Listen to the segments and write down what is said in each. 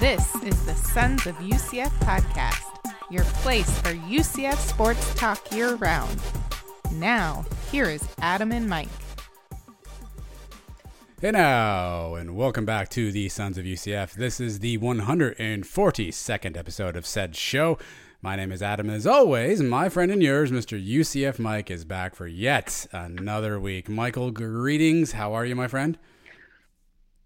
This is the Sons of UCF podcast, your place for UCF sports talk year round. Now, here is Adam and Mike. Hey now, and welcome back to the Sons of UCF. This is the 142nd episode of said show. My name is Adam, as always, my friend and yours, Mr. UCF Mike, is back for yet another week. Michael, greetings. How are you, my friend?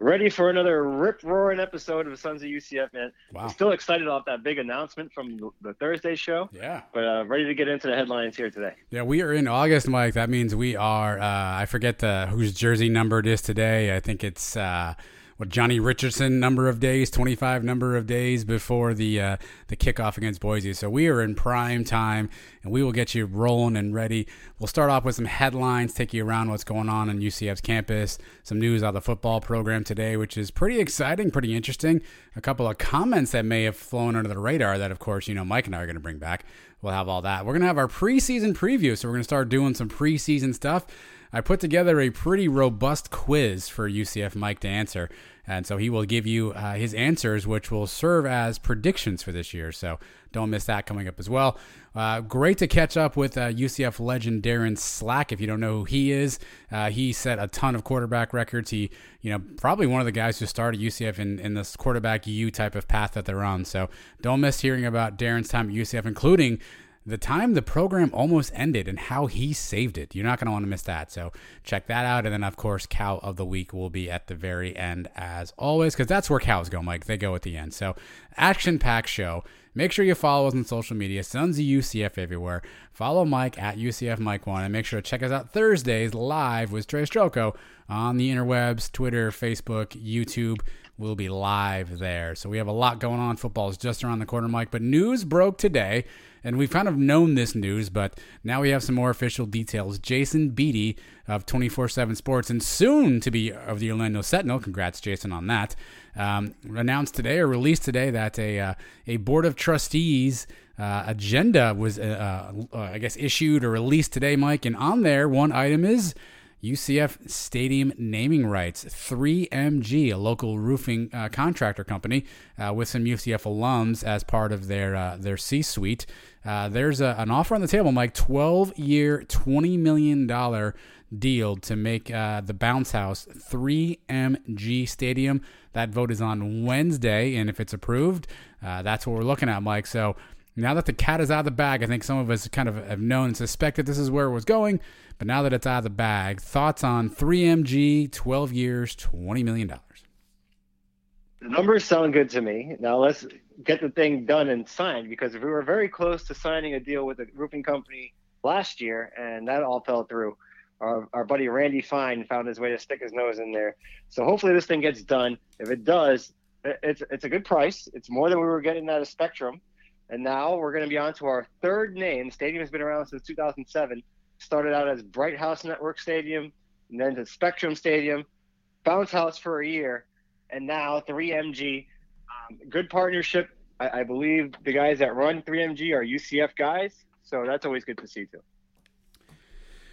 Ready for another rip roaring episode of Sons of UCF, man. Wow. I'm still excited off that big announcement from the, the Thursday show. Yeah. But uh, ready to get into the headlines here today. Yeah, we are in August, Mike. That means we are. Uh, I forget the whose jersey number it is today. I think it's. Uh, what Johnny Richardson number of days, 25 number of days before the uh, the kickoff against Boise. So we are in prime time, and we will get you rolling and ready. We'll start off with some headlines, take you around what's going on on UCF's campus, some news out of the football program today, which is pretty exciting, pretty interesting. A couple of comments that may have flown under the radar that, of course, you know Mike and I are going to bring back. We'll have all that. We're going to have our preseason preview, so we're going to start doing some preseason stuff. I put together a pretty robust quiz for UCF Mike to answer. And so he will give you uh, his answers, which will serve as predictions for this year. So don't miss that coming up as well. Uh, great to catch up with uh, UCF legend Darin Slack. If you don't know who he is, uh, he set a ton of quarterback records. He, you know, probably one of the guys who started UCF in, in this quarterback U type of path that they're on. So don't miss hearing about Darin's time at UCF, including the time the program almost ended and how he saved it. You're not going to want to miss that. So check that out. And then, of course, cow of the week will be at the very end, as always, because that's where cows go, Mike. They go at the end. So, action packed show. Make sure you follow us on social media, Sons of UCF everywhere. Follow Mike at UCF Mike One, and make sure to check us out Thursdays live with Trey Stroko on the interwebs, Twitter, Facebook, YouTube. We'll be live there. So we have a lot going on. Football is just around the corner, Mike. But news broke today and we've kind of known this news, but now we have some more official details. Jason Beede of 24 7 Sports and soon to be of the Orlando Sentinel, congrats, Jason, on that, um, announced today or released today that a, uh, a board of trustees uh, agenda was, uh, uh, I guess, issued or released today, Mike. And on there, one item is. UCF Stadium naming rights. 3MG, a local roofing uh, contractor company, uh, with some UCF alums as part of their uh, their C-suite. Uh, there's a, an offer on the table, Mike. 12 year, $20 million deal to make uh, the Bounce House 3MG Stadium. That vote is on Wednesday, and if it's approved, uh, that's what we're looking at, Mike. So now that the cat is out of the bag, I think some of us kind of have known and suspected this is where it was going. But now that it's out of the bag, thoughts on 3MG, 12 years, $20 million? The numbers sound good to me. Now let's get the thing done and signed because we were very close to signing a deal with a roofing company last year, and that all fell through. Our, our buddy Randy Fine found his way to stick his nose in there. So hopefully this thing gets done. If it does, it's it's a good price. It's more than we were getting out of Spectrum. And now we're going to be on to our third name. Stadium has been around since 2007. Started out as Bright House Network Stadium, and then to Spectrum Stadium, Bounce House for a year, and now 3MG. Um, good partnership. I, I believe the guys that run 3MG are UCF guys, so that's always good to see too.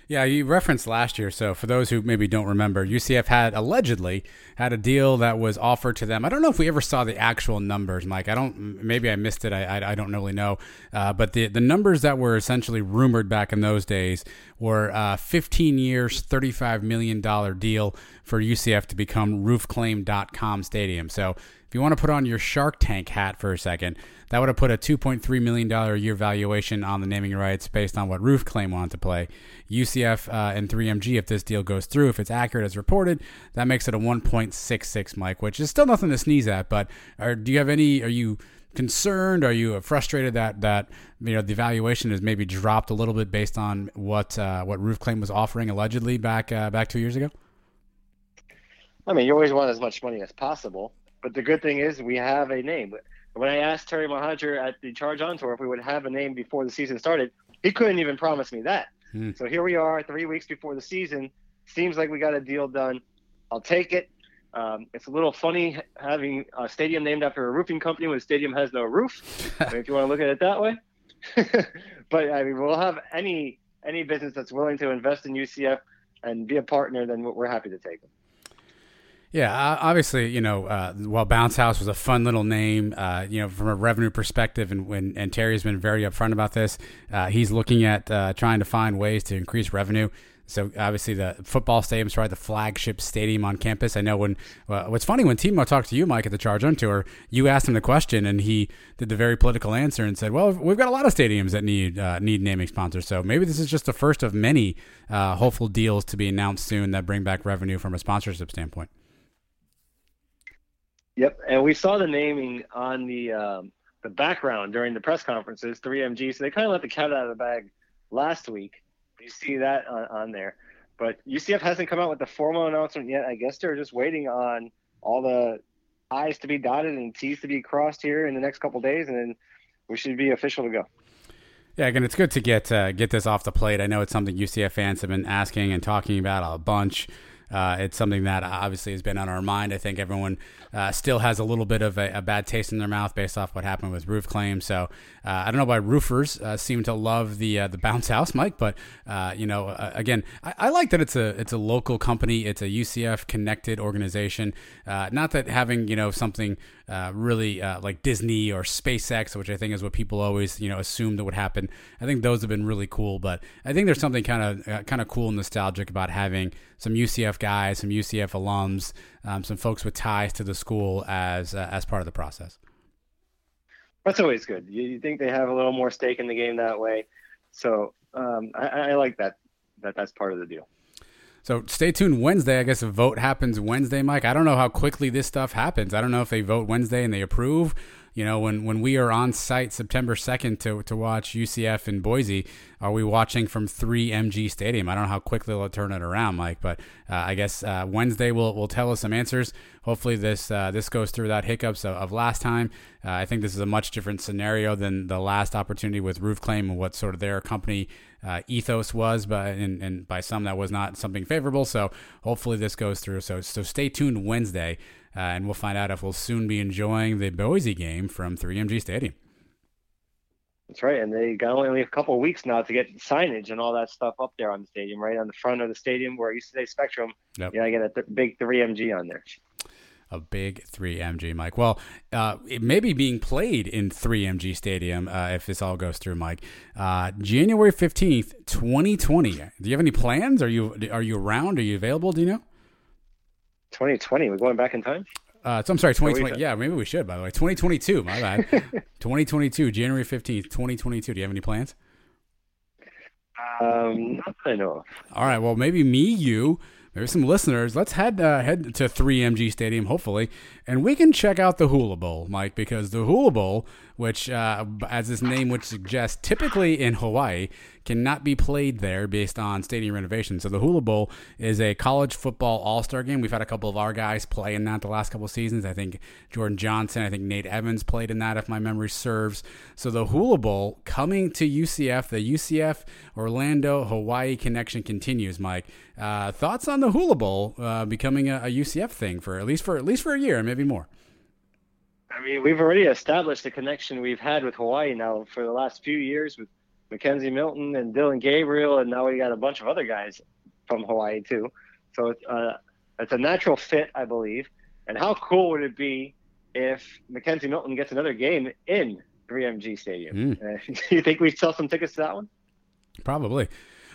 Yeah, you referenced last year. So for those who maybe don't remember, UCF had allegedly had a deal that was offered to them. I don't know if we ever saw the actual numbers, Mike. I don't. Maybe I missed it. I I, I don't really know. Uh, but the the numbers that were essentially rumored back in those days were uh, 15 years, 35 million dollar deal for UCF to become RoofClaim.com Stadium. So if you want to put on your Shark Tank hat for a second, that would have put a $2.3 million a year valuation on the naming rights based on what Roof Claim wanted to play. UCF uh, and 3MG, if this deal goes through, if it's accurate as reported, that makes it a 1.66, Mike, which is still nothing to sneeze at. But are, do you have any, are you concerned? Are you frustrated that, that you know, the valuation has maybe dropped a little bit based on what, uh, what Roof Claim was offering allegedly back, uh, back two years ago? I mean, you always want as much money as possible. But the good thing is we have a name. When I asked Terry Mohajir at the Charge On Tour if we would have a name before the season started, he couldn't even promise me that. Hmm. So here we are, three weeks before the season. Seems like we got a deal done. I'll take it. Um, it's a little funny having a stadium named after a roofing company when the stadium has no roof. if you want to look at it that way. but I mean, we'll have any any business that's willing to invest in UCF and be a partner, then we're happy to take them. Yeah, obviously, you know, uh, while Bounce House was a fun little name, uh, you know, from a revenue perspective, and when and Terry's been very upfront about this, uh, he's looking at uh, trying to find ways to increase revenue. So obviously, the football stadium's right, the flagship stadium on campus. I know when uh, what's funny when Timo talked to you, Mike, at the Charge On tour, you asked him the question, and he did the very political answer and said, "Well, we've got a lot of stadiums that need uh, need naming sponsors. So maybe this is just the first of many hopeful deals to be announced soon that bring back revenue from a sponsorship standpoint." Yep, and we saw the naming on the um, the background during the press conferences, 3MG. So they kind of let the cat out of the bag last week. You see that on, on there, but UCF hasn't come out with the formal announcement yet. I guess they're just waiting on all the I's to be dotted and T's to be crossed here in the next couple days, and then we should be official to go. Yeah, again, it's good to get uh, get this off the plate. I know it's something UCF fans have been asking and talking about a bunch. Uh, it's something that obviously has been on our mind. I think everyone uh, still has a little bit of a, a, bad taste in their mouth based off what happened with roof claims. So uh, I don't know why roofers uh, seem to love the uh, the bounce house, Mike. But uh, you know, again, I, I, like that it's a it's a local company. It's a UCF connected organization. not that having you know something really like Disney or SpaceX, which I think is what people always you know assume that would happen. I think those have been really cool. But I think there's something kind of kind of cool and nostalgic about having some UCF guys, some UCF alums, um, some folks with ties to the school as uh, as part of the process. That's always good. You, you, think they have a little more stake in the game that way, so um, I, I like that. That that's part of the deal. So stay tuned Wednesday. I guess a vote happens Wednesday, Mike. I don't know how quickly this stuff happens. I don't know if they vote Wednesday and they approve you know, when, when we are on site September 2nd to, to watch UCF in Boise, are we watching from 3MG Stadium? I don't know how quickly they'll turn it around, Mike, but uh, I guess uh, Wednesday will will tell us some answers. Hopefully, this uh, this goes through that hiccups of, of last time. Uh, I think this is a much different scenario than the last opportunity with Roof Claim and what sort of their company uh, ethos was, but and, and by some that was not something favorable. So hopefully this goes through. So so stay tuned Wednesday uh, and we'll find out if we'll soon be enjoying the Boise game from 3MG Stadium. That's right, and they got only a couple of weeks now to get signage and all that stuff up there on the stadium, right on the front of the stadium where it used to say Spectrum. Yep. Yeah, I get a th- big 3MG on there. A big 3MG, Mike. Well, uh, it may be being played in 3MG Stadium uh, if this all goes through, Mike. Uh, January 15th, 2020. Do you have any plans? Are you are you around? Are you available? Do you know? 2020. We're going back in time. Uh, so I'm sorry, 2020. Yeah, maybe we should. By the way, 2022. My bad. 2022, January 15th, 2022. Do you have any plans? Um, not I know. All right. Well, maybe me, you, maybe some listeners. Let's head uh, head to 3MG Stadium, hopefully, and we can check out the Hula Bowl, Mike, because the Hula Bowl, which, uh, as its name would suggest, typically in Hawaii, cannot be played there based on stadium renovation. So the Hula Bowl is a college football all star game. We've had a couple of our guys play in that the last couple of seasons. I think Jordan Johnson, I think Nate Evans played in that, if my memory serves. So the Hula Bowl coming to UCF, the UCF Orlando Hawaii connection continues. Mike, uh, thoughts on the Hula Bowl uh, becoming a, a UCF thing for at least for at least for a year, maybe more. I mean, we've already established the connection we've had with Hawaii now for the last few years with McKenzie Milton and Dillon Gabriel, and now we got a bunch of other guys from Hawaii too. So it's uh, it's a natural fit, I believe. And how cool would it be if McKenzie Milton gets another game in 3MG Stadium? Mm. Uh, do you think we sell some tickets to that one? Probably.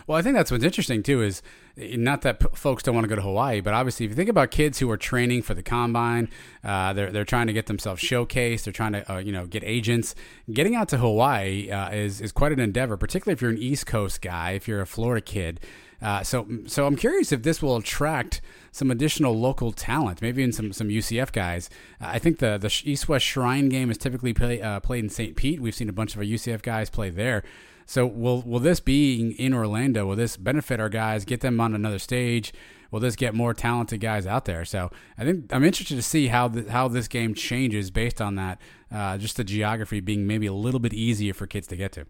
Well, I think that's what's interesting too is not that p- folks don't want to go to Hawaii, but obviously if you think about kids who are training for the combine, uh, they're they're trying to get themselves showcased, they're trying to uh, you know get agents. Getting out to Hawaii uh, is is quite an endeavor, particularly if you're an East Coast guy, if you're a Florida kid. Uh, so so I'm curious if this will attract some additional local talent, maybe in some some UCF guys. Uh, I think the the East West Shrine game is typically play, uh, played in St. Pete. We've seen a bunch of our UCF guys play there. So will will this being in Orlando? Will this benefit our guys? Get them on another stage? Will this get more talented guys out there? So I think I'm interested to see how the, how this game changes based on that. Uh, just the geography being maybe a little bit easier for kids to get to.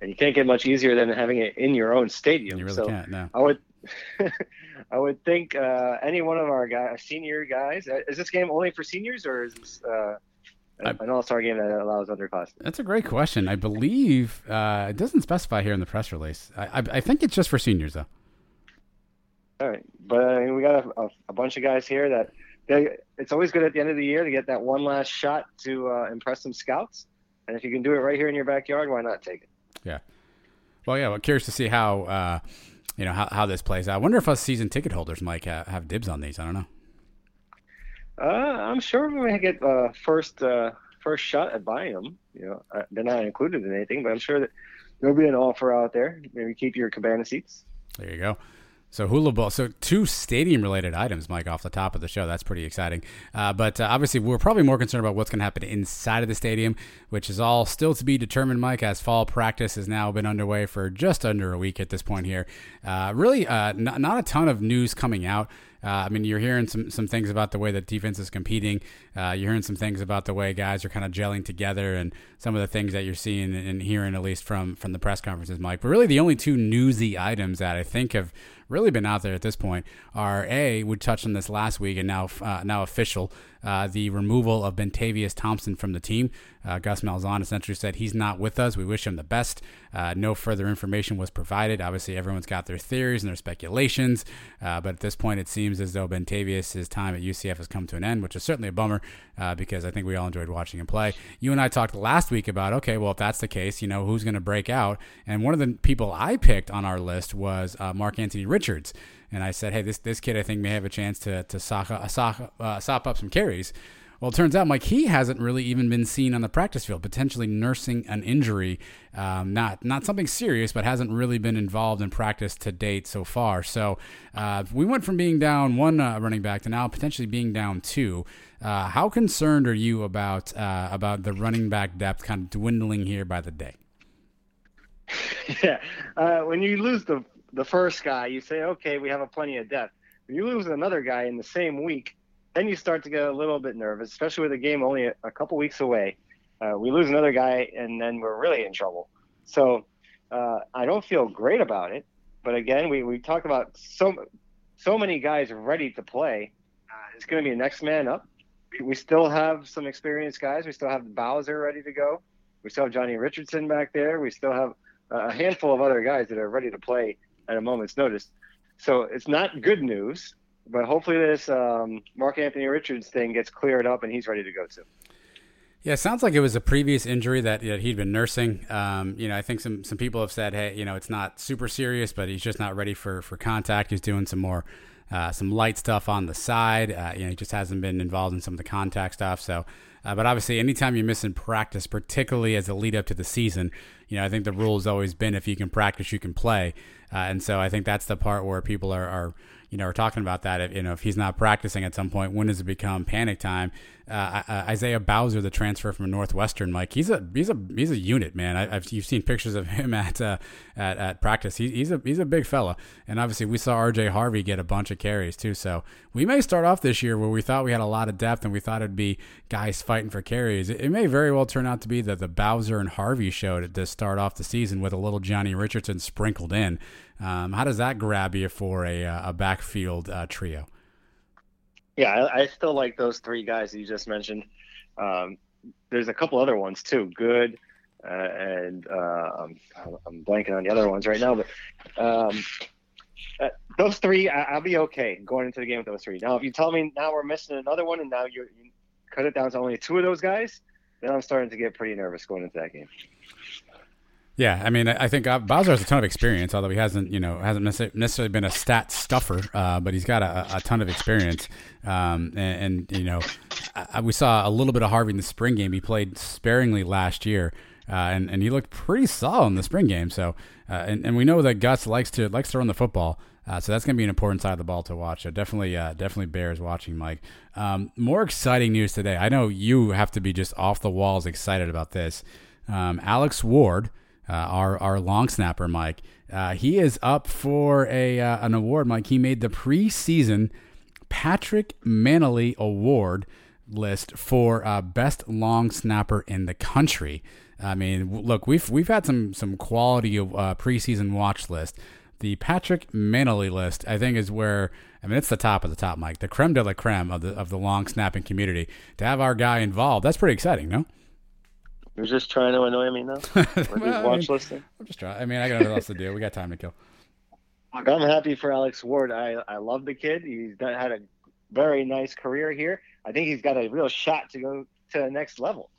And you can't get much easier than having it in your own stadium. You really so can't. No. I would. I would think uh, any one of our guys, senior guys. Uh, is this game only for seniors, or is this uh, an all-star game that allows underclass. That's a great question. I believe uh, it doesn't specify here in the press release. I, I, I, think it's just for seniors, though. All right, but I mean, we got a, a, a bunch of guys here that they, it's always good at the end of the year to get that one last shot to uh, impress some scouts. And if you can do it right here in your backyard, why not take it? Yeah. Well, yeah. Well, curious to see how uh, you know how, how this plays out. I wonder if us season ticket holders might have, have dibs on these. I don't know. Uh, I'm sure we may get uh, first uh, first shot at buying them. You know, uh, they're not included in anything, but I'm sure that there'll be an offer out there. Maybe keep your cabana seats. There you go. So Hula Bowl. So two stadium related items, Mike, off the top of the show. That's pretty exciting. Uh, but uh, obviously, we're probably more concerned about what's going to happen inside of the stadium, which is all still to be determined, Mike. As fall practice has now been underway for just under a week at this point here. Uh, really, uh, not, not a ton of news coming out. Uh, I mean, you're hearing some some things about the way that defense is competing. Uh, you're hearing some things about the way guys are kind of gelling together, and some of the things that you're seeing and hearing, at least from from the press conferences, Mike. But really, the only two newsy items that I think have really been out there at this point are a we touched on this last week and now uh, now official uh, the removal of Bentavious Thompson from the team. Uh, Gus Malzahn essentially said he's not with us. We wish him the best. Uh, no further information was provided. Obviously, everyone's got their theories and their speculations, uh, but at this point, it seems as though Bentavious' time at UCF has come to an end, which is certainly a bummer uh, because I think we all enjoyed watching him play. You and I talked last week about okay, well, if that's the case, you know who's going to break out, and one of the people I picked on our list was Mark Anthony Richards and I said, hey, this this kid I think may have a chance to to sock, uh, sock, uh, sop up some carries. Well, it turns out, Mike, he hasn't really even been seen on the practice field, potentially nursing an injury. Um, not not something serious, but hasn't really been involved in practice to date so far. So uh, we went from being down one uh, running back to now potentially being down two. Uh, how concerned are you about uh, about the running back depth kind of dwindling here by the day? Yeah, uh, when you lose the the first guy, you say, okay, we have a plenty of depth. When you lose another guy in the same week, then you start to get a little bit nervous, especially with a game only a, a couple weeks away. Uh, we lose another guy, and then we're really in trouble. So uh, I don't feel great about it. But again, we, we talk about so so many guys ready to play. Uh, it's going to be next man up. We still have some experienced guys. We still have Bowser ready to go. We still have Johnny Richardson back there. We still have a handful of other guys that are ready to play at a moment's notice. So it's not good news, but hopefully this um, Mark Anthony Richards thing gets cleared up and he's ready to go too. Yeah, it sounds like it was a previous injury that, that he'd been nursing. Um, you know, I think some, some people have said, hey, you know, it's not super serious, but he's just not ready for, for contact. He's doing some more, uh, some light stuff on the side. Uh, you know, he just hasn't been involved in some of the contact stuff. So, uh, but obviously, anytime you're missing practice, particularly as a lead up to the season, you know, I think the rule has always been if you can practice, you can play. Uh, and so I think that's the part where people are, are you know, are talking about that. If, you know, if he's not practicing at some point, when does it become panic time? Uh, Isaiah Bowser, the transfer from Northwestern, Mike, he's a he's a he's a unit, man. I, have you've seen pictures of him at uh, at, at practice. He, he's a he's a big fella, and obviously we saw R.J. Harvey get a bunch of carries too. So we may start off this year where we thought we had a lot of depth and we thought it'd be guys fighting for carries. It, it may very well turn out to be that the Bowser and Harvey show to, to start off the season with a little Johnny Richardson sprinkled in. Um, how does that grab you for a, uh, a backfield uh, trio? Yeah, I, I, still like those three guys you just mentioned. Um, there's a couple other ones too. Good, uh, and uh, I'm, I'm blanking on the other ones right now, but um, uh, those three, I, will be okay going into the game with those three. Now, if you tell me now we're missing another one, and now you, you cut it down to only two of those guys, then I'm starting to get pretty nervous going into that game. Yeah, I mean, I think uh, Bowser has a ton of experience, although he hasn't, you know, hasn't necessarily been a stat stuffer, uh, but he's got a, a ton of experience. Um, and, and, you know, I, we saw a little bit of Harvey in the spring game. He played sparingly last year, uh, and and he looked pretty solid in the spring game. So, uh, and and we know that Gus likes to likes to run the football. Uh, so that's going to be an important side of the ball to watch. So definitely, uh, definitely bears watching, Mike. Um, more exciting news today. I know you have to be just off the walls excited about this. Um, Alex Ward, uh, our our long snapper, Mike, uh, he is up for a uh, an award. Mike, he made the preseason Patrick Mannelly Award list for uh, best long snapper in the country. I mean, look, we've we've had some some quality of uh, preseason watch list. The Patrick Mannelly list, I think, is where I mean it's the top of the top, Mike, the creme de la creme of the of the long snapping community. To have our guy involved, that's pretty exciting, no? You're just trying to annoy me now. well, watch I mean, I'm just trying. I mean, I got nothing else to do. We got time to kill. I'm happy for Alex Ward. I I love the kid. He's done, had a very nice career here. I think he's got a real shot to go to the next level.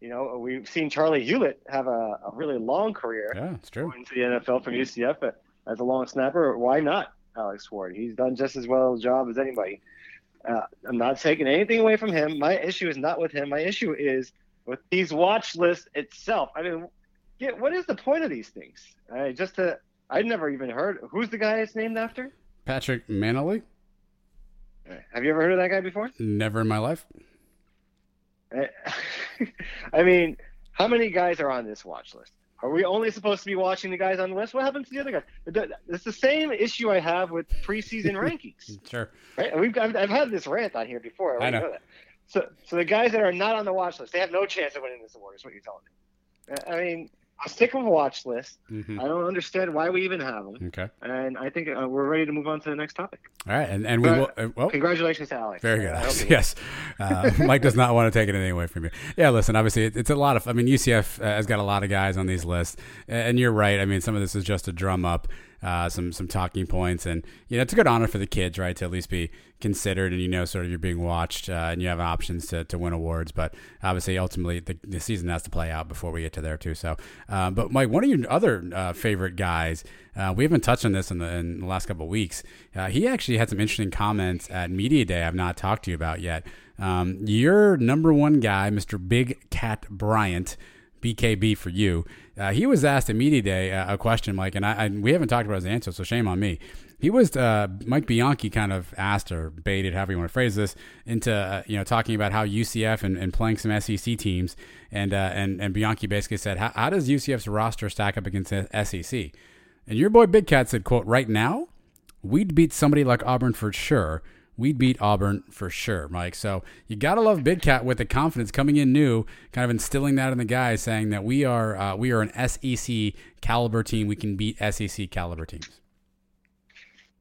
You know, we've seen Charlie Hughlett have a, a really long career. Yeah, it's true. Going to the NFL from UCF but as a long snapper. Why not Alex Ward? He's done just as well a job as anybody. Uh, I'm not taking anything away from him. My issue is not with him. My issue is with these watch lists itself. I mean, yeah, what is the point of these things? I just to, I'd never even heard. Who's the guy it's named after? Patrick Mannelly. Uh, have you ever heard of that guy before? Never in my life. I mean, how many guys are on this watch list? Are we only supposed to be watching the guys on the list? What happens to the other guys? It's the same issue I have with preseason rankings. Sure. Right? we've I've, I've, had this rant on here before. I, I know. know. that. So, so the guys that are not on the watch list, they have no chance of winning this award. Is what you're telling me? I mean, I'll stick with a watch list. Mm-hmm. I don't understand why we even have them. Okay. And I think uh, we're ready to move on to the next topic. All right, and, and we will. Uh, well, congratulations to Alex. Very good. yes. Uh, Mike does not want to take anything away from you. Yeah, listen. Obviously, it, it's a lot of. I mean, UCF uh, has got a lot of guys on these lists, and you're right. I mean, some of this is just a drum up uh, some some talking points, and you know it's a good honor for the kids, right, to at least be considered, and you know sort of you're being watched, uh, and you have options to, to win awards. But obviously, ultimately, the, the season has to play out before we get to there too. So, uh, but Mike, one of your other uh, favorite guys, uh, we haven't touched on this in the, in the last couple of weeks. Uh, he actually had some interesting comments at media day. I've not talked to you about yet. Um, your number one guy, Mr. Big Kat Bryant. BKB for you. Uh, he was asked at media day uh, a question, Mike, and I, I, we haven't talked about his answer, so shame on me. He was uh, Mike Bianchi kind of asked or baited, however you want to phrase this, into uh, you know talking about how UCF and, and playing some SEC teams, and uh, and and Bianchi basically said, how, how does UCF's roster stack up against SEC? And your boy Big Kat said, "quote Right now, we'd beat somebody like Auburn for sure." We'd beat Auburn for sure, Mike. So you got to love Big Kat with the confidence coming in new, kind of instilling that in the guys, saying that we are uh, we are an SEC caliber team. We can beat SEC caliber teams.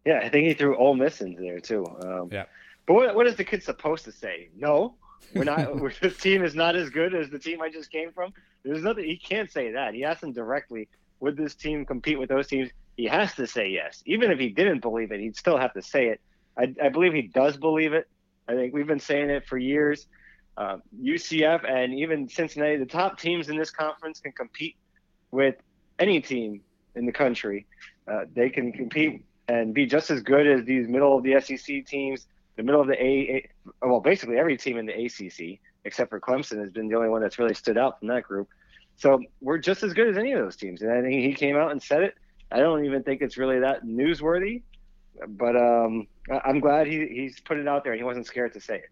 Yeah, I think he threw Ole Miss into there too. Um, yeah. But what, what is the kid supposed to say? No, we're not. we're, this team is not as good as the team I just came from. There's nothing. He can't say that. He asked them directly. Would this team compete with those teams? He has to say yes. Even if he didn't believe it, he'd still have to say it I, I believe he does believe it. I think we've been saying it for years. Uh, UCF and even Cincinnati, the top teams in this conference can compete with any team in the country. Uh, they can compete and be just as good as these middle of the SEC teams, the middle of the A, A well, basically every team in the ACC except for Clemson has been the only one that's really stood out from that group. So we're just as good as any of those teams. And I think he came out and said it. I don't even think it's really that newsworthy but um, I'm glad he he's put it out there and he wasn't scared to say it.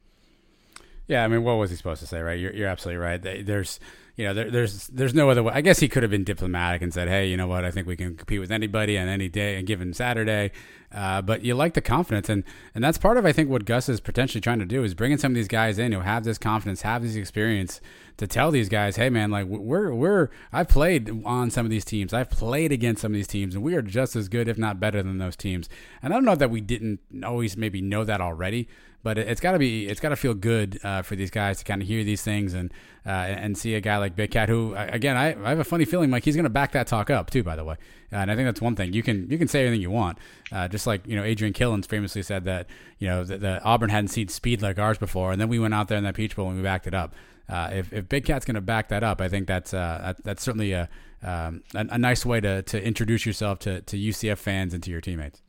Yeah, I mean, what was he supposed to say, right? You're, you're absolutely right. There's, you know, there, there's there's no other way. I guess he could have been diplomatic and said, hey, you know what? I think we can compete with anybody on any day and given Saturday. Uh, but you like the confidence, and and that's part of I think what Gus is potentially trying to do is bringing some of these guys in who have this confidence, have this experience to tell these guys, hey man, like we're we're I've played on some of these teams, I've played against some of these teams, and we are just as good, if not better, than those teams. And I don't know that we didn't always maybe know that already, but it, has got to be it's got to feel good uh, for these guys to kind of hear these things and uh, and see a guy like Big Kat who again I, I have a funny feeling like he's going to back that talk up too by the way. Uh, and I think that's one thing. You can you can say anything you want. Uh, just like you know Adrian Killins famously said that you know the, Auburn hadn't seen speed like ours before and then we went out there in that Peach Bowl and we backed it up. Uh, if, if Big Kat's going to back that up I think that's uh, that, that's certainly a, um, a, a nice way to to introduce yourself to to UCF fans and to your teammates.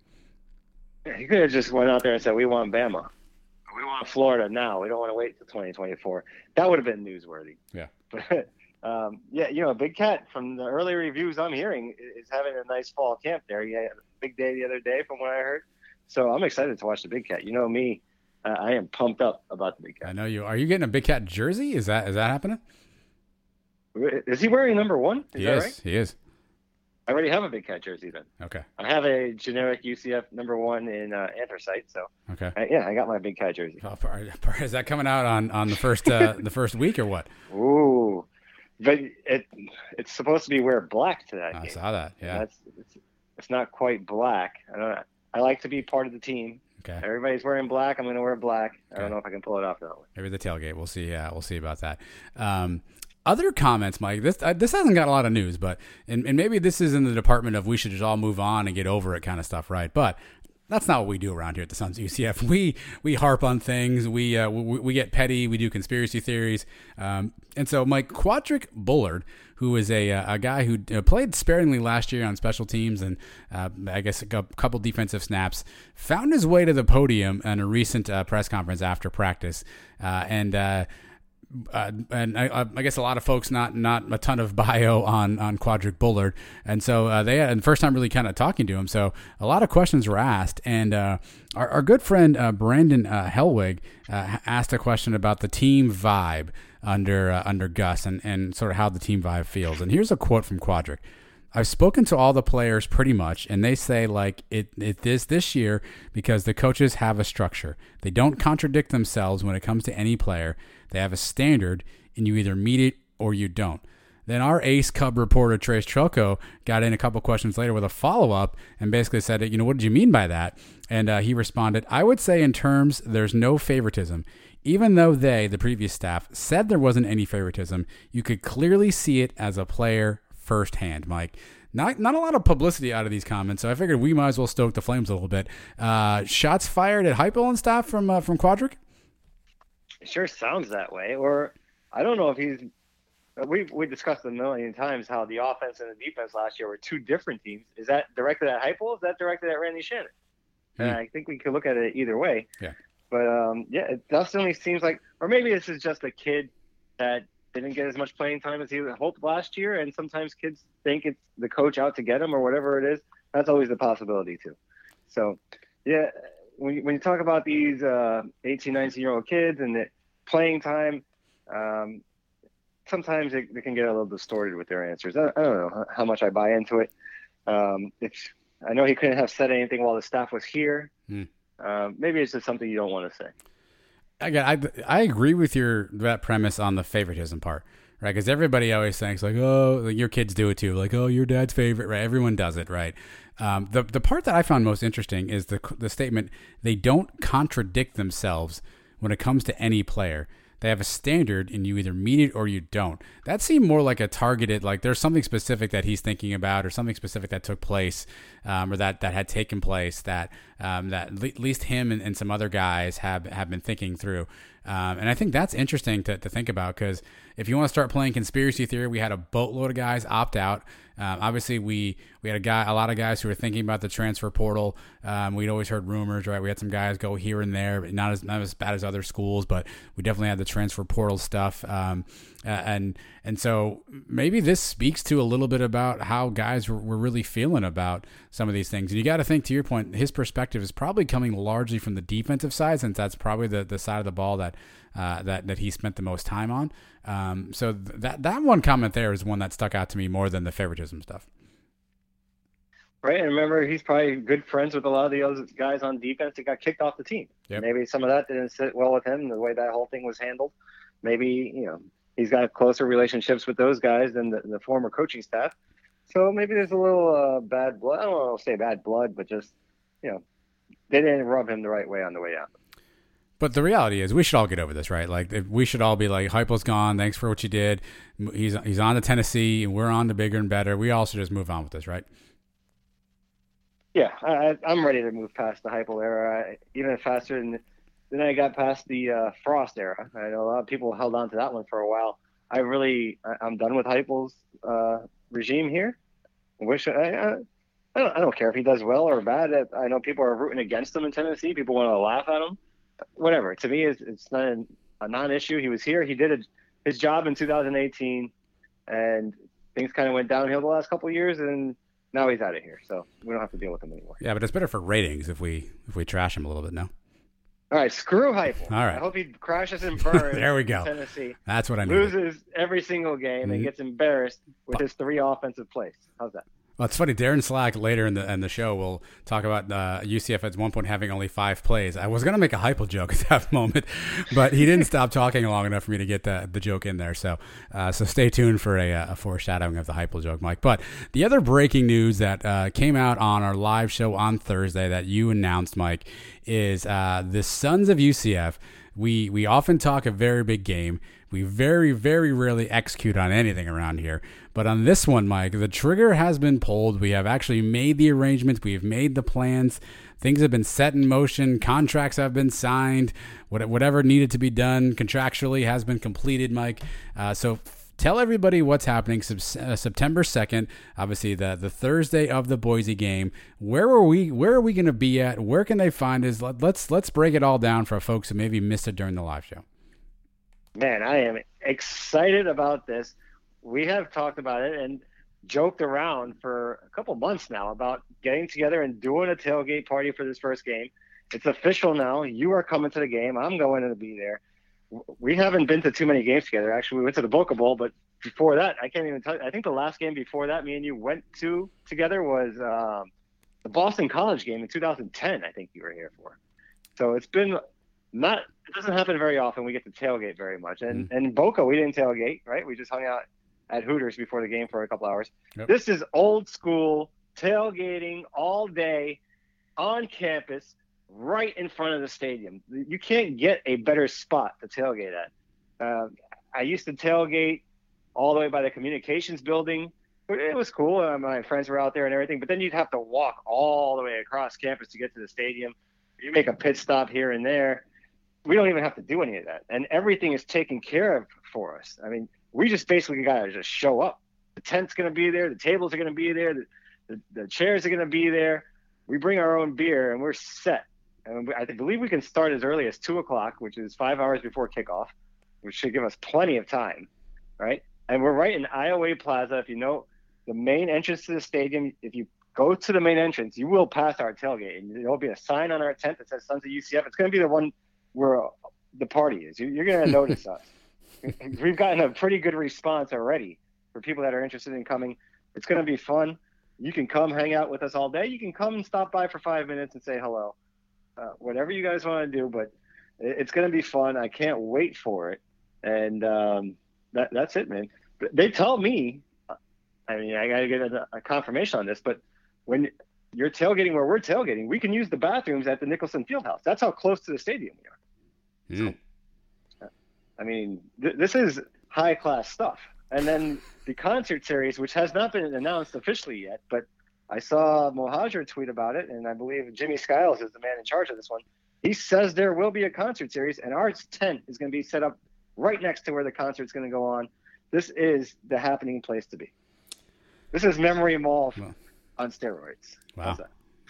He could have just went out there and said we want Bama we want Florida now. We don't want to wait till 2024. That would have been newsworthy. Yeah. But um, yeah, you know, Big Kat from the early reviews I'm hearing is having a nice fall camp there. He had a big day the other day, from what I heard. So I'm excited to watch the Big Kat. You know me, uh, I am pumped up about the Big Kat. I know you. Are you getting a Big Kat jersey? Is that is that happening? Is he wearing number one? Is he is. Right? He is. I already have a Big Kat jersey then. Okay. I have a generic UCF number one in uh, anthracite. So. Okay. I, yeah, I got my Big Kat jersey. Oh, is that coming out on, on the first uh, the first week or what? Ooh, but it it's supposed to be wear black to that. I game. saw that. Yeah. That's it's, it's not quite black. I don't. I like to be part of the team. Okay. Everybody's wearing black. I'm going to wear black. Okay. I don't know if I can pull it off that way. Maybe the tailgate. We'll see. Yeah, we'll see about that. Um, other comments, Mike. This uh, this hasn't got a lot of news, but and, and maybe this is in the department of we should just all move on and get over it kind of stuff, right? But that's not what we do around here at the Suns UCF. We we harp on things. We uh, we, we, get petty. We do conspiracy theories. Um, and so Mike Quadric Bullard, who is a uh, a guy who uh, played sparingly last year on special teams and uh, I guess a couple defensive snaps, found his way to the podium in a recent uh, press conference after practice, uh, and uh, and I, I, guess a lot of folks not not a ton of bio on on Quadric Bullard, and so uh, they the first time really kind of talking to him. So a lot of questions were asked, and uh, our, our, good friend uh, Brandon uh, Helwig uh, asked a question about the team vibe under under Gus and and sort of how the team vibe feels. And here's a quote from Quadric. I've spoken to all the players pretty much, and they say like it it is this year because the coaches have a structure. They don't contradict themselves when it comes to any player. They have a standard, and you either meet it or you don't. Then our ace cub reporter Trace Trelko got in a couple questions later with a follow up and basically said, you know, what did you mean by that? And uh, he responded, I would say in terms there's no favoritism. Even though they, the previous staff, said there wasn't any favoritism, you could clearly see it as a player firsthand, Mike. Not not a lot of publicity out of these comments, so I figured we might as well stoke the flames a little bit. Uh, shots fired at Heupel and stuff from uh, from Quadric. It sure sounds that way. Or I don't know if he's. We we discussed a million times how the offense and the defense last year were two different teams. Is that directed at Heupel? Is that directed at Randy Shannon? Hmm. And I think we could look at it either way. Yeah. But um, yeah, it definitely seems like, or maybe this is just a kid that didn't get as much playing time as he hoped last year, and sometimes kids think it's the coach out to get him or whatever it is. That's always the possibility too. So, yeah, when you, when you talk about these uh, 18, 19 year old kids and the playing time, um, sometimes they, they, can get a little distorted with their answers. I, I don't know how much I buy into it. Um, if I know he couldn't have said anything while the staff was here. Uh, maybe it's just something you don't want to say. Again, I I agree with your that premise on the favoritism part, right? Because everybody always thinks like, oh, like your kids do it too, like, oh, your dad's favorite, right? Everyone does it, right? Um, the the part that I found most interesting is the the statement they don't contradict themselves when it comes to any player. They have a standard and you either meet it or you don't. That seemed more like a targeted, like there's something specific that he's thinking about or something specific that took place um, or that, that had taken place that um, that at least him and, and, some other guys have, have been thinking through. Um, and I think that's interesting to, to think about because if you want to start playing conspiracy theory, we had a boatload of guys opt out. Um, obviously, we we had a guy, a lot of guys who were thinking about the transfer portal. Um, we'd always heard rumors, right? We had some guys go here and there, but not as not as bad as other schools, but we definitely had the transfer portal stuff. Um, and and so maybe this speaks to a little bit about how guys were, were really feeling about some of these things. And you got to think, to your point, his perspective is probably coming largely from the defensive side, since that's probably the, the side of the ball that uh, that that he spent the most time on. Um, so th- that that one comment there is one that stuck out to me more than the favoritism stuff. right? And remember, he's probably good friends with a lot of the other guys on defense that got kicked off the team. Yep. Maybe some of that didn't sit well with him, the way that whole thing was handled. Maybe you know he's got closer relationships with those guys than the, the former coaching staff. So maybe there's a little uh, bad blood. I don't want to say bad blood, but just you know they didn't rub him the right way on the way out. But the reality is, we should all get over this, right? Like, we should all be like, "Heupel's gone. Thanks for what you did. He's he's on to Tennessee, and we're on to bigger and better. We all should just move on with this, right? Yeah, I, I'm ready to move past the Hypo era, even faster than than I got past the uh, Frost era. I know a lot of people held on to that one for a while. I really, I, I'm done with Heupel's uh, regime here. I wish I, I, I don't, I don't care if he does well or bad. I know people are rooting against him in Tennessee. People want to laugh at him. Whatever. To me, it's, it's not a, a non-issue. He was here. He did a, his job in 2018, and things kind of went downhill the last couple years, and now he's out of here. So we don't have to deal with him anymore. Yeah, but it's better for ratings if we if we trash him a little bit. No. All right, screw Heupel. All right. I hope he crashes and burns. There we go. Tennessee That's what I need. loses every single game Mhm. and gets embarrassed with his three offensive plays. How's that? Well, it's funny. Darin Slack later in the in the show will talk about uh, UCF at one point having only five plays. I was gonna make a Heupel joke at that moment, but he didn't stop talking long enough for me to get the, the joke in there. So uh, so stay tuned for a, a foreshadowing of the Heupel joke, Mike. But the other breaking news that uh, came out on our live show on Thursday that you announced, Mike, is uh, the Sons of UCF. We we often talk a very big game. We very, very rarely execute on anything around here. But on this one, Mike, the trigger has been pulled. We have actually made the arrangements. We have made the plans. Things have been set in motion. Contracts have been signed. Whatever needed to be done contractually has been completed, Mike. Uh, so tell everybody what's happening uh, September 2nd, obviously the, the Thursday of the Boise game. Where are we where are we going to be at? Where can they find us? Let, let's let's break it all down for folks who maybe missed it during the live show. Man, I am excited about this. We have talked about it and joked around for a couple months now about getting together and doing a tailgate party for this first game. It's official now. You are coming to the game. I'm going to be there. We haven't been to too many games together. Actually, we went to the Boca Bowl, but before that, I can't even tell you. I think the last game before that, me and you went to together was um, the Boston College game in 2010. I think you were here for. So it's been not. It doesn't happen very often. We get to tailgate very much, and Mm-hmm. and Boca we didn't tailgate, right? We just hung out at Hooters before the game for a couple hours. Yep. This is old school tailgating all day on campus, right in front of the stadium. You can't get a better spot to tailgate at. Uh, I used to tailgate all the way by the communications building. It was cool. Uh, my friends were out there and everything, but then you'd have to walk all the way across campus to get to the stadium. You make a pit stop here and there. We don't even have to do any of that, and everything is taken care of for us. I mean, we just basically got to just show up. The tent's going to be there. The tables are going to be there. The, the, the chairs are going to be there. We bring our own beer, and we're set. And I believe we can start as early as two o'clock, which is five hours before kickoff, which should give us plenty of time, right? And we're right in Iowa Plaza. If you know the main entrance to the stadium, if you go to the main entrance, you will pass our tailgate, and there'll be a sign on our tent that says Sons of UCF. It's going to be the one where the party is. You- You're going to notice us. We've gotten a pretty good response already for people that are interested in coming. It's going to be fun. You can come hang out with us all day. You can come and stop by for five minutes and say hello. Uh, whatever you guys want to do, but it's going to be fun. I can't wait for it. And um, that, that's it, man. But They tell me, I mean, I got to get a, a confirmation on this, but when you're tailgating where we're tailgating, we can use the bathrooms at the Nicholson Fieldhouse. That's how close to the stadium we are. Mm. I mean, th- this is high class stuff. And then the concert series, which has not been announced officially yet, but I saw Mohajir tweet about it, and I believe Jimmy Skiles is the man in charge of this one. He says there will be a concert series, and our tent is going to be set up right next to where the concert's going to go on. This is the happening place to be. This is Memory Mall Wow. On steroids. Wow.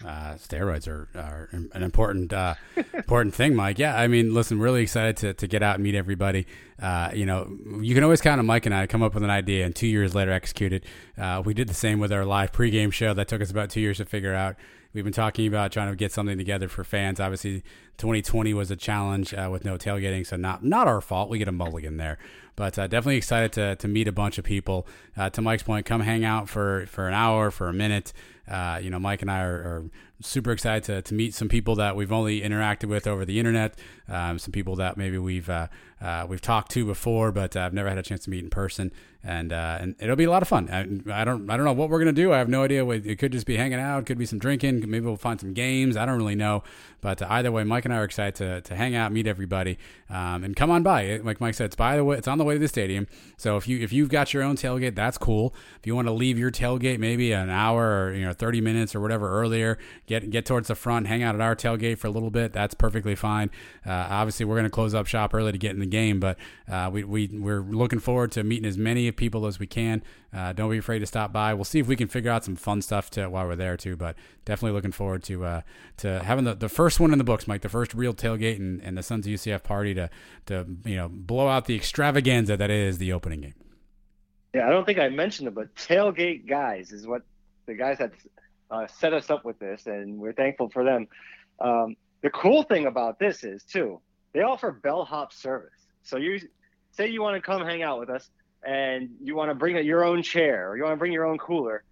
Uh, steroids are, are an important uh, important thing, Mike. Yeah, I mean, listen, really excited to, to get out and meet everybody. Uh, you know, you can always count on Mike and I to come up with an idea and two years later execute it. Uh, we did the same with our live pregame show. That took us about two years to figure out. We've been talking about trying to get something together for fans. Obviously, 2020 was a challenge uh, with no tailgating, so not not our fault. We get a mulligan there, but uh, definitely excited to to meet a bunch of people. Uh, to Mike's point, come hang out for for an hour, for a minute. Uh, you know, Mike and I are, are, super excited to, to meet some people that we've only interacted with over the internet, um, some people that maybe we've uh, uh, we've talked to before, but I've never had a chance to meet in person and uh, and it'll be a lot of fun. I, I, don't I don't know what we're gonna do. I have no idea. It could just be hanging out. Could be some drinking. Maybe we'll find some games. I don't really know. But either way, Mike and I are excited to, to hang out, meet everybody, um, and come on by. Like Mike said, it's by the way, it's on the way to the stadium. So if you if you've got your own tailgate, that's cool. If you want to leave your tailgate maybe an hour or you know thirty minutes or whatever earlier, get get towards the front, hang out at our tailgate for a little bit. That's perfectly fine. Uh, obviously, we're gonna close up shop early to get in the game, but uh, we we we're looking forward to meeting as many people as we can. Uh, don't be afraid to stop by. We'll see if we can figure out some fun stuff to while we're there too. But definitely looking forward to uh, to having the, the first one in the books, Mike. The first real tailgate and, and the Sons of UCF party to to you know blow out the extravaganza that is the opening game. Yeah, I don't think I mentioned it, but tailgate guys is what the guys that uh, set us up with this, and we're thankful for them. Um, the cool thing about this is too, they offer bellhop service. So you say you want to come hang out with us, and you want to bring your own chair or you want to bring your own cooler,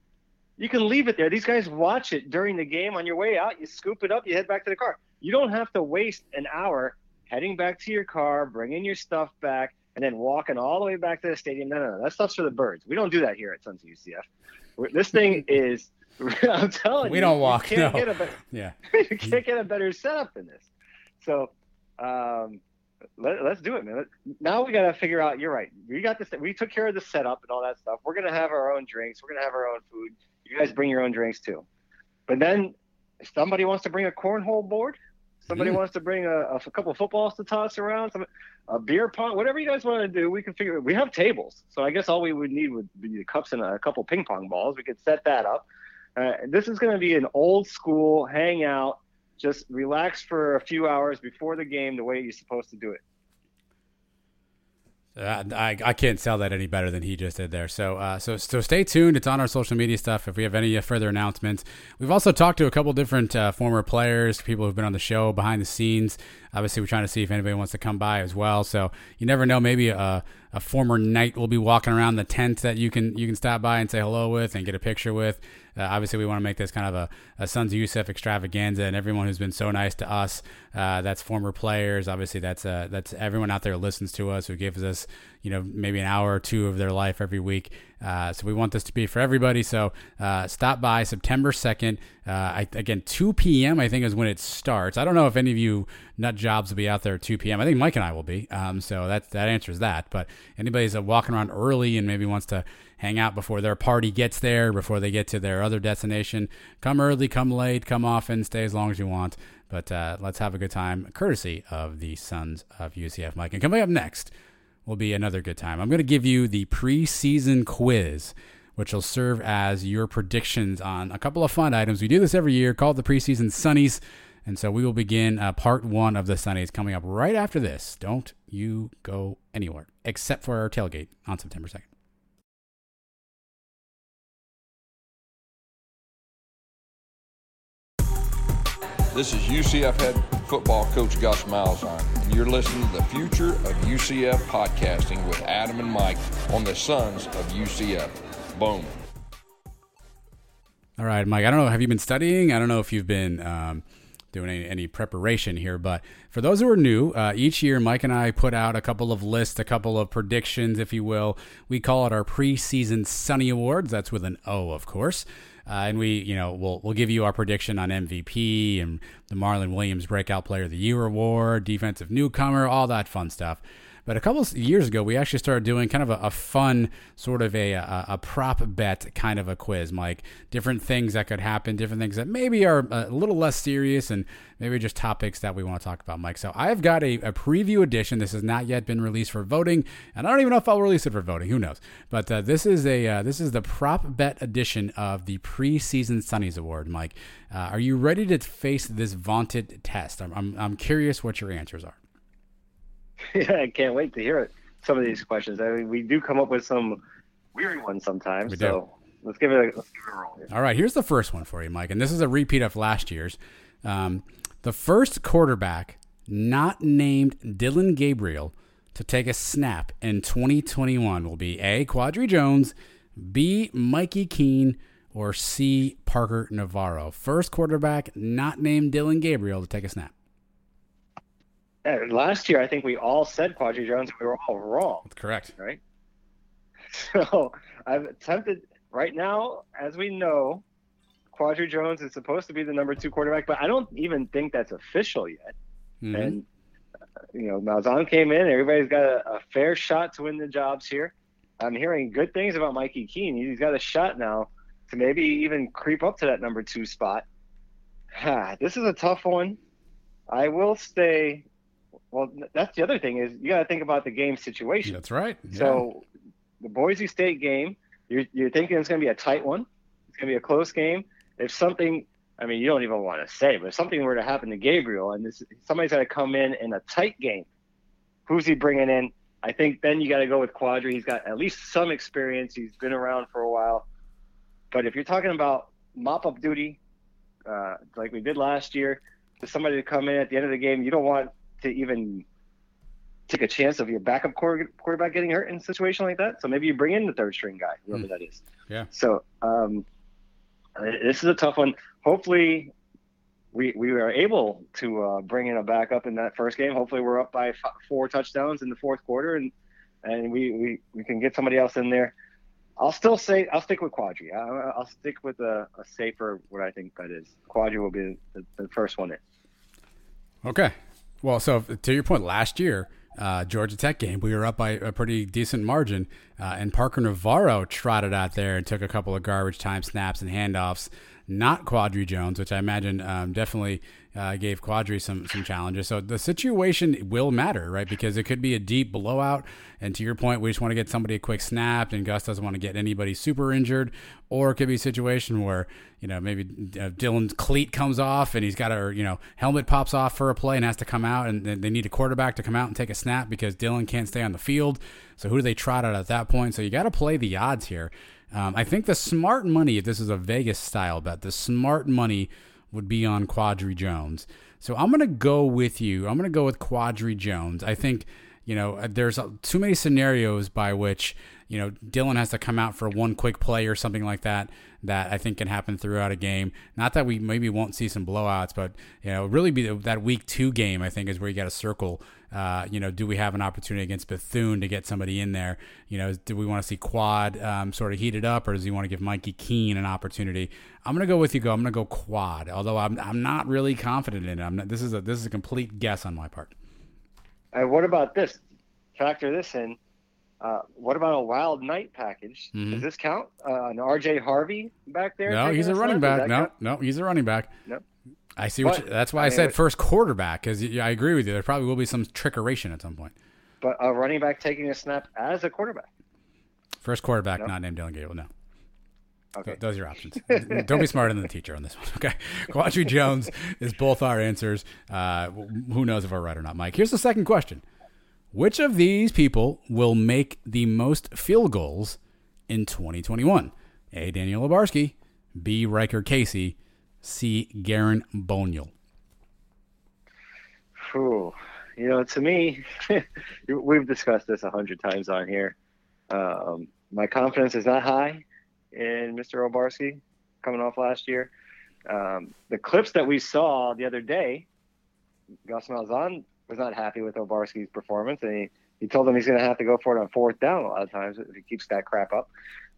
you can leave it there. These guys watch it during the game. On your way out, you scoop it up, you head back to the car. You don't have to waste an hour heading back to your car, bringing your stuff back, and then walking all the way back to the stadium. No, no, no. That stuff's for the birds. We don't do that here at Sons of UCF. This thing is, I'm telling we you, don't walk. You no. better, yeah. you can't get a better setup than this. So, um, let, us do it, man. Now we got to figure out. You're right. We got this. We took care of the setup and all that stuff. We're gonna have our own drinks. We're gonna have our own food. You guys bring your own drinks too. But then somebody wants to bring a cornhole board. Somebody mm. wants to bring a, a, couple of footballs to toss around. Some a beer pong. Whatever you guys want to do, we can figure. We have tables, so I guess all we would need would be the cups and a couple ping pong balls. We could set that up. Uh, this is going to be an old school hangout just relax for a few hours before the game the way you're supposed to do it. Uh, I, I can't sell that any better than he just did there. So uh, so so stay tuned. It's on our social media stuff. If we have any further announcements, we've also talked to a couple different uh, former players, people who've been on the show behind the scenes. Obviously, we're trying to see if anybody wants to come by as well. So you never know. Maybe a, a former knight will be walking around the tent that you can you can stop by and say hello with and get a picture with. Uh, obviously, we want to make this kind of a, a Sons of UCF extravaganza, and everyone who's been so nice to us, uh, that's former players. Obviously, that's uh, that's everyone out there who listens to us, who gives us, you know, maybe an hour or two of their life every week. Uh, so we want this to be for everybody. So uh, stop by September 2nd. Uh, I, again, 2 p.m. I think is when it starts. I don't know if any of you nut jobs will be out there at 2 p.m. I think Mike and I will be. Um, so that that answers that. But anybody's walking around early and maybe wants to hang out before their party gets there, before they get to their other destination, come early, come late, come often, stay as long as you want. But uh, let's have a good time, courtesy of the Sons of UCF Mike. And coming up next will be another good time. I'm going to give you the preseason quiz, which will serve as your predictions on a couple of fun items. We do this every year called the preseason Sonnies. And so we will begin uh, part one of the Sonnies coming up right after this. Don't you go anywhere except for our tailgate on September 2nd. This is UCF head football coach Gus Malzahn, and you're listening to the Future of UCF podcasting with Adam and Mike on the Sons of UCF. Boom. All right, Mike. I don't know. Have you been studying? I don't know if you've been um, doing any, any, preparation here, but for those who are new, uh, each year Mike and I put out a couple of lists, a couple of predictions, if you will. We call it our preseason Sonny Awards. That's with an O, of course. Uh, and we, you know, we'll we'll give you our prediction on MVP and the Marlon Williams Breakout Player of the Year award, defensive newcomer, all that fun stuff. But a couple years ago, we actually started doing kind of a, a fun sort of a, a, a, prop bet kind of a quiz, like Different things that could happen, different things that maybe are a little less serious and maybe just topics that we want to talk about, Mike. So I've got a, a preview edition. This has not yet been released for voting, and I don't even know if I'll release it for voting. Who knows? But uh, this is a uh, this is the prop bet edition of the preseason Sonnies Award, Mike. Uh, are you ready to face this vaunted test? I'm, I'm, I'm curious what your answers are. yeah, I can't wait to hear it. Some of these questions. I mean, we do come up with some weird ones sometimes. We so let's give it a let's give it a roll. Here. All right, here's the first one for you, Mike, and this is a repeat of last year's. Um, the first quarterback not named Dillon Gabriel to take a snap in 2021 will be A. Quadry Jones, B. Mikey Keene, or C. Parker Navarro. First quarterback not named Dillon Gabriel to take a snap. Yeah, last year, I think we all said Quadry Jones. and We were all wrong. That's correct. Right. So I've attempted right now, as we know, Quadry Jones is supposed to be the number two quarterback, but I don't even think that's official yet. Mm-hmm. And uh, you know, Malzahn came in. Everybody's got a, a, fair shot to win the jobs here. I'm hearing good things about Mikey Keene. He's got a shot now to maybe even creep up to that number two spot. this is a tough one. I will stay. Well, that's the other thing is you got to think about the game situation. That's right. Yeah. So the Boise State game, you're, you're thinking it's going to be a tight one. It's going to be a close game. If something, I mean, you don't even want to say, but if something were to happen to Gabriel and this, somebody's got to come in in a tight game, who's he bringing in? I think then you got to go with Quadry. He's got at least some experience. He's been around for a while. But if you're talking about mop up duty, uh, like we did last year, for somebody to come in at the end of the game, you don't want to even take a chance of your backup quarterback getting hurt in a situation like that. So maybe you bring in the third string guy, whoever mm. that is. Yeah. So um, this is a tough one. Hopefully, we we are able to uh, bring in a backup in that first game. Hopefully, we're up by f- four touchdowns in the fourth quarter, and and we, we, we can get somebody else in there. I'll still say I'll stick with Quadry. I, will stick with a, a, safer what I think that is. Quadry will be the, the first one in. Okay. Well, so to your point, last year uh, Georgia Tech game, we were up by a pretty decent margin, uh, and Parker Navarro trotted out there and took a couple of garbage time snaps and handoffs. Not Quadry Jones, which I imagine um, definitely uh, gave Quadry some some challenges. So the situation will matter, right? Because it could be a deep blowout. And to your point, we just want to get somebody a quick snap, and Gus doesn't want to get anybody super injured. Or it could be a situation where you know maybe uh, Dillon's cleat comes off and he's got a you know helmet pops off for a play and has to come out, and they need a quarterback to come out and take a snap because Dillon can't stay on the field. So who do they trot out at that point? So you got to play the odds here. Um, I think the smart money, if this is a Vegas style bet, the smart money would be on Quadry Jones. So I'm going to go with you. I'm going to go with Quadry Jones. I think, you know, uh, there's too many scenarios by which, you know, Dillon has to come out for one quick play or something like that that I think can happen throughout a game. Not that we maybe won't see some blowouts, but, you know, really be that week two game, I think, is where you got to circle uh, you know, do we have an opportunity against Bethune to get somebody in there? You know, do we want to see Quad um, sort of heated up, or does he want to give Mikey Keene an opportunity? I'm to go with you. Go. I'm to go Quad. Although I'm I'm not really confident in it. I'm not, this is a this is a complete guess on my part. And what about this? Factor this in. Uh, what about a wild night package? Mm-hmm. Does this count? Uh, an RJ Harvey back there? No, he's a running back. No, count? no, he's a running back. No. I see what. But, you, that's why I, I said first quarterback because I agree with you. There probably will be some trickeration at some point. But a running back taking a snap as a quarterback. First quarterback, no. not named Dillon Gabriel. No. Okay. Those are your options. Don't be smarter than the teacher on this one. Okay. Quadry Jones is both our answers. Uh, who knows if we're right or not, Mike? Here's the second question Which of these people will make the most field goals in 2021? A. Daniel Obarski, B. Riker Casey, C. Garen Boniel? Ooh, you know, to me, we've discussed this a hundred times on here. Um, my confidence is not high in Mr. Obarski coming off last year. Um, the clips that we saw the other day, Gus Malzahn was not happy with Obarski's performance, and he, he told him he's going to have to go for it on fourth down a lot of times if he keeps that crap up.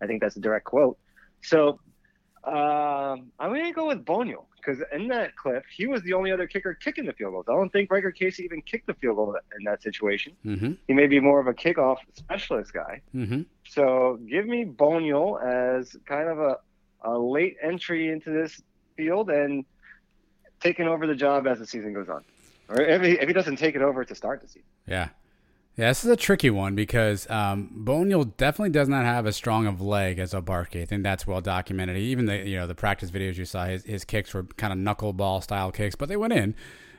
I think that's a direct quote. So um, I'm going to go with Boniel because in that clip, he was the only other kicker kicking the field goals. I don't think Riker Casey even kicked the field goal in that situation. Mm-hmm. He may be more of a kickoff specialist guy. Mm-hmm. So give me Boniel as kind of a, a late entry into this field and taking over the job as the season goes on. Or if he, if he doesn't take it over to start the season. Yeah. Yeah, this is a tricky one because um, Boniel definitely does not have as strong of leg as Obarski. I think that's well documented. Even the you know the practice videos you saw, his, his kicks were kind of knuckleball style kicks, but they went in.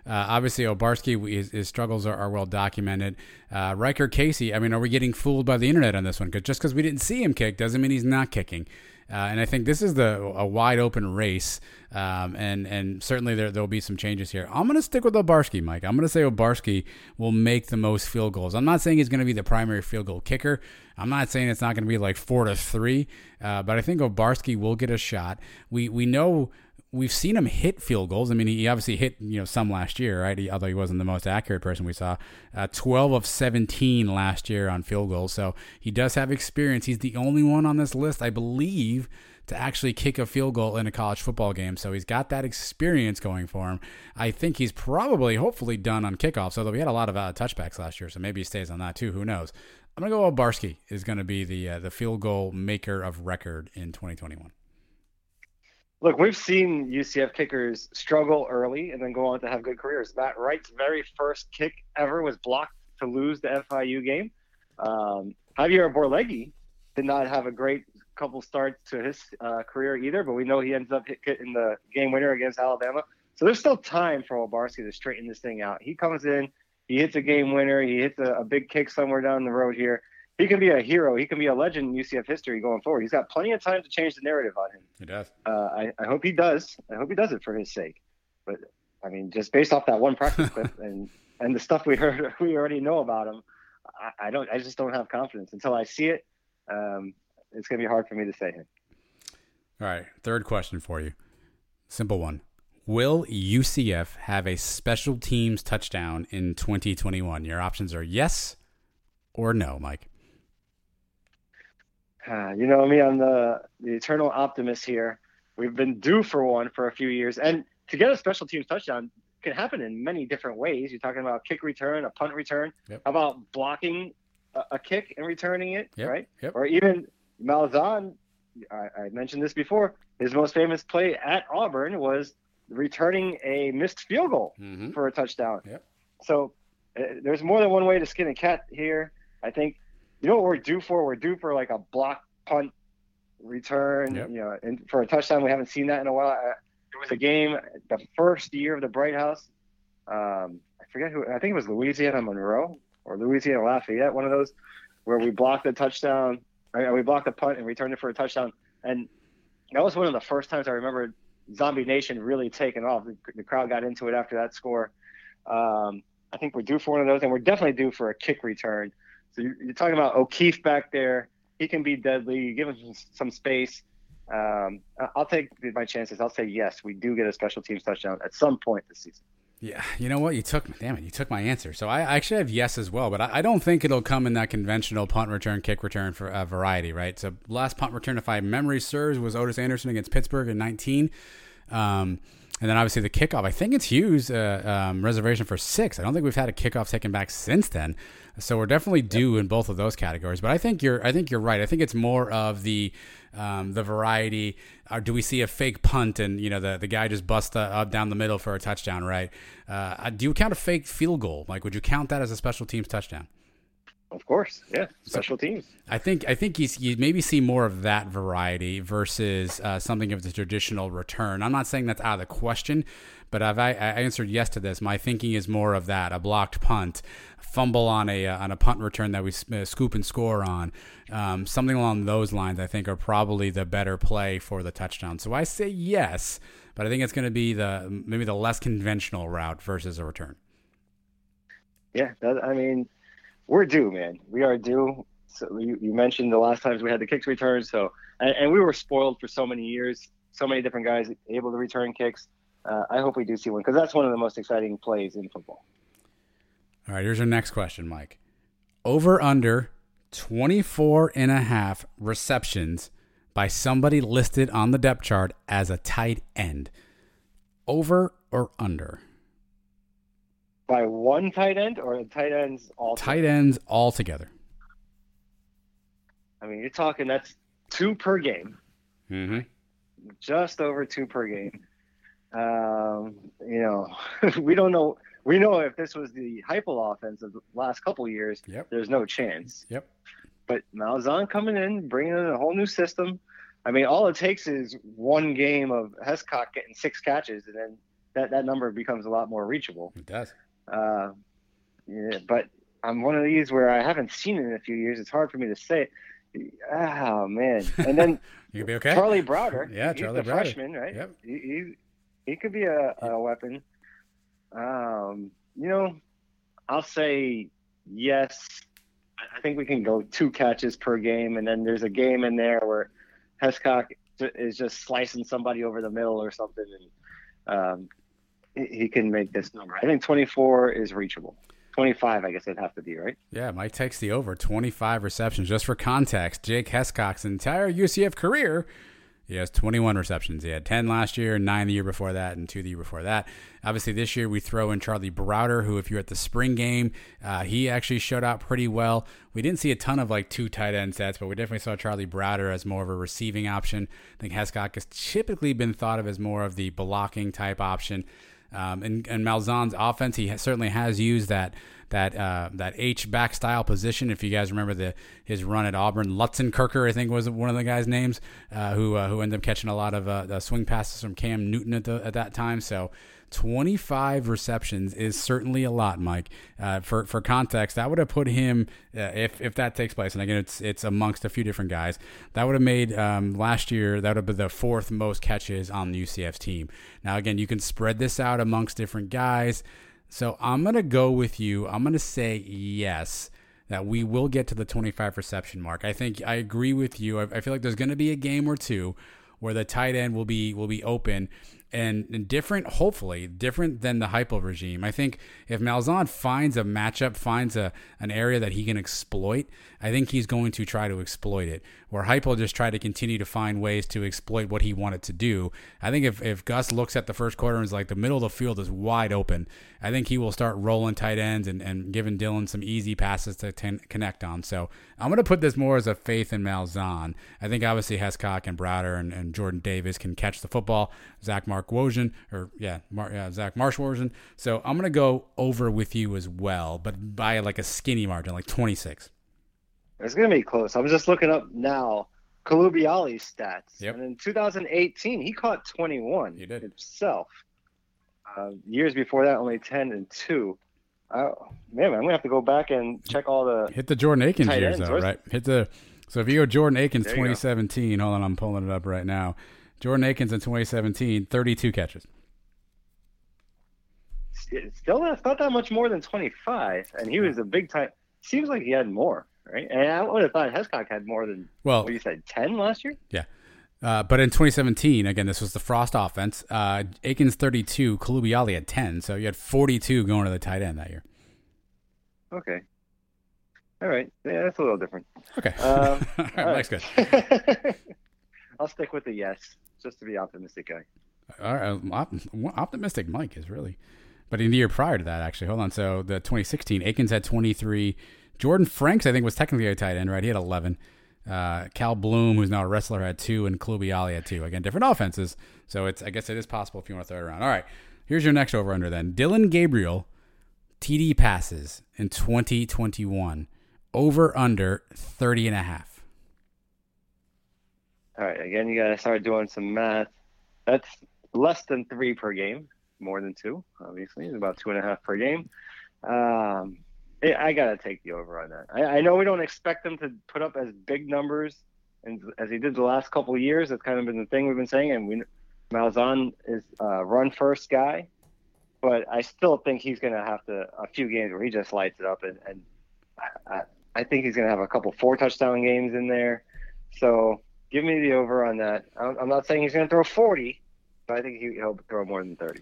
Uh, obviously, Obarski, his, his struggles are, are, well documented. Uh, Riker Casey, I mean, are we getting fooled by the internet on this one? Because just because we didn't see him kick doesn't mean he's not kicking. Uh, and I think this is the a wide open race, um, and and certainly there there'll be some changes here. I'm going to stick with Obarski, Mike. I'm going to say Obarski will make the most field goals. I'm not saying he's going to be the primary field goal kicker. I'm not saying it's not going to be like four to three, uh, but I think Obarski will get a shot. We we know we've seen him hit field goals. I mean, he obviously hit you know some last year, right? He, although he wasn't the most accurate person we saw. Uh, Twelve of seventeen last year on field goals, so he does have experience. He's the only one on this list, I believe, to actually kick a field goal in a college football game. So he's got that experience going for him. I think he's probably, hopefully, done on kickoffs. Although we had a lot of uh, touchbacks last year, so maybe he stays on that too. Who knows? I'm gonna go. Obarski is to be the uh, the field goal maker of record in 2021. Look, we've seen UCF kickers struggle early and then go on to have good careers. Matt Wright's very first kick ever was blocked to lose the FIU game. Um, Javier Beorlegui did not have a great couple starts to his uh, career either, but we know he ends up hitting the game winner against Alabama. So there's still time for Obarski to straighten this thing out. He comes in, he hits a game winner, he hits a, a big kick somewhere down the road here he can be a hero. He can be a legend in UCF history going forward. He's got plenty of time to change the narrative on him. He does. Uh, I, I hope he does. I hope he does it for his sake. But I mean, just based off that one practice clip and and the stuff we heard, we already know about him. I, I don't. I just don't have confidence until I see it. Um, it's gonna be hard for me to say him. All right. Third question for you. Simple one. Will UCF have a special teams touchdown in 2021? Your options are yes or no, Mike. Uh, you know me, I'm the, the eternal optimist here. We've been due for one for a few years. And to get a special teams touchdown can happen in many different ways. You're talking about kick return, a punt return. Yep. How about blocking a, a, kick and returning it, yep. right? Yep. Or even Malzahn, I, I mentioned this before, his most famous play at Auburn was returning a missed field goal mm-hmm. for a touchdown. Yep. So uh, there's more than one way to skin a cat here. I think you know what we're due for? We're due for like a block punt return, yep. you know, and for a touchdown. We haven't seen that in a while. It was a game the first year of the Bright House. Um, I forget who. I think it was Louisiana Monroe or Louisiana Lafayette, one of those, where we blocked the touchdown. We blocked the punt and returned it for a touchdown. And that was one of the first times I remember Zombie Nation really taking off. The, the crowd got into it after that score. Um, I think we're due for one of those, and we're definitely due for a kick return. So you're, talking about O'Keefe back there. He can be deadly. You give him some space. Um, I'll take my chances. I'll say yes. We do get a special teams touchdown at some point this season. Yeah, you know what? You took damn it. You took my answer. So I actually have yes as well, but I, I don't think it'll come in that conventional punt return, kick return for uh, variety, right? So last punt return, if I memory serves, was Otis Anderson against Pittsburgh in 19. Um, and then obviously the kickoff. I think it's Hughes' uh, um, reservation for six. I don't think we've had a kickoff taken back since then. So we're definitely due in both of those categories. But I think you're I think you're right. I think it's more of the um, the variety. Or do we see a fake punt and you know the the guy just busts up down the middle for a touchdown? Right? Uh, do you count a fake field goal? Like, would you count that as a special teams touchdown? Of course, yeah, special so, teams. I think I think you, you maybe see more of that variety versus uh, something of the traditional return. I'm not saying that's out of the question, but I've I, answered yes to this. My thinking is more of that: a blocked punt, fumble on a uh, on a punt return that we uh, scoop and score on, um, something along those lines. I think are probably the better play for the touchdown. So I say yes, but I think it's going to be the maybe the less conventional route versus a return. Yeah, that, I mean we're due, man. We are due. So you, you mentioned the last times we had the kicks returned. So and, and, we were spoiled for so many years. So many different guys able to return kicks. Uh, I hope we do see one because that's one of the most exciting plays in football. All right, here's our next question, Mike. Over under 24 and a half receptions by somebody listed on the depth chart as a tight end. Over or under? by one tight end or tight ends all tight ends all together. I mean, you're talking that's two per game. Mm-hmm. Just over two per game. Um, you know, we don't know. We know if this was the Heupel offense of the last couple years, yep. there's no chance. Yep. But Malzahn coming in, bringing in a whole new system. I mean, all it takes is one game of Hescock getting six catches, and then that, that number becomes a lot more reachable. It does. Uh, yeah, but I'm one of these where I haven't seen it in a few years. It's hard for me to say. Oh man! And then you be okay. Charlie Browder. yeah, he's Charlie the Browder. freshman, right? Yep. He, he could be a, a weapon. Um, you know, I'll say yes. I- think we can go two catches per game, and then there's a game in there where Hescock is just slicing somebody over the middle or something, and um, he, he can make this number. I think 24 is reachable. 25, I guess it'd have to be right. Yeah, Mike takes the over 25 receptions. Just for context, Jake Hescock's entire UCF career, he has 21 receptions. He had 10 last year, 9 the year before that, and 2 the year before that. Obviously, this year we throw in Charlie Browder, who, if you're at the spring game, uh, he actually showed out pretty well. We didn't see a ton of like two tight end sets, but we definitely saw Charlie Browder as more of a receiving option. I think Hescock has typically been thought of as more of the blocking type option. Um, and, and Malzahn's offense, he certainly has used that that uh, that H back style position. If you guys remember the his run at Auburn, Lutzenkirchen, I think was one of the guys' names, uh, who uh, who ended up catching a lot of uh, the swing passes from Cam Newton at, the, at that time. So. 25 receptions is certainly a lot, Mike. Uh, for for context, that would have put him uh, if if that takes place, and again, it's it's amongst a few different guys. That would have made um, last year that would have been the fourth most catches on the UCF's team. Now, again, you can spread this out amongst different guys. So I'm gonna go with you. I'm gonna say yes that we will get to the 25 reception mark. I think I agree with you. I, I feel like there's gonna be a game or two where the tight end will be will be open and, and different, hopefully different than the Heupel regime. I think if Malzahn finds a matchup, finds a an area that he can exploit, I think he's going to try to exploit it. Where Heupel just tried to continue to find ways to exploit what he wanted to do. I think if, if Gus looks at the first quarter and is like the middle of the field is wide open, I think he will start rolling tight ends and, and giving Dillon some easy passes to ten, connect on. So I'm going to put this more as a faith in Malzahn. I think obviously Hescock and Browder and, and Jordan Davis can catch the football. Zach Mark Wojan, or yeah, Mar, yeah Zach Marsh Wojan. So I'm going to go over with you as well, but by like a skinny margin, like 26. It's going to be close. I'm just looking up now Colubiale's stats. Yep. And in 2018, he caught 21 He did. himself. Uh, years before that, only 10 and 2. Oh, man, I'm going to have to go back and check all the. Hit the Jordan Akins Tight years though, right? Hit the so if you go Jordan Akins There 2017. Hold on, I'm pulling it up right now. Jordan Akins in 2017, 32 catches. Still, it's not that much more than 25. And he was a big time. Seems like he had more, right? And I would have thought Hescock had more than, Well, what you said, 10 last year? Yeah. Uh, but in 2017, again, this was the Frost offense. Uh, Akins 32, Colubiale had 10. So you had 42 going to the tight end that year. Okay. All right. Yeah, that's a little different. Okay. Um, All right, all Mike's good. I'll stick with the yes, just to be optimistic guy. All right. op- optimistic Mike is really. But in the year prior to that, actually, hold on. So the 2016, Akins had 23. Jordan Franks, I think, was technically a tight end, right? He had 11. Uh, Cal Bloom, who's now a wrestler, had two, and Colubiale had two. Again, different offenses. So it's I guess it is possible if you want to throw it around. All right. Here's your next over under then. Dillon Gabriel, TD passes in 2021. Over under 30 and a half. All right. Again, you got to start doing some math. That's less than three per game, more than two, obviously. It's about two and a half per game. Um, I got to take the over on that. I, I know we don't expect them to put up as big numbers and as he did the last couple of years. That's kind of been the thing we've been saying. And we, Malzahn is a run first guy, but I still think he's to have to a few games where he just lights it up, and, and I, I think he's to have a couple four touchdown games in there. So give me the over on that. I'm not saying he's to throw 40, but I think he- he'll throw more than 30.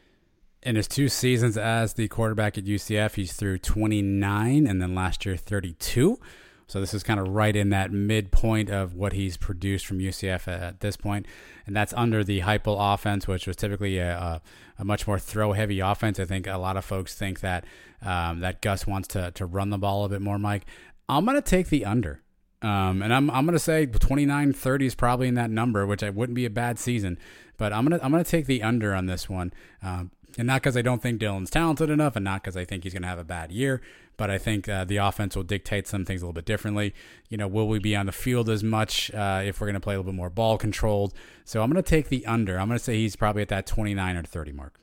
In his two seasons as the quarterback at UCF, he's threw 29 and then last year 32. So this is kind of right in that midpoint of what he's produced from UCF at, this point. And that's under the Heupel offense, which was typically a, a, a much more throw-heavy offense. I think a lot of folks think that um, that Gus wants to, to run the ball a bit more, Mike. I'm going to take the under. Um, and I'm, I'm going to say 29 30 is probably in that number, which I wouldn't be a bad season. But I'm going to I'm to take the under on this one. Um, and not because I don't think Dillon's talented enough, and not because I think he's going to have a bad year, but I think uh, the offense will dictate some things a little bit differently. You know, will we be on the field as much uh, if we're going to play a little bit more ball controlled? So I'm going to take the under. I'm going to say he's probably at that 29 or 30 mark.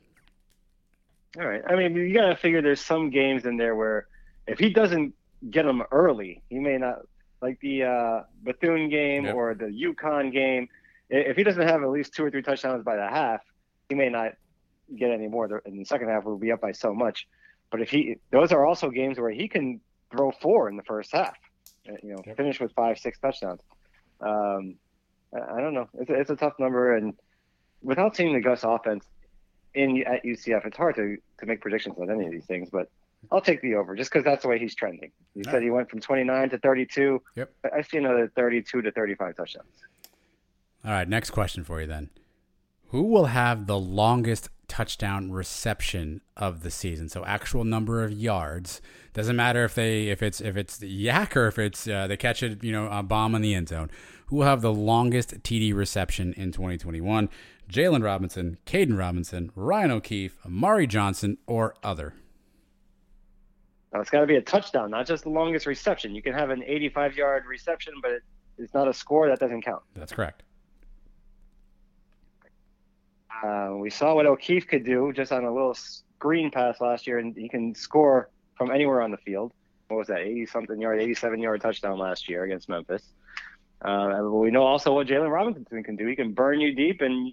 All right. I mean, you got to figure there's some games in there where if he doesn't get them early, he may not like the uh, Bethune game Yep. or the UConn game, if he doesn't have at least two or three touchdowns by the half, he may not get any more. In the second half, we'll be up by so much. But if he, those are also games where he can throw four in the first half. uh, You know, Yep. finish with five, six touchdowns. Um, I, I don't know. It's a, it's a tough number, and without seeing the Gus offense in at UCF, it's hard to to make predictions on any of these things. But I'll take the over just because that's the way he's trending. He said he went from 29 to 32. Yep. I- I see another 32 to 35 touchdowns. All right, next question for you then. Who will have the longest touchdown reception of the season? So actual number of yards doesn't matter if they if it's if it's the yak or if it's uh, they catch it you know a bomb in the end zone. Who will have the longest TD reception in 2021? Jaylon Robinson, Caden Robinson, Ryan O'Keefe, Amari Johnson, or other? Now, it's got to be a touchdown, not just the longest reception. You can have an 85 yard reception, but it, it's not a score. That doesn't count. That's correct. Uh, we saw what O'Keefe could do just on a little screen pass last year, and he can score from anywhere on the field. What was that, 80 something yard, 87 yard touchdown last year against Memphis? Uh, we know also what Jaylon Robinson can do. He can burn you deep, and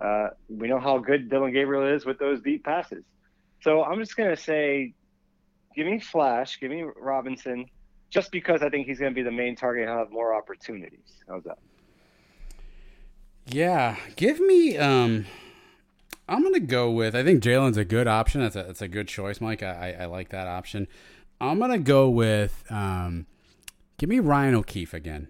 uh, we know how good Dillon Gabriel is with those deep passes. So I'm just going to say, give me Flash, give me Robinson, just because I think he's going to be the main target and have more opportunities. How's that? Yeah, give me. Um, I'm gonna go with. I think Jaylon's a good option. That's a that's a good choice, Mike. I, I, like that option. I'm gonna go with. Um, give me Ryan O'Keefe again.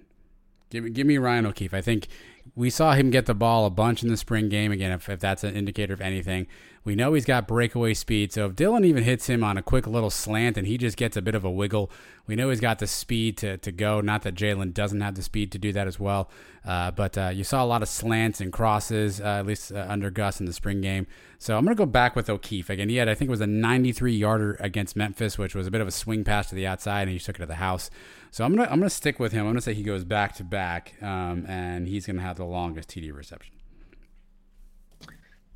Give me give me Ryan O'Keefe. I think we saw him get the ball a bunch in the spring game again. If, if that's an indicator of anything, we know he's got breakaway speed. So if Dillon even hits him on a quick little slant and he just gets a bit of a wiggle, we know he's got the speed to, to go. Not that Jaylon doesn't have the speed to do that as well. Uh, but uh, you saw a lot of slants and crosses, uh, at least uh, under Gus in the spring game. So I'm going to go back with O'Keefe. Again, he had, I think it was a 93 yarder against Memphis, which was a bit of a swing pass to the outside, and he took it to the house. So I'm going to I'm gonna stick with him. I'm going to say he goes back to back, um, and he's going to have the longest TD reception.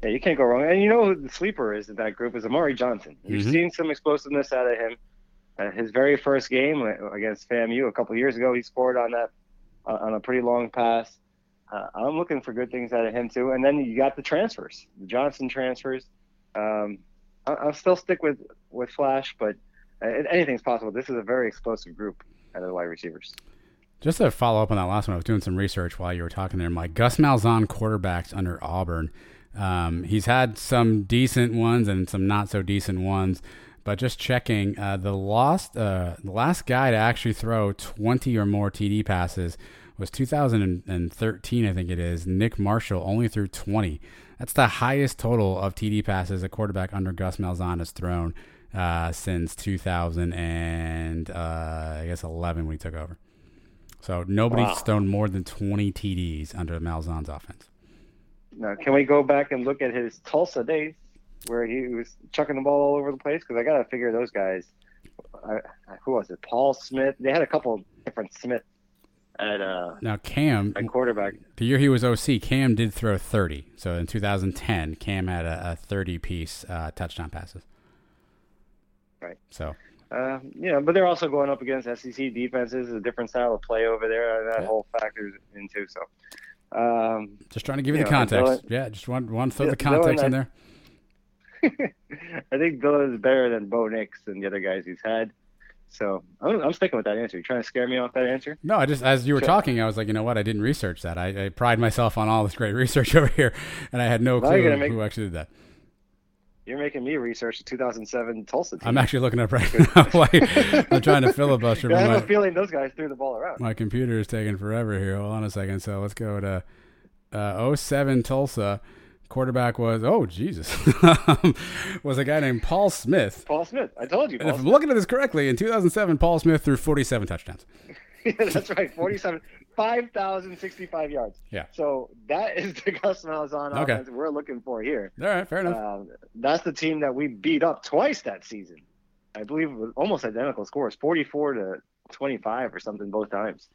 Yeah, you can't go wrong. And you know who the sleeper is in that group is Amari Johnson. You've Mhm. seen some explosiveness out of him. Uh, his very first game against FAMU a couple years ago, he scored on that uh, on a pretty long pass. Uh, I'm looking for good things out of him too. And then you got the transfers, the Johnson transfers. Um, I- I'll still stick with with Flash, but uh, anything's possible. This is a very explosive group out of the wide receivers. Just to follow up on that last one, I was doing some research while you were talking there, My Gus Malzahn quarterbacks under Auburn. Um, he's had some decent ones and some not so decent ones, but just checking, uh, the last uh, the last guy to actually throw 20 or more TD passes was 2013, I think it is. Nick Marshall only threw 20. That's the highest total of TD passes a quarterback under Gus Malzahn has thrown uh, since 2000 and uh, I guess 11 when he took over. So nobody's Wow. thrown more than 20 TDs under Malzahn's offense. Now, can we go back and look at his Tulsa days where he was chucking the ball all over the place? Because I got to figure those guys. Who was it? Paul Smith. They had a couple different Smith at uh, Now Cam, at quarterback. the year he was OC, Cam did throw 30. So in 2010, Cam had a, a 30 piece uh, touchdown passes. Right. So Uh, you know, but they're also going up against SEC defenses, a different style of play over there. That Yeah. whole factors into so. Um, just trying to give you Yeah, the context. Dillon- yeah, just want want to throw the context Dillon, in there. I think Dillon is better than Bo Nix and the other guys he's had. So I'm, I'm sticking with that answer. You trying to scare me off that answer? No, I just as you were Sure. talking, I was like, you know what? I didn't research that. I, I pride myself on all this great research over here, and I had no clue make- who actually did that. You're making me research the 2007 Tulsa team. I'm actually looking up right now. I'm trying to filibuster. I have my- a feeling those guys threw the ball around. My computer is taking forever here. Hold on a second. So let's go to uh, 07 Tulsa. Quarterback was, oh, Jesus, was a guy named Paul Smith. Paul Smith. I told you. And Paul if I'm looking at this correctly, in 2007, Paul Smith threw 47 touchdowns. Yeah, that's right. 47, 5,065 yards. Yeah. So that is the Gus Malzahn Okay. offense we're looking for here. All right, fair enough. Um, that's the team that we beat up twice that season. I believe it was almost identical scores, 44 to 25 or something both times.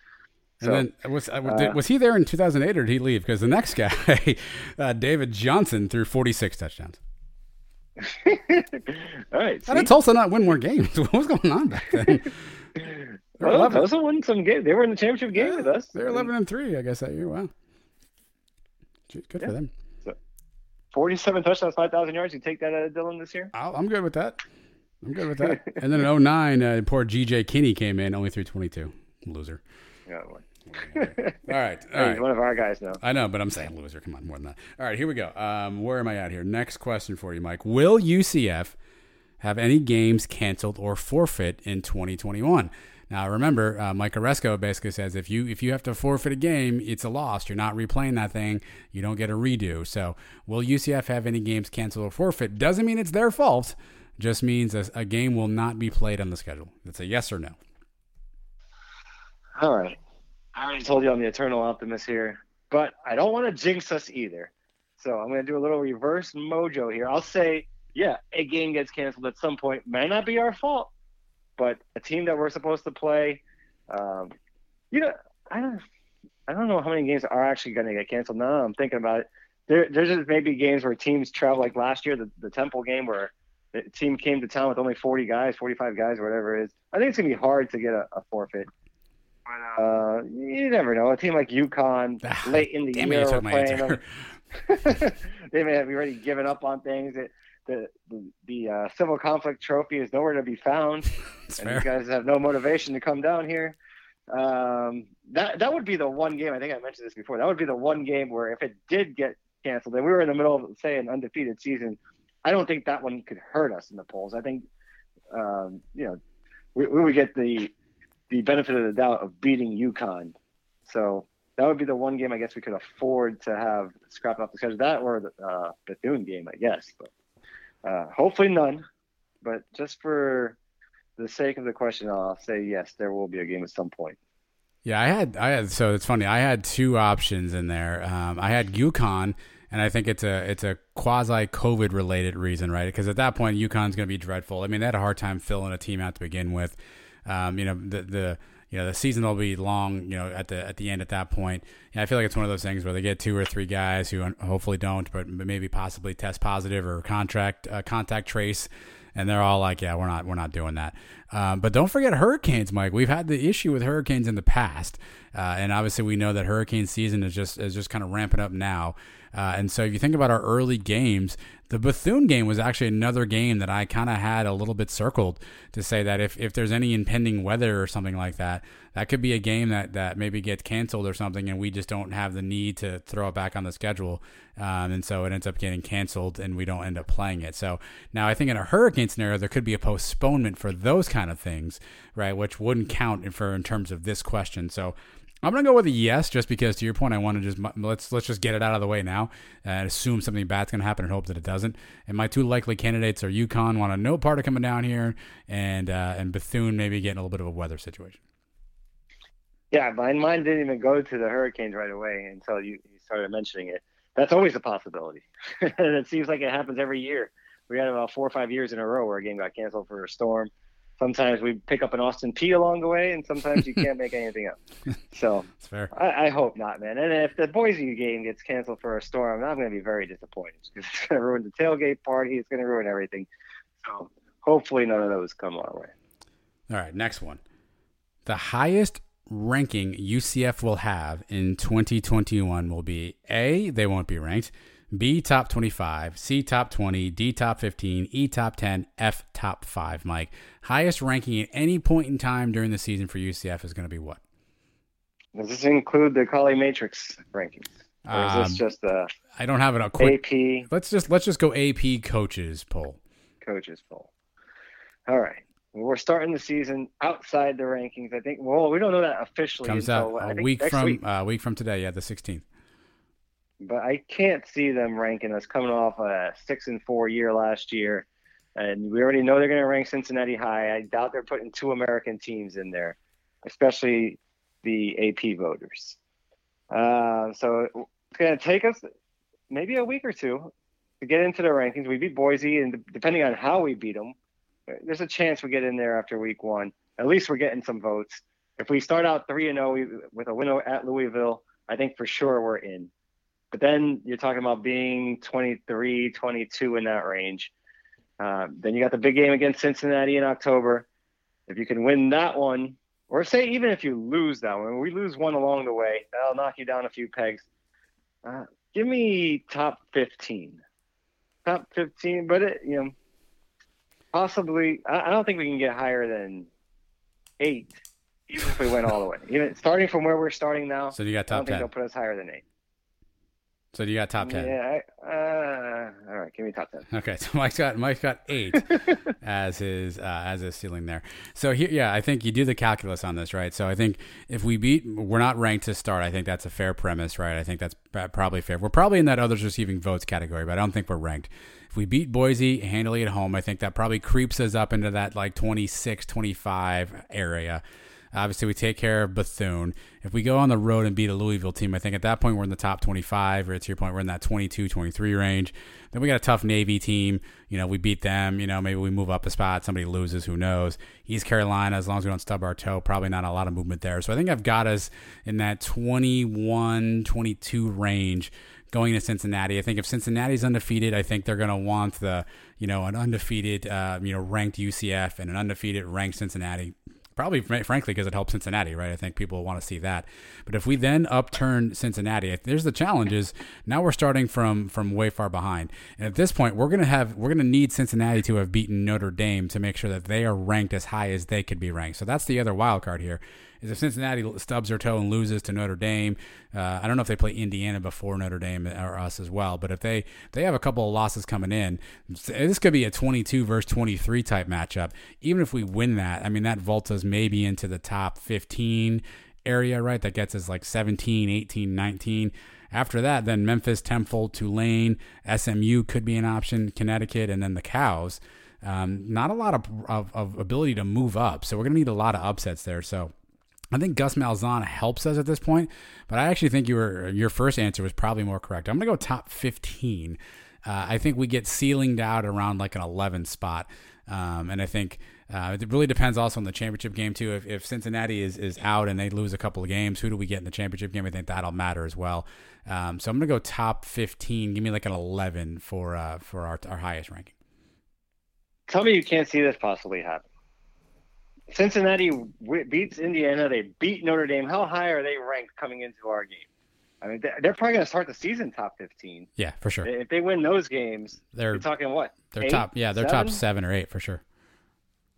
So, and then was uh, uh, did, was he there in 2008 or did he leave? Because the next guy, uh, David Johnson, threw 46 touchdowns. all right. How did? Tulsa not win more games? what was going on back then? Well, 11. those won some game. They were in the championship game yeah, with us. They're eleven and three, I guess that year. Wow, good yeah. for them. So, Forty-seven touchdowns, five thousand yards. You take that out of Dillon this year? i am good with that. I'm good with that. and then in 09, uh, poor GJ Kinney came in, only threw 22. Loser. Yeah, all right. All right. one of our guys now. I know, but I'm saying loser. Come on, more than that. All right, here we go. Um, where am I at here? Next question for you, Mike. Will UCF have any games canceled or forfeit in 2021? Now, remember, uh, Mike Aresco basically says if you if you have to forfeit a game, it's a loss. You're not replaying that thing. You don't get a redo. So, will UCF have any games canceled or forfeit? Doesn't mean it's their fault. Just means a, a game will not be played on the schedule. It's a yes or no. All right. I already told you I'm the eternal optimist here, but I don't want to jinx us either. So I'm going to do a little reverse mojo here. I'll say, yeah, a game gets canceled at some point. May not be our fault, but a team that we're supposed to play, um, you know, I don't, I don't know how many games are actually going to get canceled. Now I'm thinking about it. There, there's just maybe games where teams travel, like last year, the, the Temple game where the team came to town with only 40 guys, 45 guys, or whatever it is. I think it's going to be hard to get a, a forfeit. Uh, you never know. A team like UConn late in the Damn year, we're playing them. they may have already given up on things. It, the the, the uh, civil conflict trophy is nowhere to be found, and fair. you guys have no motivation to come down here. Um, that that would be the one game. I think I mentioned this before. That would be the one game where if it did get canceled, and we were in the middle of say an undefeated season, I don't think that one could hurt us in the polls. I think um, you know we, we would get the the benefit of the doubt of beating UConn. So that would be the one game I guess we could afford to have scrapped off the schedule. That or the uh, Bethune game, I guess. But uh, hopefully none. But just for the sake of the question, I'll say yes, there will be a game at some point. Yeah, I had, I had. So it's funny. I had two options in there. Um, I had UConn, and I think it's a it's a quasi COVID related reason, right? Because at that point, UConn's going to be dreadful. I mean, they had a hard time filling a team out to begin with. Um, you know, the the you know the season will be long. You know, at the at the end at that point, yeah, I feel like it's one of those things where they get two or three guys who hopefully don't, but maybe possibly test positive or contract uh, contact trace, and they're all like, yeah, we're not we're not doing that. Um, but don't forget hurricanes, Mike. We've had the issue with hurricanes in the past, uh, and obviously we know that hurricane season is just is just kind of ramping up now. Uh, and so if you think about our early games, the Bethune game was actually another game that I kind of had a little bit circled to say that if, if there's any impending weather or something like that, that could be a game that, that maybe gets canceled or something, and we just don't have the need to throw it back on the schedule. Um, and so it ends up getting canceled, and we don't end up playing it. So now I think in a hurricane scenario, there could be a postponement for those kind of things, right? Which wouldn't count for in terms of this question. So I'm gonna go with a yes, just because to your point, I want to just let's let's just get it out of the way now and assume something bad's gonna happen and hope that it doesn't. And my two likely candidates are UConn, want to no part of coming down here, and uh, and Bethune maybe getting a little bit of a weather situation. Yeah, mine mine didn't even go to the Hurricanes right away until you, you started mentioning it. That's always a possibility, and it seems like it happens every year. We had about four or five years in a row where a game got canceled for a storm sometimes we pick up an Austin Peay along the way, and sometimes you can't make anything up. So I, I, hope not, man. And if the Boise game gets canceled for a storm, I'm going to be very disappointed because it's going to ruin the tailgate party. It's going to ruin everything. So hopefully none of those come our way. All right, next one. The highest ranking UCF will have in 2021 will be A, they won't be ranked. B top 25, C top 20, D top 15, E top 10, F top 5. Mike, highest ranking at any point in time during the season for UCF is going to be what? Does this include the Colley Matrix rankings? Or is um, this just a I don't have it a quick AP. Let's just let's just go AP coaches poll. Coaches poll. All right. We're starting the season outside the rankings. I think. Well, we don't know that officially. Comes until, out a week from week. Uh, week from today. Yeah, the 16th but I can't see them ranking us coming off a six and four year last year. And we already know they're going to rank Cincinnati high. I doubt they're putting two American teams in there, especially the AP voters. Uh, so it's going to take us maybe a week or two to get into the rankings. We beat Boise, and depending on how we beat them, there's a chance we get in there after week one. At least we're getting some votes. If we start out three and zero oh with a win at Louisville, I think for sure we're in. But then you're talking about being 23, 22 in that range. Uh, then you got the big game against Cincinnati in October. If you can win that one, or say even if you lose that one, we lose one along the way, that'll knock you down a few pegs. Uh, give me top 15. Top 15, but it, you know, possibly, I, don't think we can get higher than eight, even if we went all the way. Even starting from where we're starting now. So you got top I don't top think 10. they'll put us higher than eight. So you got top 10. Yeah. I, uh, all right. Give me top 10. Okay, so Mike's got Mike's got eight as his uh, as his ceiling there. So here, yeah, I think you do the calculus on this, right? So I think if we beat, we're not ranked to start. I think that's a fair premise, right? I think that's probably fair. We're probably in that others receiving votes category, but I don't think we're ranked. If we beat Boise handily at home, I think that probably creeps us up into that like 26, 25 area. Obviously, we take care of Bethune. If we go on the road and beat a Louisville team, I think at that point we're in the top 25, or to your point, we're in that 22, 23 range. Then we got a tough Navy team. You know, we beat them. You know, maybe we move up a spot. Somebody loses. Who knows? East Carolina, as long as we don't stub our toe, probably not a lot of movement there. So I think I've got us in that 21, 22 range going to Cincinnati. I think if Cincinnati's undefeated, I think they're going to want the, you know, an undefeated, uh, you know, ranked UCF and an undefeated ranked Cincinnati probably frankly because it helps Cincinnati, right? I think people want to see that. But if we then upturn Cincinnati, there's the challenge is now we're starting from from way far behind. And at this point, we're to have we're to need Cincinnati to have beaten Notre Dame to make sure that they are ranked as high as they could be ranked. So that's the other wild card here is if Cincinnati stubs their toe and loses to Notre Dame, uh, I don't know if they play Indiana before Notre Dame or us as well, but if they they have a couple of losses coming in, this could be a 22 versus 23 type matchup. Even if we win that, I mean that vaults us maybe into the top 15 area, right? That gets us like 17, 18, 19. After that, then Memphis, Temple, Tulane, SMU could be an option, Connecticut, and then the Cows. Um, not a lot of, of, of ability to move up, so we're going to need a lot of upsets there. So I think Gus Malzahn helps us at this point, but I actually think you were your first answer was probably more correct. I'm to go top 15. Uh, I think we get ceilinged out around like an 11 spot, um, and I think uh, it really depends also on the championship game too. If, if Cincinnati is is out and they lose a couple of games, who do we get in the championship game? I think that'll matter as well. Um, so I'm to go top 15. Give me like an 11 for uh, for our our highest ranking. Tell me you can't see this possibly happen. Cincinnati beats Indiana. They beat Notre Dame. How high are they ranked coming into our game? I mean, they're probably going to start the season top 15. Yeah, for sure. If they win those games, they're talking what? They're eight, top. Yeah, they're seven? top seven or eight for sure.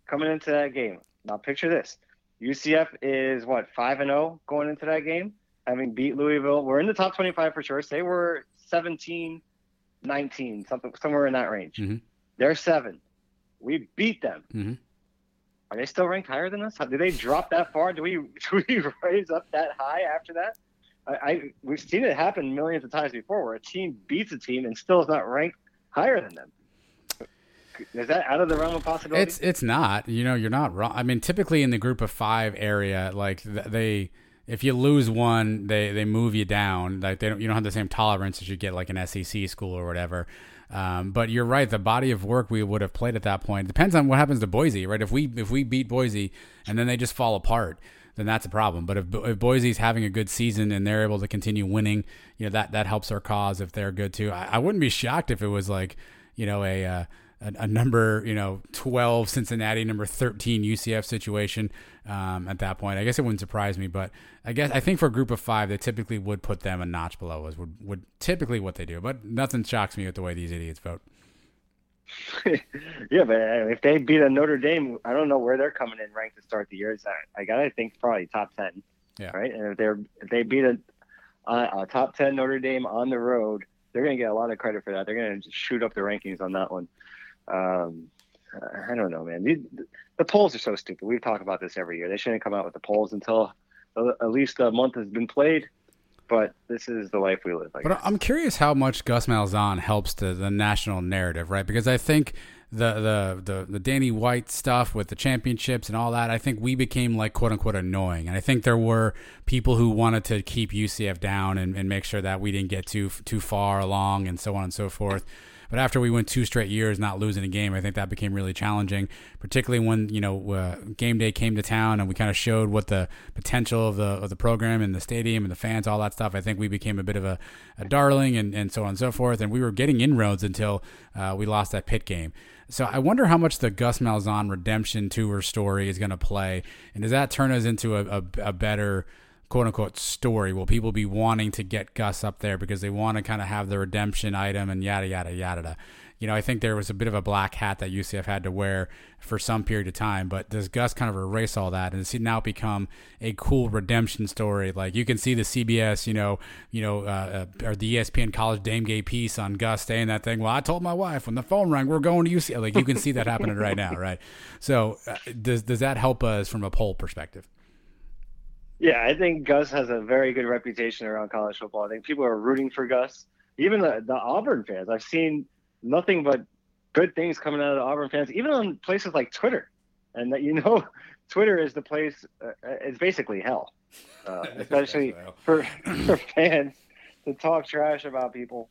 Coming into that game. Now, picture this: UCF is what five and zero going into that game, having beat Louisville. We're in the top 25 for sure. Say we're 17, 19, something somewhere in that range. Mm-hmm. They're seven. We beat them. Mm-hmm. Are they still ranked higher than us? Do they drop that far? Do we do we raise up that high after that? I, I we've seen it happen millions of times before, where a team beats a team and still is not ranked higher than them. Is that out of the realm of possibility? It's it's not. You know, you're not wrong. I mean, typically in the group of five area, like they, if you lose one, they they move you down. Like they don't, you don't have the same tolerance as you get like an SEC school or whatever. Um, but you're right. The body of work we would have played at that point depends on what happens to Boise, right? If we if we beat Boise and then they just fall apart, then that's a problem. But if, if Boise's having a good season and they're able to continue winning, you know that that helps our cause if they're good too. I, I wouldn't be shocked if it was like you know a. Uh, a, a number, you know, 12 Cincinnati, number 13 UCF situation um, at that point. I guess it wouldn't surprise me, but I guess I think for a group of five, they typically would put them a notch below us, would, would typically what they do. But nothing shocks me with the way these idiots vote. yeah, but uh, if they beat a Notre Dame, I don't know where they're coming in ranked to start the year. I, I gotta think probably top ten. Yeah. Right. And if they're if they beat a, a top ten Notre Dame on the road, they're gonna get a lot of credit for that. They're gonna shoot up the rankings on that one. Um, I don't know, man. The, the polls are so stupid. We talk about this every year. They shouldn't come out with the polls until at least a month has been played. But this is the life we live. I but guess. I'm curious how much Gus Malzahn helps to the national narrative, right? Because I think the, the the the Danny White stuff with the championships and all that, I think we became like quote unquote annoying, and I think there were people who wanted to keep UCF down and, and make sure that we didn't get too too far along and so on and so forth. But after we went two straight years not losing a game, I think that became really challenging, particularly when you know uh, game day came to town and we kind of showed what the potential of the of the program and the stadium and the fans, all that stuff. I think we became a bit of a, a darling and, and so on and so forth. And we were getting inroads until uh, we lost that Pitt game. So I wonder how much the Gus Malzahn redemption tour story is going to play, and does that turn us into a, a, a better quote unquote story? Will people be wanting to get Gus up there because they want to kind of have the redemption item and yada yada yada? you know, I think there was a bit of a black hat that UCF had to wear for some period of time. But does Gus kind of erase all that and does now become a cool redemption story? Like you can see the CBS, you know, you know, uh, uh, or the ESPN College Game Day piece on Gus saying that thing. Well, I told my wife when the phone rang, we're going to UCF. Like you can see that happening right now, right? So uh, does does that help us from a poll perspective? Yeah, I think Gus has a very good reputation around college football. I think people are rooting for Gus. Even the, the Auburn fans. I've seen nothing but good things coming out of the Auburn fans, even on places like Twitter. And that you know, Twitter is the place. Uh, it's basically hell, uh, especially for for fans to talk trash about people.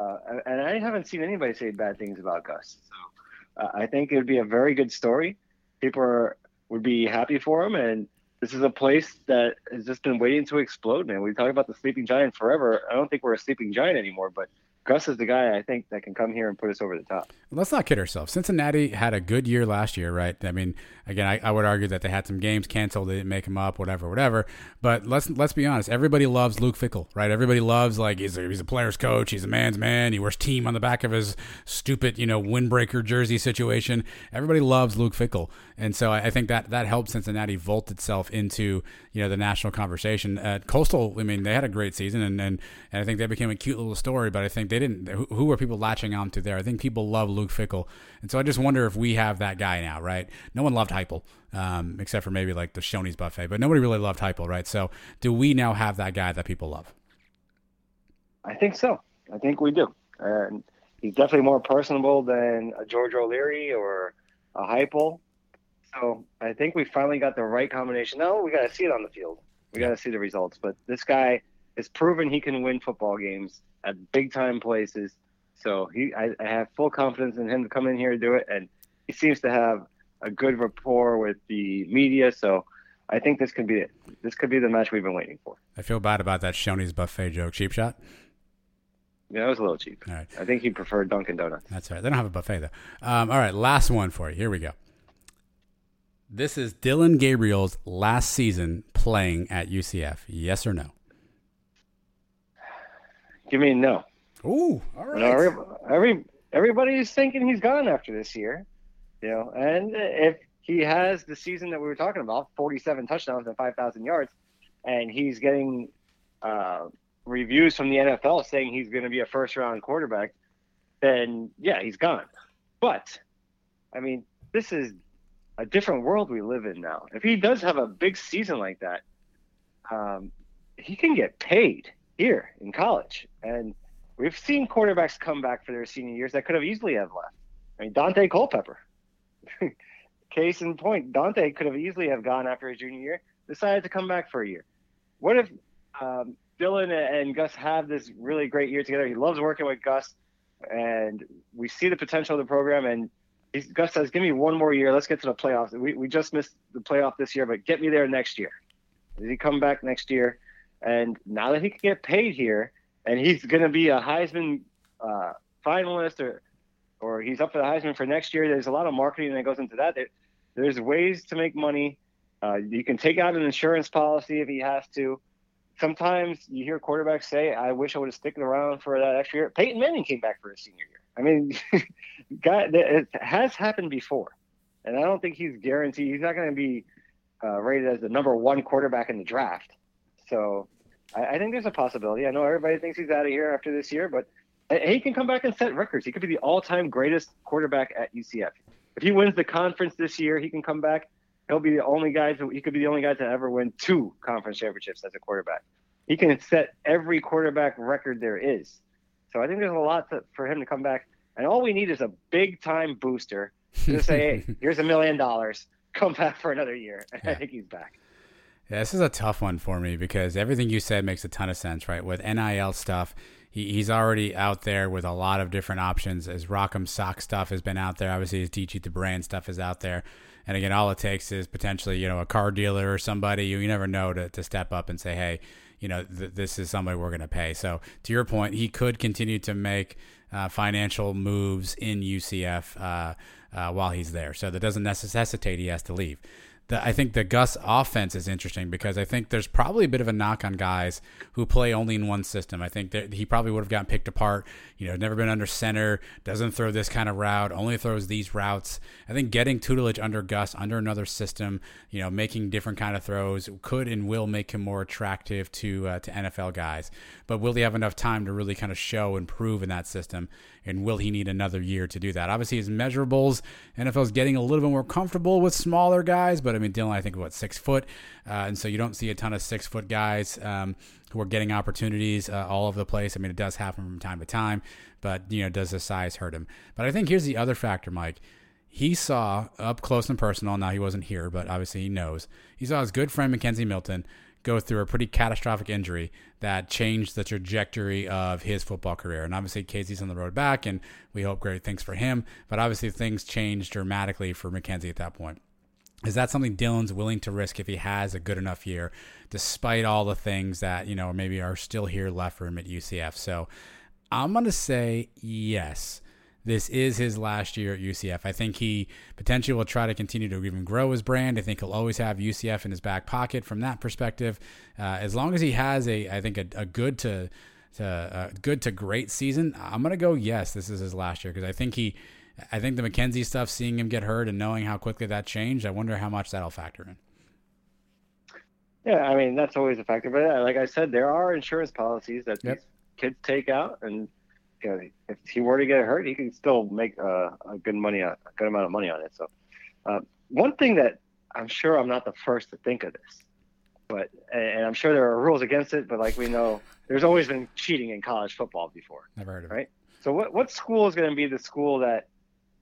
Uh, and I haven't seen anybody say bad things about Gus. So uh, I think it would be a very good story. People are, would be happy for him, and this is a place that has just been waiting to explode. Man, we talk about the sleeping giant forever. I don't think we're a sleeping giant anymore, but Gus is the guy I think that can come here and put us over the top. Let's not kid ourselves. Cincinnati had a good year last year, right? I mean, again, I, I, would argue that they had some games canceled, they didn't make them up, whatever, whatever. But let's let's be honest. Everybody loves Luke Fickell, right? Everybody loves like he's a, he's a player's coach, he's a man's man, he wears team on the back of his stupid, you know, windbreaker jersey situation. Everybody loves Luke Fickell, and so I, I think that that helped Cincinnati vault itself into you know the national conversation. At Coastal, I mean, they had a great season, and and, and I think they became a cute little story. But I think they didn't. Who, who were people latching on to there? I think people love Luke Fickell, and so I just wonder if we have that guy now, right? No one loved Heupel, um, except for maybe like the Shoney's buffet, but nobody really loved Heupel, right? So do we now have that guy that people love? I think so. I think we do, and he's definitely more personable than a George O'Leary or a Heupel. So I think we finally got the right combination. Now we got to see it on the field. We got to see the results. But this guy has proven he can win football games at big time places. So he, I, I have full confidence in him to come in here and do it. And he seems to have a good rapport with the media. So I think this could be it. This could be the match we've been waiting for. I feel bad about that Shoney's buffet joke. Cheap shot. Yeah, it was a little cheap. All right. I think he preferred Dunkin' Donuts. That's right. They don't have a buffet though. Um, all right, last one for you. Here we go. This is Dillon Gabriel's last season playing at UCF. Yes or no? Give me a no. Ooh, all right. You know, every, every everybody's thinking he's gone after this year, you know. And if he has the season that we were talking about, 47 touchdowns and 5,000 yards, and he's getting uh, reviews from the NFL saying he's going to be a first round quarterback, then yeah, he's gone. But I mean, this is a different world we live in now. If he does have a big season like that, um, he can get paid here in college. And we've seen quarterbacks come back for their senior years that could have easily have left. I mean, Daunte Culpepper. Case in point, Daunte could have easily have gone after his junior year, decided to come back for a year. What if um, Dillon and Gus have this really great year together? He loves working with Gus, and we see the potential of the program. And Gus says, "Give me one more year. Let's get to the playoffs. We we just missed the playoff this year, but get me there next year." Does he come back next year? And now that he can get paid here, and he's going to be a Heisman uh, finalist, or or he's up for the Heisman for next year. There's a lot of marketing that goes into that. There, there's ways to make money. Uh, you can take out an insurance policy if he has to. Sometimes you hear quarterbacks say, "I wish I would have stuck around for that extra year." Peyton Manning came back for his senior year. I mean, God, it has happened before, and I don't think he's guaranteed. He's not going to be uh, rated as the number one quarterback in the draft. So I, I, think there's a possibility. I know everybody thinks he's out of here after this year, but he can come back and set records. He could be the all-time greatest quarterback at UCF. If he wins the conference this year, he can come back. He'll be the only guy. To, he could be the only guy to ever win two conference championships as a quarterback. He can set every quarterback record there is. So I think there's a lot to, for him to come back. And all we need is a big time booster to say, hey, here's a million dollars. Come back for another year. Yeah. I think he's back. Yeah, this is a tough one for me because everything you said makes a ton of sense, right? With NIL stuff, he, he's already out there with a lot of different options. As Rock'em Sock stuff has been out there, obviously his Teach Eat the Brand stuff is out there. And again, all it takes is potentially, you know, a car dealer or somebody you, you never know to, to step up and say, hey, you know, th- this is somebody we're going to pay. So to your point, he could continue to make uh, financial moves in UCF uh, uh, while he's there. So that doesn't necessitate he has to leave the, I think the Gus offense is interesting because I think there's probably a bit of a knock on guys who play only in one system. I think that he probably would have gotten picked apart. You know, never been under center, doesn't throw this kind of route, only throws these routes. I think getting tutelage under Gus, under another system, you know, making different kind of throws could and will make him more attractive to uh, to NFL guys. But will he have enough time to really kind of show and prove in that system? And will he need another year to do that? Obviously, his measurables, NFL is getting a little bit more comfortable with smaller guys, but I mean, Dillon, I think, what, six foot? Uh, and so you don't see a ton of six foot guys um, who are getting opportunities uh, all over the place. I mean, it does happen from time to time, but, you know, does the size hurt him? But I think here's the other factor, Mike. He saw up close and personal. Now, he wasn't here, but obviously he knows. He saw his good friend, McKenzie Milton, go through a pretty catastrophic injury that changed the trajectory of his football career. And obviously, Casey's on the road back, and we hope great things for him. But obviously, things changed dramatically for McKenzie at that point. Is that something Dillon's willing to risk if he has a good enough year, despite all the things that, you know, maybe are still here left for him at UCF? So I'm going to say yes this is his last year at UCF. I think he potentially will try to continue to even grow his brand. I think he'll always have UCF in his back pocket from that perspective. Uh, as long as he has a, I think a, a good to, to uh, good to great season, I'm gonna go yes. This is his last year because I think he, I think the McKenzie stuff, seeing him get hurt and knowing how quickly that changed, I wonder how much that'll factor in. Yeah, I mean that's always a factor, but like I said, there are insurance policies that yep. these kids take out, and you know, if he were to get hurt, he could still make uh, a good money, a good amount of money on it. So, uh, one thing that I'm sure I'm not the first to think of this, but and I'm sure there are rules against it. But like we know, there's always been cheating in college football before. Never heard of right? it. Right. So what what school is going to be the school that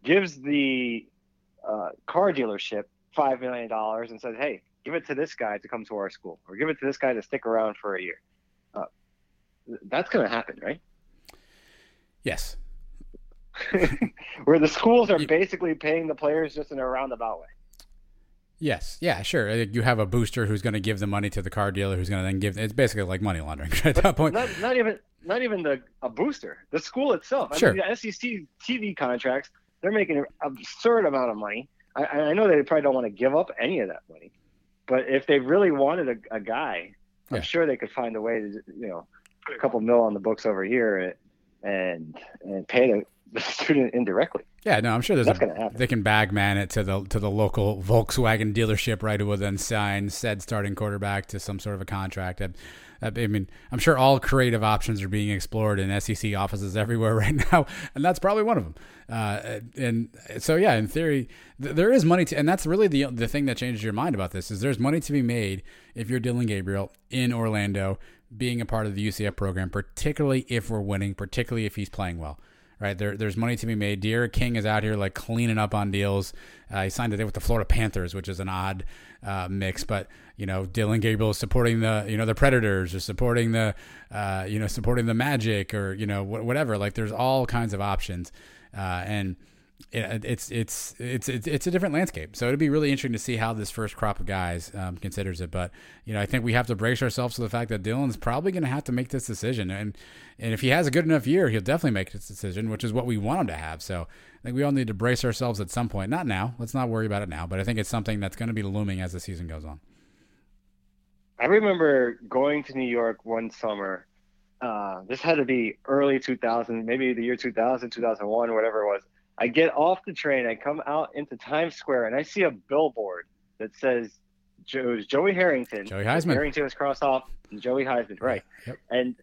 gives the uh, car dealership five million dollars and says, "Hey, give it to this guy to come to our school, or give it to this guy to stick around for a year"? Uh, that's going to happen, right? Yes. Where the schools are basically paying the players just in a roundabout way. Yes, yeah, sure. Uh, you have a booster who's going to give the money to the car dealer, who's going to then give. It's basically like money laundering at that point. Not, not, even, not even the a booster. The school itself. I sure. Mean, the SEC TV contracts, they're making an absurd amount of money. I, I, know they probably don't want to give up any of that money, but if they really wanted a, a guy, I'm yeah. sure they could find a way to, you know, put a couple mil on the books over here and and pay the, the student indirectly. Yeah, no, I'm sure there's that's going to happen. They can bagman it to the to the local Volkswagen dealership, right? Who will then sign said starting quarterback to some sort of a contract. I, I mean, I'm sure all creative options are being explored in SEC offices everywhere right now, and that's probably one of them. Uh, and so, yeah, in theory, th- there is money to, and that's really the the thing that changes your mind about this is there's money to be made if you're Dillon Gabriel in Orlando being a part of the UCF program, particularly if we're winning, particularly if he's playing well. Right there, there's money to be made. D'Eriq King is out here like cleaning up on deals. Uh, he signed today with the Florida Panthers, which is an odd uh, mix, but you know Dillon Gabriel is supporting the you know the Predators or supporting the uh, you know supporting the Magic or you know wh- whatever. Like there's all kinds of options, uh, it's it's it's it's it's a different landscape. So it'd be really interesting to see how this first crop of guys um, considers it. But you know, I think we have to brace ourselves to the fact that Dillon's probably going to have to make this decision, and and if he has a good enough year, he'll definitely make this decision, which is what we want him to have. So I think we all need to brace ourselves at some point. Not now. Let's not worry about it now. But I think it's something that's going to be looming as the season goes on. I remember going to New York one summer. Uh, this had to be early 2000, maybe the year 2000, 2001, whatever it was I get off the train, I come out into Times Square, and I see a billboard that says Joey Harrington. Joey Heisman. Harrington was crossed off, and Joey Heisman, right? Yep. And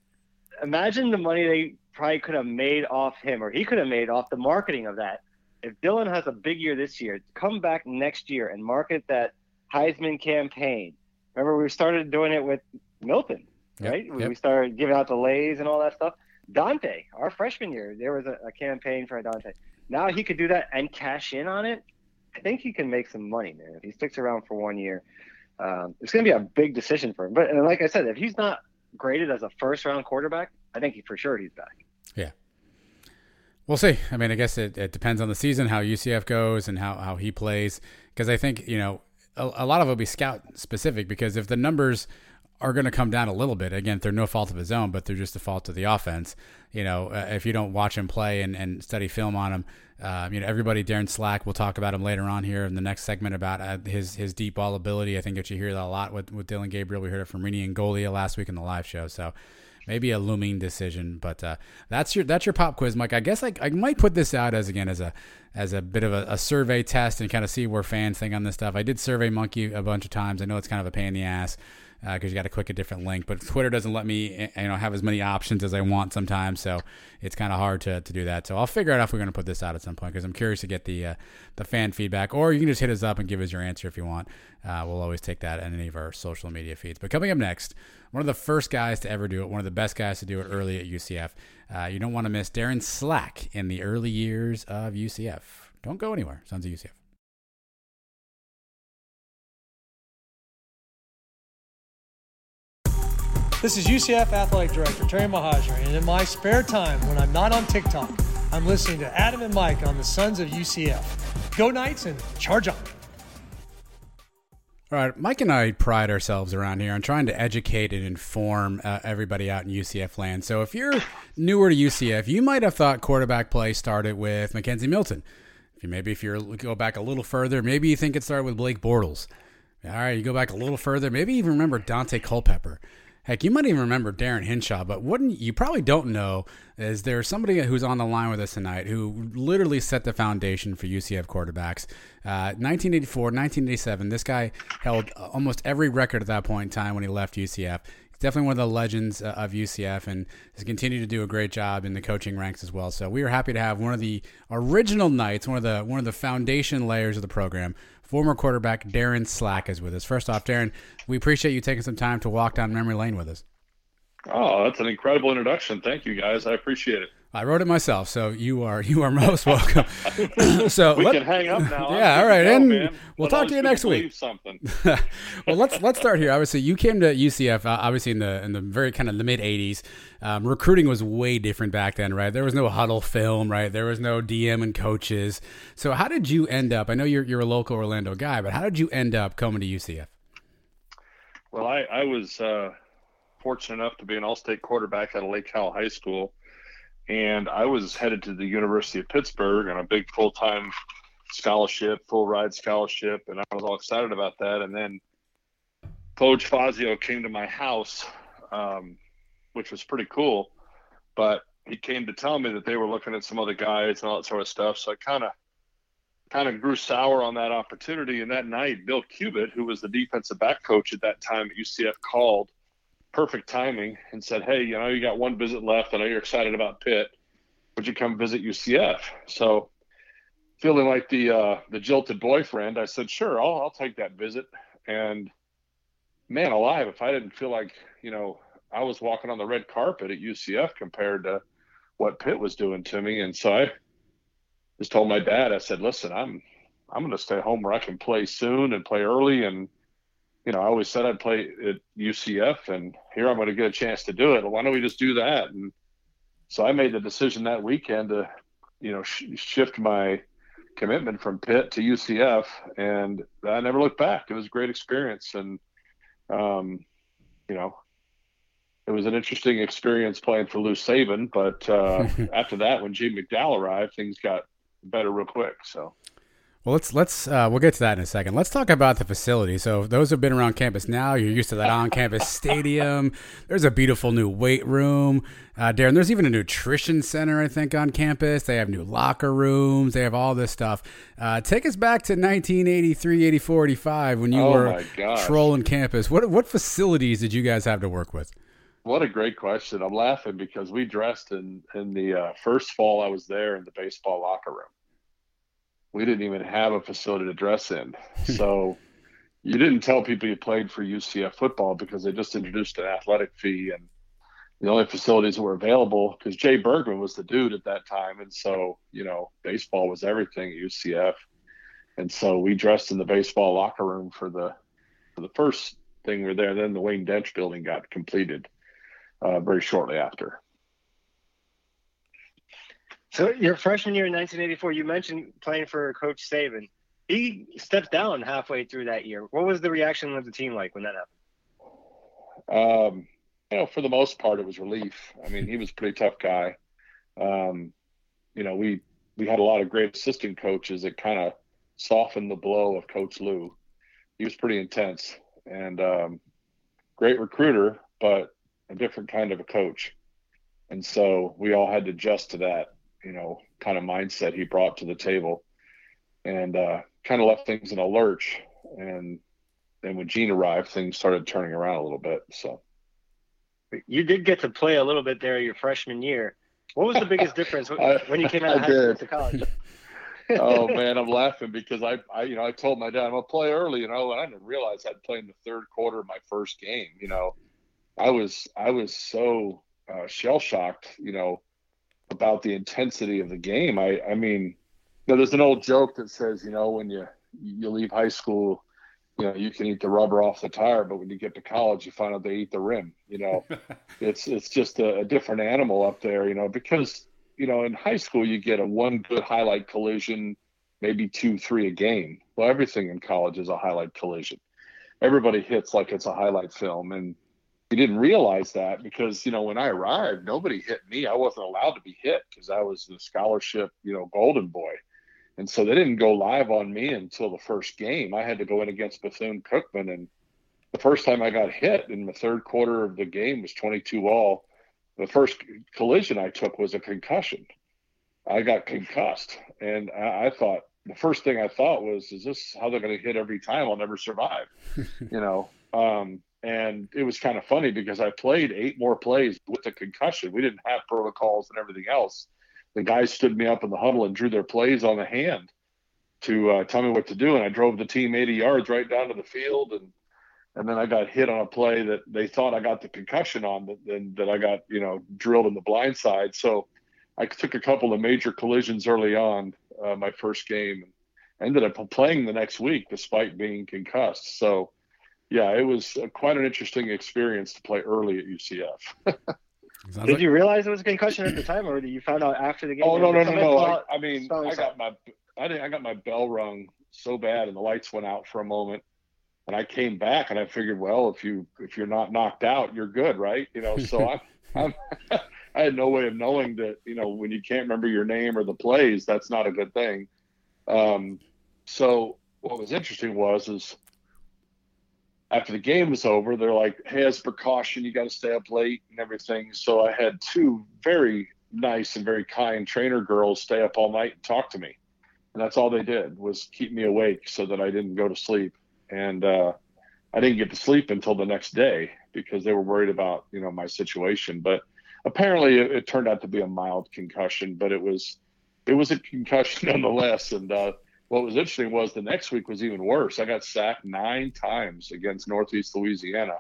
imagine the money they probably could have made off him, or he could have made off the marketing of that. If Dillon has a big year this year, come back next year and market that Heisman campaign. Remember, we started doing it with Milton, right? Yep. We started giving out the leis and all that stuff. Daunte, our freshman year, there was a, a campaign for Daunte now he could do that and cash in on it. I think he can make some money, man. If he sticks around for one year, um, it's going to be a big decision for him. But and like I said, if he's not graded as a first round quarterback, I think he, for sure he's back. Yeah. We'll see. I mean, I guess it, it depends on the season, how UCF goes, and how, how he plays. Because I think, you know, a, a lot of it will be scout specific because if the numbers are going to come down a little bit. Again, they're no fault of his own, but they're just the fault of the offense. You know, uh, if you don't watch him play and, and study film on him, uh, you know, everybody, Darin Slack, we'll talk about him later on here in the next segment about uh, his his deep ball ability. I think that you hear that a lot with, with Dillon Gabriel. We heard it from Rini and Golia last week in the live show. So maybe a looming decision. But uh, that's your that's your pop quiz, Mike. I guess I, I might put this out as again as a as a bit of a, a survey test and kind of see where fans think on this stuff. I did Survey Monkey a bunch of times. I know it's kind of a pain in the ass because uh, you got to click a different link. But Twitter doesn't let me, eh, you know, have as many options as I want sometimes, so it's kind of hard to, to do that. So I'll figure out if we're going to put this out at some point because I'm curious to get the uh, the fan feedback. Or you can just hit us up and give us your answer if you want. Uh, we'll always take that in any of our social media feeds. But coming up next, one of the first guys to ever do it, one of the best guys to do it early at UCF. Uh, you don't want to miss Darin Slack in the early years of UCF. Don't go anywhere. Sons of UCF. This is UCF Athletic Director Terry Mohajir, and in my spare time, when I'm not on TikTok, I'm listening to Adam and Mike on the Sons of UCF. Go Knights and charge on! All right, Mike and I pride ourselves around here on trying to educate and inform uh, everybody out in UCF land. So if you're newer to UCF, you might have thought quarterback play started with McKenzie Milton. If you maybe if you go back a little further, maybe you think it started with Blake Bortles. All right, you go back a little further, maybe even remember Daunte Culpepper. Heck, you might even remember Darin Hinshaw, but wouldn't you probably don't know is there's somebody who's on the line with us tonight who literally set the foundation for UCF quarterbacks. Uh, 1984, 1987, this guy held almost every record at that point in time when he left UCF. He's definitely one of the legends uh, of UCF and has continued to do a great job in the coaching ranks as well. So we are happy to have one of the original Knights, one of the one of the foundation layers of the program, former quarterback Darin Slack is with us. First off, Darin, we appreciate you taking some time to walk down memory lane with us. Oh, that's an incredible introduction. Thank you, guys. I appreciate it. I wrote it myself, so you are you are most welcome. so we let, can hang up now. Yeah, all right, and man. we'll talk to you next week. Something. well, let's let's start here. Obviously, you came to UCF uh, obviously in the in the very kind of the mid '80s. Um, recruiting was way different back then, right? There was no huddle film, right? There was no DM and coaches. So, how did you end up? I know you're you're a local Orlando guy, but how did you end up coming to UCF? Well, I I was uh, fortunate enough to be an All-State quarterback at a Lake Howell High School and I was headed to the University of Pittsburgh on a big full time scholarship, full ride scholarship, and I was all excited about that. And then Coach Fazio came to my house, um, which was pretty cool, but he came to tell me that they were looking at some other guys and all that sort of stuff. So I kind of kind of grew sour on that opportunity. And that night, Bill Cubit, who was the defensive back coach at that time at UCF, called perfect timing and said, Hey, you know, you got one visit left. I know you're excited about Pitt. Would you come visit UCF? So, feeling like the uh, the jilted boyfriend, I said, Sure, I'll, I'll take that visit. And man alive, if I didn't feel like, you know, I was walking on the red carpet at UCF compared to what Pitt was doing to me. And so I just told my dad, I said, Listen, I'm I'm going to stay home where I can play soon and play early and you know, I always said I'd play at UCF, and here I'm going to get a chance to do it. Well, why don't we just do that? And so I made the decision that weekend to, you know, sh- shift my commitment from Pitt to UCF, and I never looked back. It was a great experience, and um, you know, it was an interesting experience playing for Lou Saban. But uh, after that, when Gene McDowell arrived, things got better real quick. So. Well, let's let's uh, we'll get to that in a second. Let's talk about the facility. So, those who've been around campus now, you're used to that on-campus stadium. There's a beautiful new weight room, uh, Darin. There's even a nutrition center, I think, on campus. They have new locker rooms. They have all this stuff. Uh, take us back to 1983, 84, 85 when you oh were trolling campus. What what facilities did you guys have to work with? What a great question. I'm laughing because we dressed in in the uh, first fall I was there in the baseball locker room we didn't even have a facility to dress in. So you didn't tell people you played for UCF football because they just introduced an athletic fee and the only facilities that were available because Jay Bergman was the dude at that time. And so, you know, baseball was everything at UCF. And so we dressed in the baseball locker room for the for the first thing we were there. Then the Wayne Densch building got completed uh, very shortly after. So your freshman year in 1984, you mentioned playing for Coach Saban. He stepped down halfway through that year. What was the reaction of the team like when that happened? Um, you know, for the most part, it was relief. I mean, he was a pretty tough guy. Um, you know, we we had a lot of great assistant coaches that kind of softened the blow of Coach Lou. He was pretty intense and um, great recruiter, but a different kind of a coach. And so we all had to adjust to that, you know, kind of mindset he brought to the table, and uh, kind of left things in a lurch. And then when Gene arrived, things started turning around a little bit. So you did get to play a little bit there your freshman year. What was the biggest difference when you came out of high school to college? oh man, I'm laughing because I, I, you know, I told my dad I'm gonna play early, you know, and I didn't realize I'd play in the third quarter of my first game. You know, I was, I was so uh, shell shocked, you know, about the intensity of the game. I, I mean, you know, there's an old joke that says, you know, when you you leave high school, you know, you can eat the rubber off the tire, but when you get to college, you find out they eat the rim. You know, it's it's just a, a different animal up there. You know, because you know, in high school, you get a one good highlight collision, maybe two, three a game. Well, everything in college is a highlight collision. Everybody hits like it's a highlight film. And we didn't realize that because, you know, when I arrived, nobody hit me. I wasn't allowed to be hit because I was the scholarship, you know, golden boy. And so they didn't go live on me until the first game. I had to go in against Bethune Cookman. And the first time I got hit in the third quarter of the game was 22 all the first collision I took was a concussion. I got concussed, and I, I thought the first thing I thought was, "Is this how they're going to hit every time? I'll never survive," you know. Um, and it was kind of funny because I played eight more plays with a concussion. We didn't have protocols and everything else. The guys stood me up in the huddle and drew their plays on the hand to uh, tell me what to do, and I drove the team 80 yards right down to the field and and then I got hit on a play that they thought I got the concussion on, but then that I got you know drilled in the blind side. So I took a couple of major collisions early on uh, my first game, and ended up playing the next week despite being concussed. So yeah, it was uh, quite an interesting experience to play early at UCF. Did like... you realize it was a concussion at the time, or did you find out after the game? Oh no, no, no, no! I, I mean, I got my I, I got my bell rung so bad, and the lights went out for a moment and I came back and I figured, well, if you if you're not knocked out, you're good, right? You know, so I'm, I'm I had no way of knowing that you know when you can't remember your name or the plays, that's not a good thing. Um, so what was interesting was is after the game was over, they're like, "Hey, as precaution, you got to stay up late and everything." So I had two very nice and very kind trainer girls stay up all night and talk to me, and that's all they did was keep me awake so that I didn't go to sleep and uh, I didn't get to sleep until the next day because they were worried about you know my situation. But apparently, it, it turned out to be a mild concussion, but it was it was a concussion nonetheless. And uh, what was interesting was the next week was even worse. I got sacked nine times against Northeast Louisiana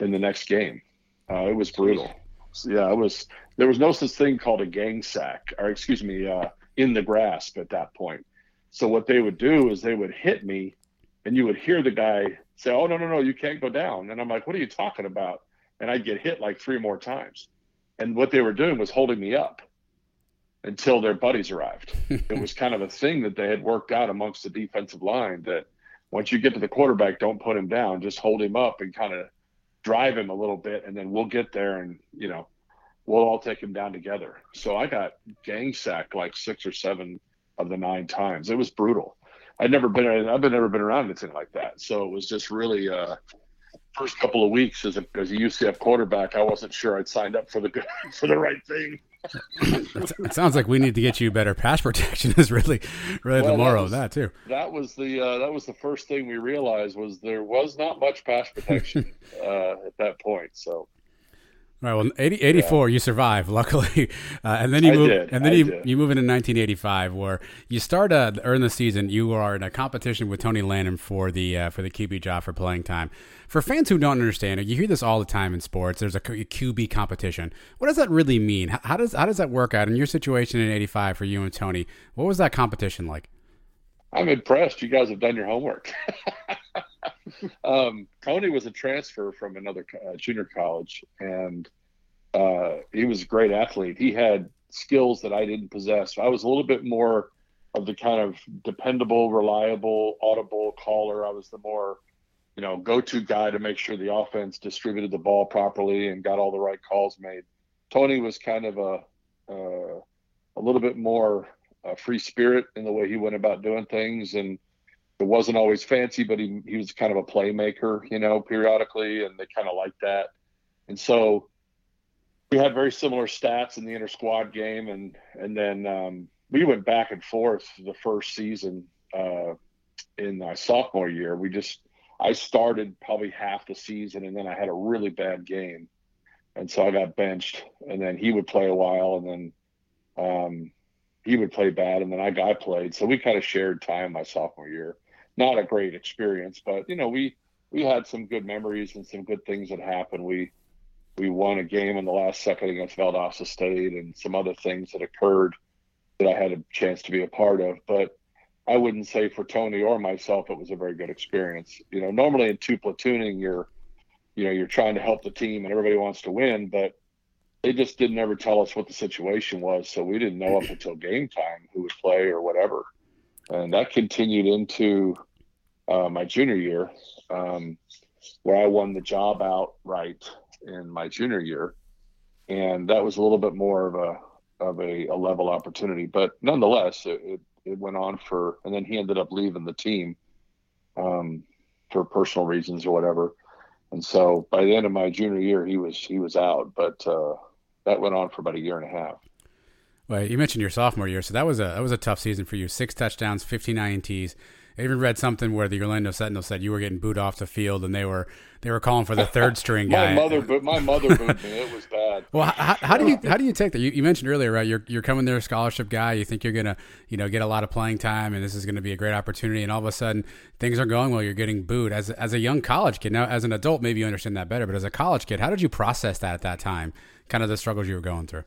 in the next game. Uh, it was brutal. So, yeah, it was. There was no such thing called a gang sack, or excuse me, uh, in the grasp at that point. So what they would do is they would hit me and you would hear the guy say, "Oh no, no, no, you can't go down." And I'm like, "What are you talking about?" And I'd get hit like three more times. And what they were doing was holding me up until their buddies arrived. it was kind of a thing that they had worked out amongst the defensive line that once you get to the quarterback, don't put him down, just hold him up and kind of drive him a little bit, and then we'll get there and you know we'll all take him down together. So I got gang sacked like six or seven of the nine times. It was brutal. I'd never been I've been never been around anything like that. So it was just really uh, first couple of weeks as a as a UCF quarterback, I wasn't sure I'd signed up for the good, for the right thing. It sounds like we need to get you better pass protection. Is really, really well, the moral of that too. That was the uh, that was the first thing we realized was there was not much pass protection uh, at that point. So Right. Well, 80, 84, yeah. you survive, luckily, uh, and then you move, and then I you did. you move into 1985, where you start uh, early the season. You are in a competition with Tony Lanham for the uh, for the QB job for playing time. For fans who don't understand it, you hear this all the time in sports. There's a QB competition. What does that really mean? How does how does that work out in your situation in '85 for you and Tony? What was that competition like? I'm impressed. You guys have done your homework. um, Tony was a transfer from another uh, junior college, and uh, he was a great athlete. He had skills that I didn't possess. I was a little bit more of the kind of dependable, reliable, audible caller. I was the more you know, go-to guy to make sure the offense distributed the ball properly and got all the right calls made. Tony was kind of a uh, a little bit more uh, free spirit in the way he went about doing things, and it wasn't always fancy, but he he was kind of a playmaker, you know, periodically, and they kind of liked that. And so we had very similar stats in the inter squad game, and and then um, we went back and forth the first season uh, in my sophomore year. We just I started probably half the season, and then I had a really bad game, and so I got benched. And then he would play a while, and then um, he would play bad, and then I got played. So we kind of shared time my sophomore year. Not a great experience, but you know we we had some good memories and some good things that happened. We we won a game in the last second against Valdosta State, and some other things that occurred that I had a chance to be a part of. But I wouldn't say for Tony or myself it was a very good experience. You know, normally in two platooning, you're, you know, you're trying to help the team and everybody wants to win, but they just didn't ever tell us what the situation was, so we didn't know up until game time who would play or whatever, and that continued into uh, my junior year, um, where I won the job outright in my junior year, and that was a little bit more of a of a, a level opportunity. But nonetheless, it, it, it, went on for, and then he ended up leaving the team um, for personal reasons or whatever. And so by the end of my junior year, he was he was out. But uh, that went on for about a year and a half. Well, you mentioned your sophomore year, so that was a that was a tough season for you. Six touchdowns, fifteen INTs. I even read something where the Orlando Sentinel said you were getting booed off the field, and they were they were calling for the third string guy. my mother, but my mother booed me. It was bad. Well, how, how, do you how do you take that? You, you, mentioned earlier, right? You're you're coming there a scholarship guy. You think you're gonna you know get a lot of playing time, and this is going to be a great opportunity. And all of a sudden, things are going well. You're getting booed as as a young college kid. Now, as an adult, maybe you understand that better, but as a college kid, how did you process that at that time? Kind of the struggles you were going through.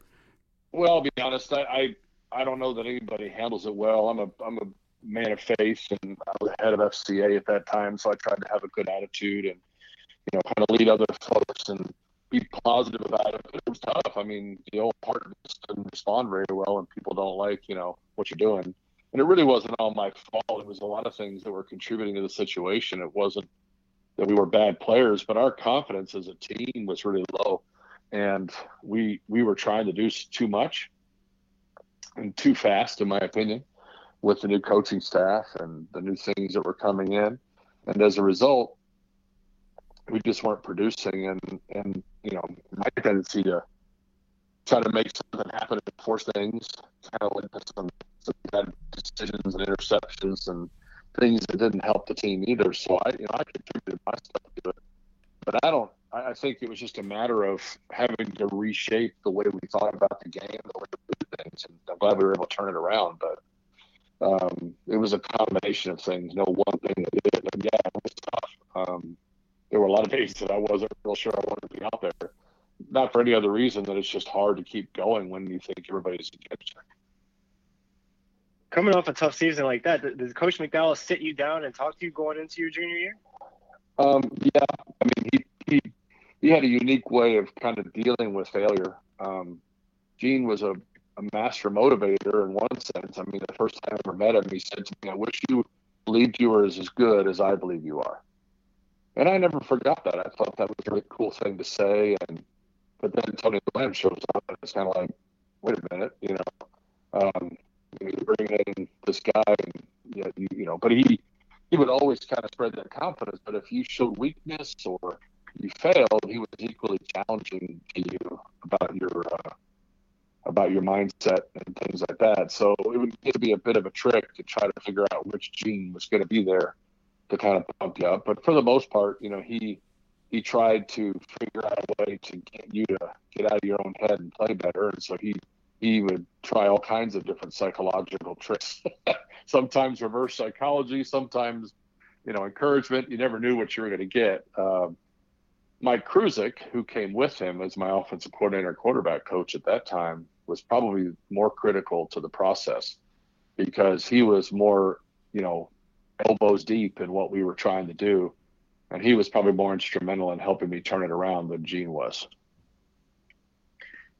Well, I'll be honest. I, I I don't know that anybody handles it well. I'm a I'm a man of faith, and I was head of FCA at that time, so I tried to have a good attitude and you know kind of lead other folks and be positive about it. But it was tough. I mean, the old part didn't respond very well, and people don't like you know what you're doing. And it really wasn't all my fault. It was a lot of things that were contributing to the situation. It wasn't that we were bad players, but our confidence as a team was really low, and we we were trying to do too much and too fast, in my opinion with the new coaching staff and the new things that were coming in. And as a result, we just weren't producing. And, and you know, my tendency to try to make something happen and force things kind of led to some, some bad decisions and interceptions and things that didn't help the team either. So I, you know, I contributed my stuff to it. But I don't. I think it was just a matter of having to reshape the way we thought about the game, the way we do things, and I'm glad we were able to turn it around. But um, it was a combination of things. No one thing that did it. Yeah, it was tough. Um, there were a lot of days that I wasn't real sure I wanted to be out there. Not for any other reason than it's just hard to keep going when you think everybody's against you. Coming off a tough season like that, did Coach McDowell sit you down and talk to you going into your junior year? Um, yeah, I mean he he he had a unique way of kind of dealing with failure. Um, Gene was a a master motivator in one sense. I mean, the first time I ever met him, he said to me, "I wish you believed you were as, good as I believe you are." And I never forgot that. I thought that was a really cool thing to say. And but then Tony Glenn shows up, and it's kind of like, wait a minute, you know, um, you bring in this guy, and you know, but he he would always kind of spread that confidence. But if you showed weakness or you failed, he was equally challenging to you about your uh, about your mindset and things like that. So it would get to be a bit of a trick to try to figure out which gene was going to be there to kind of pump you up. But for the most part, you know, he he tried to figure out a way to get you to get out of your own head and play better. And so he he would try all kinds of different psychological tricks. sometimes reverse psychology, sometimes you know encouragement. You never knew what you were going to get. Um, Mike Kruczek, who came with him as my offensive coordinator, and quarterback coach at that time, was probably more critical to the process because he was more, you know, elbows deep in what we were trying to do. And he was probably more instrumental in helping me turn it around than Gene was.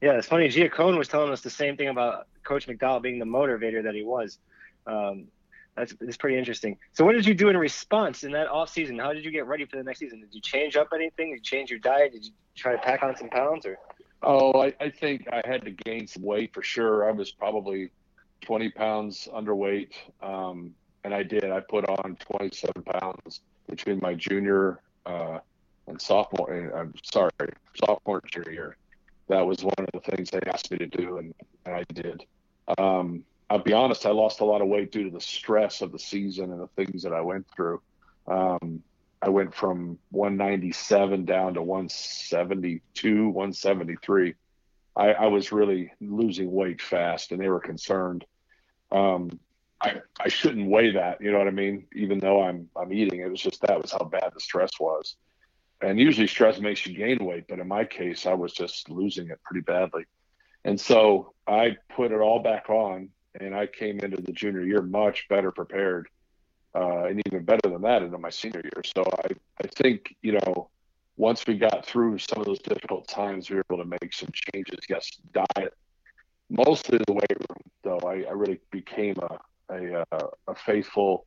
Yeah, it's funny. Giacone was telling us the same thing about Coach McDowell being the motivator that he was. Um, That's, that's pretty interesting. So, what did you do in response in that off season? How did you get ready for the next season? Did you change up anything? Did you change your diet? Did you try to pack on some pounds? Or oh, I, I think I had to gain some weight for sure. I was probably 20 pounds underweight, um, and I did. I put on 27 pounds between my junior uh, and sophomore. I'm sorry, sophomore junior year. That was one of the things they asked me to do, and, and I did. Um, I'll be honest, I lost a lot of weight due to the stress of the season and the things that I went through. Um, I went from 197 down to 172, 173. I, I, was really losing weight fast, and they were concerned. Um, I, I shouldn't weigh that, you know what I mean? Even though I'm I'm eating, it was just that was how bad the stress was. And usually stress makes you gain weight, but in my case, I was just losing it pretty badly. And so I put it all back on and I came into the junior year much better prepared, uh, and even better than that into my senior year. So I, I think you know, once we got through some of those difficult times, we were able to make some changes. Yes, diet, mostly the weight room, though. I, I really became a a, uh, a faithful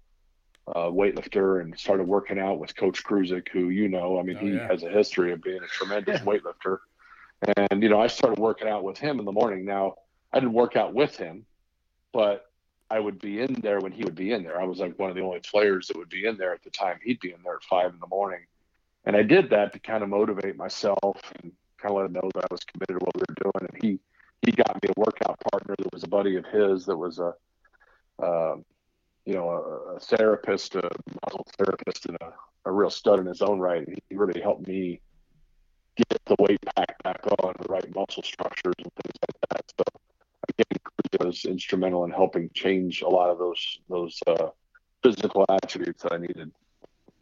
uh, weightlifter and started working out with Coach Kruczek, who you know, I mean, oh, he yeah. has a history of being a tremendous weightlifter. And you know, I started working out with him in the morning. Now, I didn't work out with him but I would be in there when he would be in there. I was like one of the only players that would be in there at the time. He'd be in there at five in the morning. And I did that to kind of motivate myself and kind of let him know that I was committed to what we were doing. And he, he got me a workout partner that was a buddy of his that was a, uh, you know, a, a therapist, a muscle therapist, and a, a real stud in his own right. He really helped me get the weight pack back on, the right muscle structures and things like that. So again, he was instrumental in helping change a lot of those those uh, physical attributes that I needed.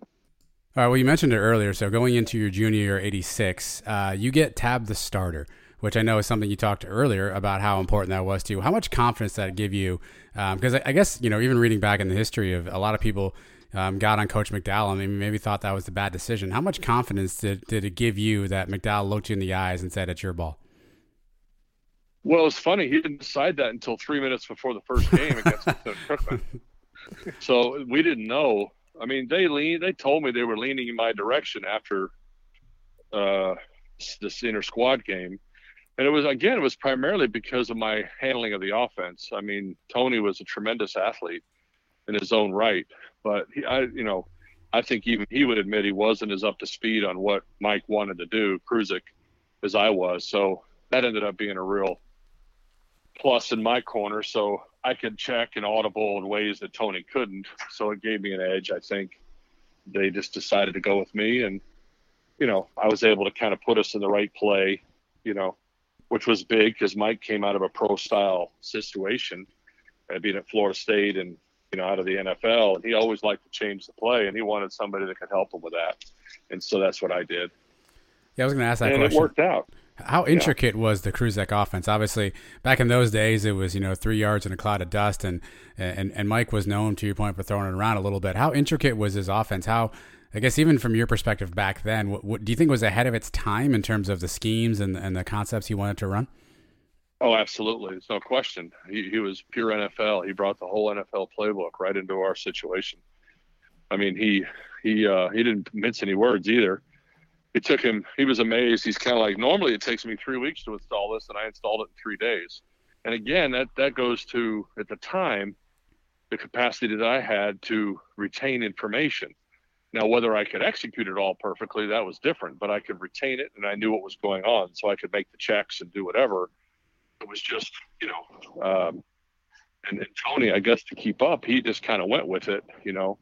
All right. Well, you mentioned it earlier. So going into your junior year, '86, uh, you get tabbed the starter, which I know is something you talked earlier about how important that was to you. How much confidence that give you? Because um, I, I, guess you know, even reading back in the history of a lot of people um, got on Coach McDowell and maybe, maybe thought that was the bad decision. How much confidence did, did it give you that McDowell looked you in the eyes and said, "It's your ball"? Well, it's funny. He didn't decide that until three minutes before the first game against Cookman. So we didn't know. I mean, they lean. They told me they were leaning in my direction after uh, this inner squad game, and it was again. It was primarily because of my handling of the offense. I mean, Tony was a tremendous athlete in his own right, but he, I, you know, I think even he would admit he wasn't as up to speed on what Mike wanted to do, Kruczek, as I was. So that ended up being a real plus in my corner, so I could check and audible in ways that Tony couldn't. So it gave me an edge. I think they just decided to go with me, and you know I was able to kind of put us in the right play, you know, which was big because Mike came out of a pro style situation, uh, being at Florida State and you know out of the NFL, and he always liked to change the play, and he wanted somebody that could help him with that, and so that's what I did. Yeah, I was going to ask that and question. it worked out. How intricate yeah. was the Kruczek offense? Obviously, back in those days, it was you know three yards in a cloud of dust, and and and Mike was known to your point for throwing it around a little bit. How intricate was his offense? How I guess even from your perspective back then, what, what do you think was ahead of its time in terms of the schemes and and the concepts he wanted to run? Oh, absolutely. No question. He, he was pure NFL. He brought the whole NFL playbook right into our situation. I mean, he he uh, he didn't mince any words either it took him he was amazed he's kind of like normally it takes me three weeks to install this and i installed it in three days and again that that goes to at the time the capacity that i had to retain information now whether i could execute it all perfectly that was different but i could retain it and i knew what was going on so i could make the checks and do whatever it was just you know um, and, and tony i guess to keep up he just kind of went with it you know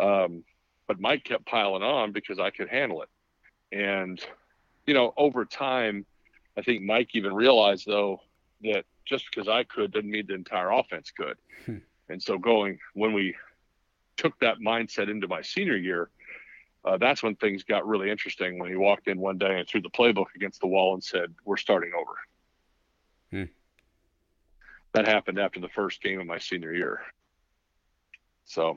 um, but mike kept piling on because i could handle it and, you know, over time, I think Mike even realized, though, that just because I could didn't mean the entire offense could. Hmm. And so, going when we took that mindset into my senior year, uh, that's when things got really interesting. When he walked in one day and threw the playbook against the wall and said, "We're starting over." Hmm. That happened after the first game of my senior year. So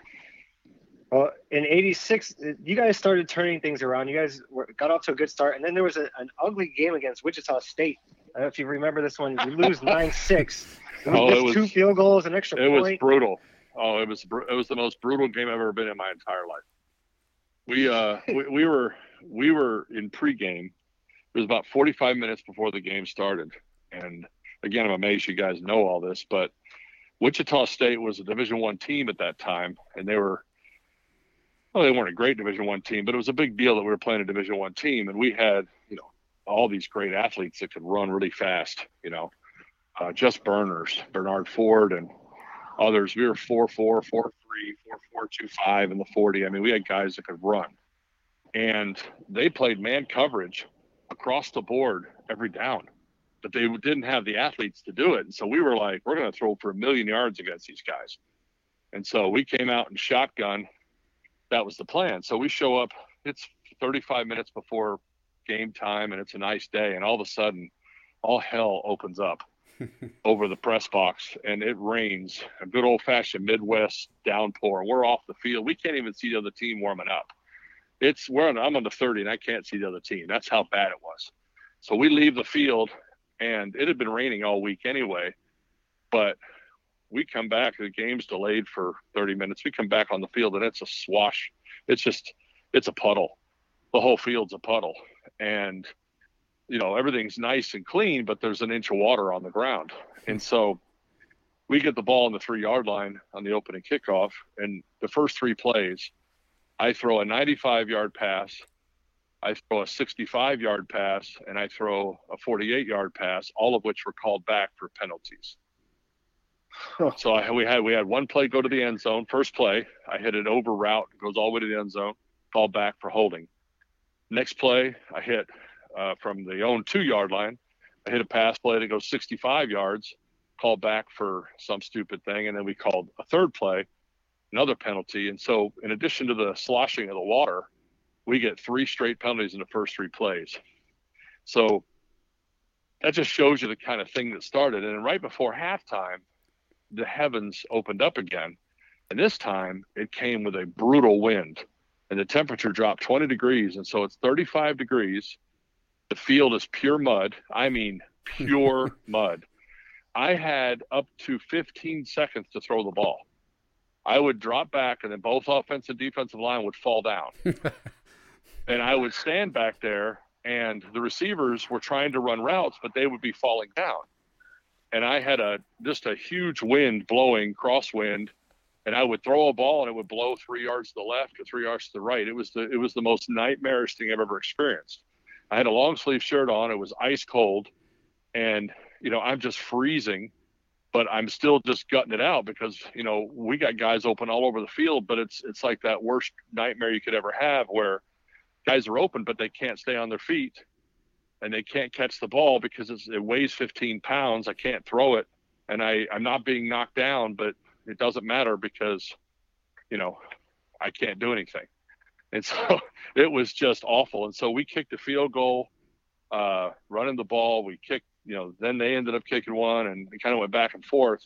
well, in '86, you guys started turning things around. You guys were, got off to a good start, and then there was a, an ugly game against Wichita State. I don't know if you remember this one. You lose nine six. Oh, it was two field goals, an extra it point. was brutal. Oh, it was it was the most brutal game I've ever been in my entire life. We uh we, we were we were in pregame. It was about 45 minutes before the game started, and again, I'm amazed you guys know all this, but Wichita State was a Division One team at that time, and they were well, they weren't a great Division One team, but it was a big deal that we were playing a Division One team, and we had you know all these great athletes that could run really fast. You know, uh, just burners, Bernard Ford and others. We were four four, four three, four four, two five in the forty. I mean, we had guys that could run, and they played man coverage across the board every down, but they didn't have the athletes to do it. And so we were like, we're going to throw for a million yards against these guys. And so we came out in shotgun. That was the plan. So we show up. It's 35 minutes before game time, and it's a nice day. And all of a sudden, all hell opens up over the press box and it rains a good old fashioned Midwest downpour. We're off the field. We can't even see the other team warming up. It's we're on, I'm on the 30 and I can't see the other team. That's how bad it was. So we leave the field and it had been raining all week anyway, but we come back. The game's delayed for 30 minutes. We come back on the field and it's a swash. It's just, it's a puddle. The whole field's a puddle. And you know everything's nice and clean, but there's an inch of water on the ground, and so we get the ball on the three yard line on the opening kickoff, and the first three plays, I throw a 95 yard pass, I throw a 65 yard pass, and I throw a 48 yard pass, all of which were called back for penalties. so I, we had we had one play go to the end zone. First play, I hit an over route, goes all the way to the end zone, called back for holding. Next play, I hit uh, from the own two yard line. I hit a pass play that goes 65 yards, called back for some stupid thing, and then we called a third play, another penalty. And so, in addition to the sloshing of the water, we get three straight penalties in the first three plays. So that just shows you the kind of thing that started. And right before halftime, the heavens opened up again. And this time it came with a brutal wind and the temperature dropped 20 degrees. And so it's 35 degrees the field is pure mud. I mean, pure mud. I had up to 15 seconds to throw the ball. I would drop back, and then both offensive and defensive line would fall down. and I would stand back there, and the receivers were trying to run routes, but they would be falling down. And I had a just a huge wind blowing, crosswind, and I would throw a ball and it would blow three yards to the left or three yards to the right. It was the it was the most nightmarish thing I've ever experienced. I had a long sleeve shirt on. It was ice cold, and you know I'm just freezing, but I'm still just gutting it out because you know we got guys open all over the field, but it's it's like that worst nightmare you could ever have where guys are open but they can't stay on their feet and they can't catch the ball because it weighs 15 pounds. I can't throw it, and I I'm not being knocked down, but it doesn't matter because you know I can't do anything. And so it was just awful. And so we kicked a field goal, uh, running the ball. We kicked, you know, then they ended up kicking one and it kind of went back and forth.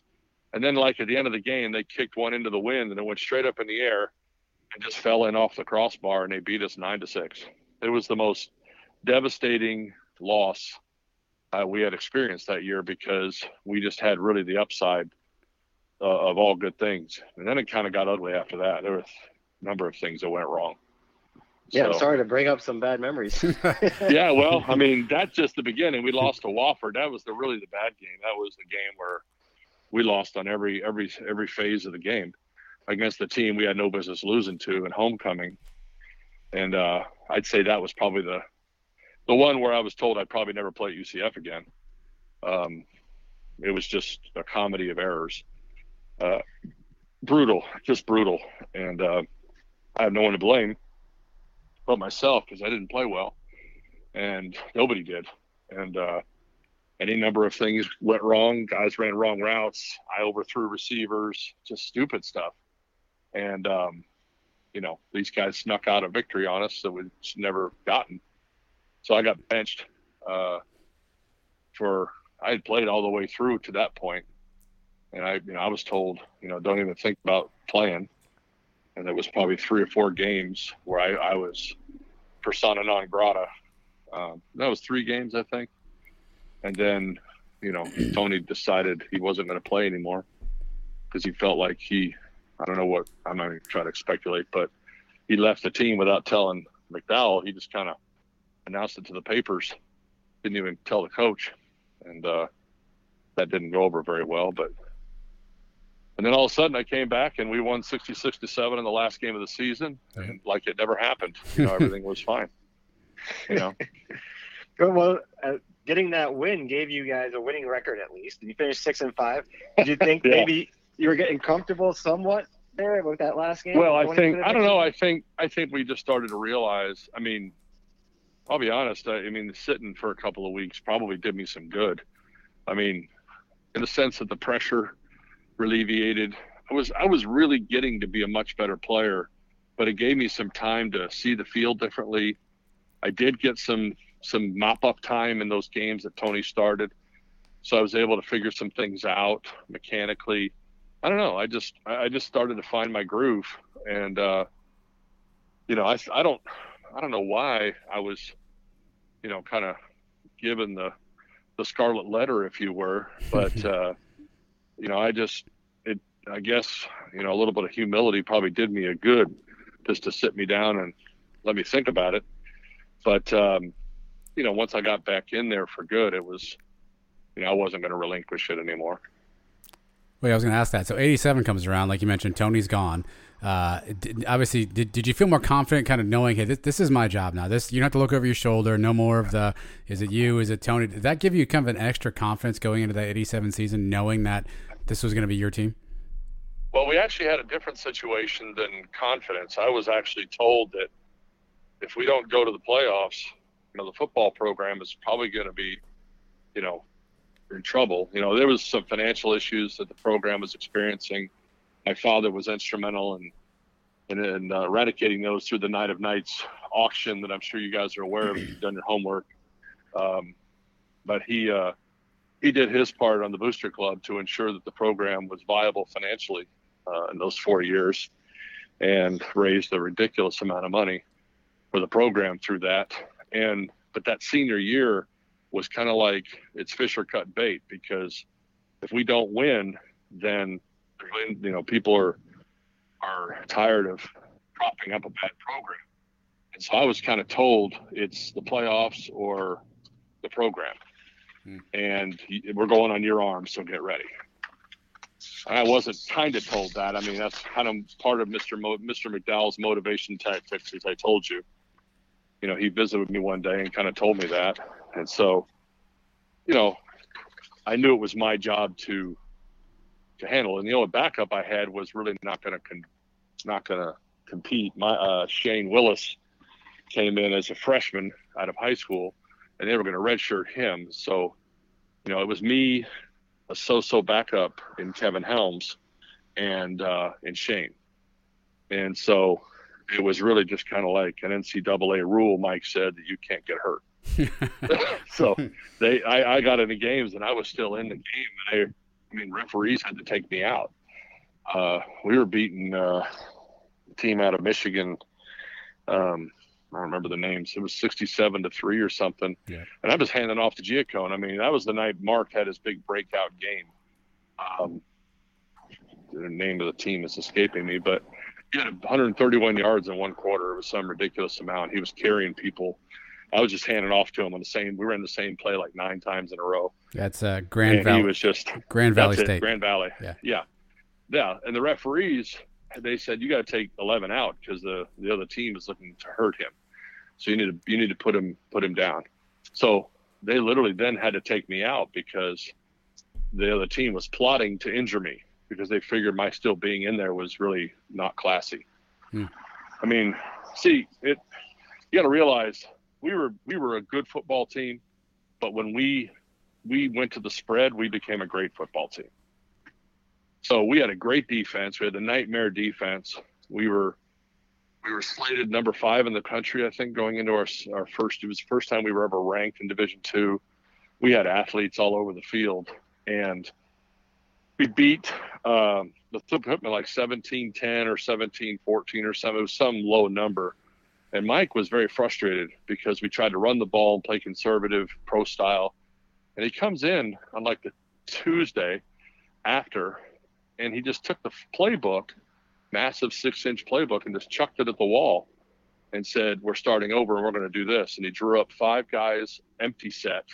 And then, like at the end of the game, they kicked one into the wind and it went straight up in the air and just fell in off the crossbar and they beat us nine to six. It was the most devastating loss uh, we had experienced that year because we just had really the upside uh, of all good things. And then it kind of got ugly after that. There were a number of things that went wrong. Yeah, so. sorry to bring up some bad memories. yeah, well, I mean, that's just the beginning. We lost to Wofford. That was the really the bad game. That was the game where we lost on every every every phase of the game against the team we had no business losing to in homecoming. And uh, I'd say that was probably the the one where I was told I'd probably never play at UCF again. Um, it was just a comedy of errors. Uh, brutal, just brutal. And uh, I have no one to blame but myself because I didn't play well, and nobody did. And uh, any number of things went wrong. Guys ran wrong routes. I overthrew receivers. Just stupid stuff. And um, you know, these guys snuck out a victory on us that we'd never gotten. So I got benched uh, for I had played all the way through to that point, and I you know I was told you know don't even think about playing and there was probably three or four games where I, I was persona non grata. Um, that was three games, I think. And then, you know, Tony decided he wasn't going to play anymore because he felt like he I don't know what I'm not even trying to speculate, but he left the team without telling McDowell. He just kind of announced it to the papers, didn't even tell the coach, and uh, that didn't go over very well. But and then all of a sudden, I came back and we won 66 to seven in the last game of the season, and like it never happened. You know, everything was fine. You know. well, uh, getting that win gave you guys a winning record at least. You finished six and five. Did you think yeah. maybe you were getting comfortable somewhat there with that last game? Well, I think I don't know. I think I think we just started to realize. I mean, I'll be honest. I, I mean, sitting for a couple of weeks probably did me some good. I mean, in the sense that the pressure alleviated. I was I was really getting to be a much better player, but it gave me some time to see the field differently. I did get some some mop up time in those games that Tony started, so I was able to figure some things out mechanically. I don't know. I just I just started to find my groove, and uh, you know I I don't I don't know why I was, you know, kind of given the the scarlet letter, if you were, but. uh, you know, I just, it, I guess, you know, a little bit of humility probably did me a good just to sit me down and let me think about it. But, um, you know, once I got back in there for good, it was, you know, I wasn't going to relinquish it anymore. Wait, I was going to ask that. So 87 comes around, like you mentioned, Tony's gone. Uh, did, obviously, did, did you feel more confident, kind of knowing, hey, this, this is my job now? This you don't have to look over your shoulder. No more of the, is it you? Is it Tony? Did that give you kind of an extra confidence going into that 87 season, knowing that this was going to be your team? Well, we actually had a different situation than confidence. I was actually told that if we don't go to the playoffs, you know, the football program is probably going to be, you know, in trouble. You know, there was some financial issues that the program was experiencing. My father was instrumental in in, in uh, eradicating those through the Night of Nights auction that I'm sure you guys are aware of. You've done your homework. Um, but he uh, he did his part on the Booster Club to ensure that the program was viable financially uh, in those four years, and raised a ridiculous amount of money for the program through that. And but that senior year was kind of like it's fish or cut bait because if we don't win, then you know people are are tired of propping up a bad program. And so I was kind of told it's the playoffs or the program. Hmm. And we're going on your arm, so get ready. I wasn't kind of told that. I mean, that's kind of part of Mr. Mo- Mr. McDowell's motivation tactics, as I told you. You know, he visited me one day and kind of told me that, and so, you know, I knew it was my job to to handle. And the only backup I had was really not going to con- not going to compete. My uh, Shane Willis came in as a freshman out of high school, and they were going to redshirt him. So, you know, it was me, a so-so backup in Kevin Helms, and uh, and Shane, and so it was really just kind of like an NCAA rule. Mike said that you can't get hurt. so they, I, I got into games and I was still in the game, and I I mean, referees had to take me out. Uh, we were beating uh, a team out of Michigan. Um, I don't remember the names. It was 67 to three or something. Yeah. And I was handing off to Giacone. I mean, that was the night Mark had his big breakout game. Um, the name of the team is escaping me, but he had 131 yards in one quarter. It was some ridiculous amount. He was carrying people. I was just handing off to him on the same. We were in the same play like nine times in a row. That's uh, Grand Valley. He was just Grand Valley State. It, Grand Valley. Yeah. Yeah. Yeah. And the referees, they said you got to take 11 out because the the other team is looking to hurt him. So you need to you need to put him put him down. So they literally then had to take me out because the other team was plotting to injure me because they figured my still being in there was really not classy. Hmm. I mean, see, it you got to realize we were we were a good football team, but when we we went to the spread, we became a great football team. So we had a great defense. We had a nightmare defense. We were we were slated number five in the country, I think, going into our our first. It was the first time we were ever ranked in Division two. We had athletes all over the field, and we beat um, the equipment like 17-10 or 17-14 or something. It was some low number. And Mike was very frustrated because we tried to run the ball and play conservative, pro style. And he comes in on like the Tuesday after, and he just took the playbook massive six inch playbook and just chucked it at the wall and said, We're starting over and we're going to do this. And he drew up five guys, empty set.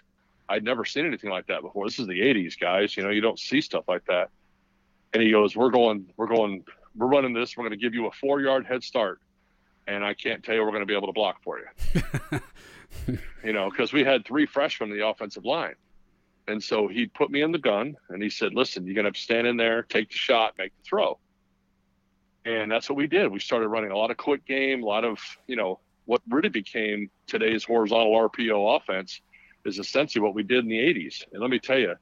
I'd never seen anything like that before. This is the 80s, guys. You know, you don't see stuff like that. And he goes, We're going, we're going, we're running this. We're going to give you a four yard head start. And I can't tell you we're going to be able to block for you. you know, because we had three freshmen in the offensive line. And so he put me in the gun and he said, Listen, you're going to have to stand in there, take the shot, make the throw. And that's what we did. We started running a lot of quick game, a lot of, you know, what really became today's horizontal RPO offense is essentially what we did in the 80s. And let me tell you,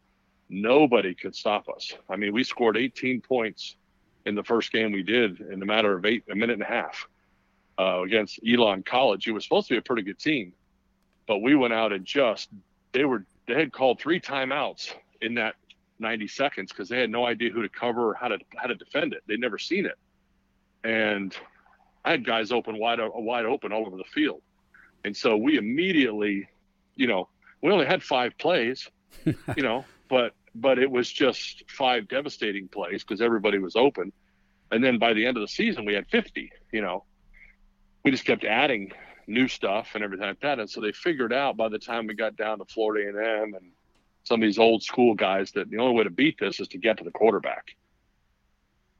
nobody could stop us. I mean, we scored 18 points in the first game we did in a matter of eight, a minute and a half uh, against Elon College. It was supposed to be a pretty good team, but we went out and just, they were, they had called three timeouts in that 90 seconds because they had no idea who to cover or how to, how to defend it. They'd never seen it and I had guys open wide wide open all over the field, and so we immediately, you know, we only had five plays, you know, but but it was just five devastating plays because everybody was open, and then by the end of the season we had 50. You know, we just kept adding new stuff and everything like that, and so they figured out by the time we got down to Florida A&M and some of these old school guys that the only way to beat this is to get to the quarterback.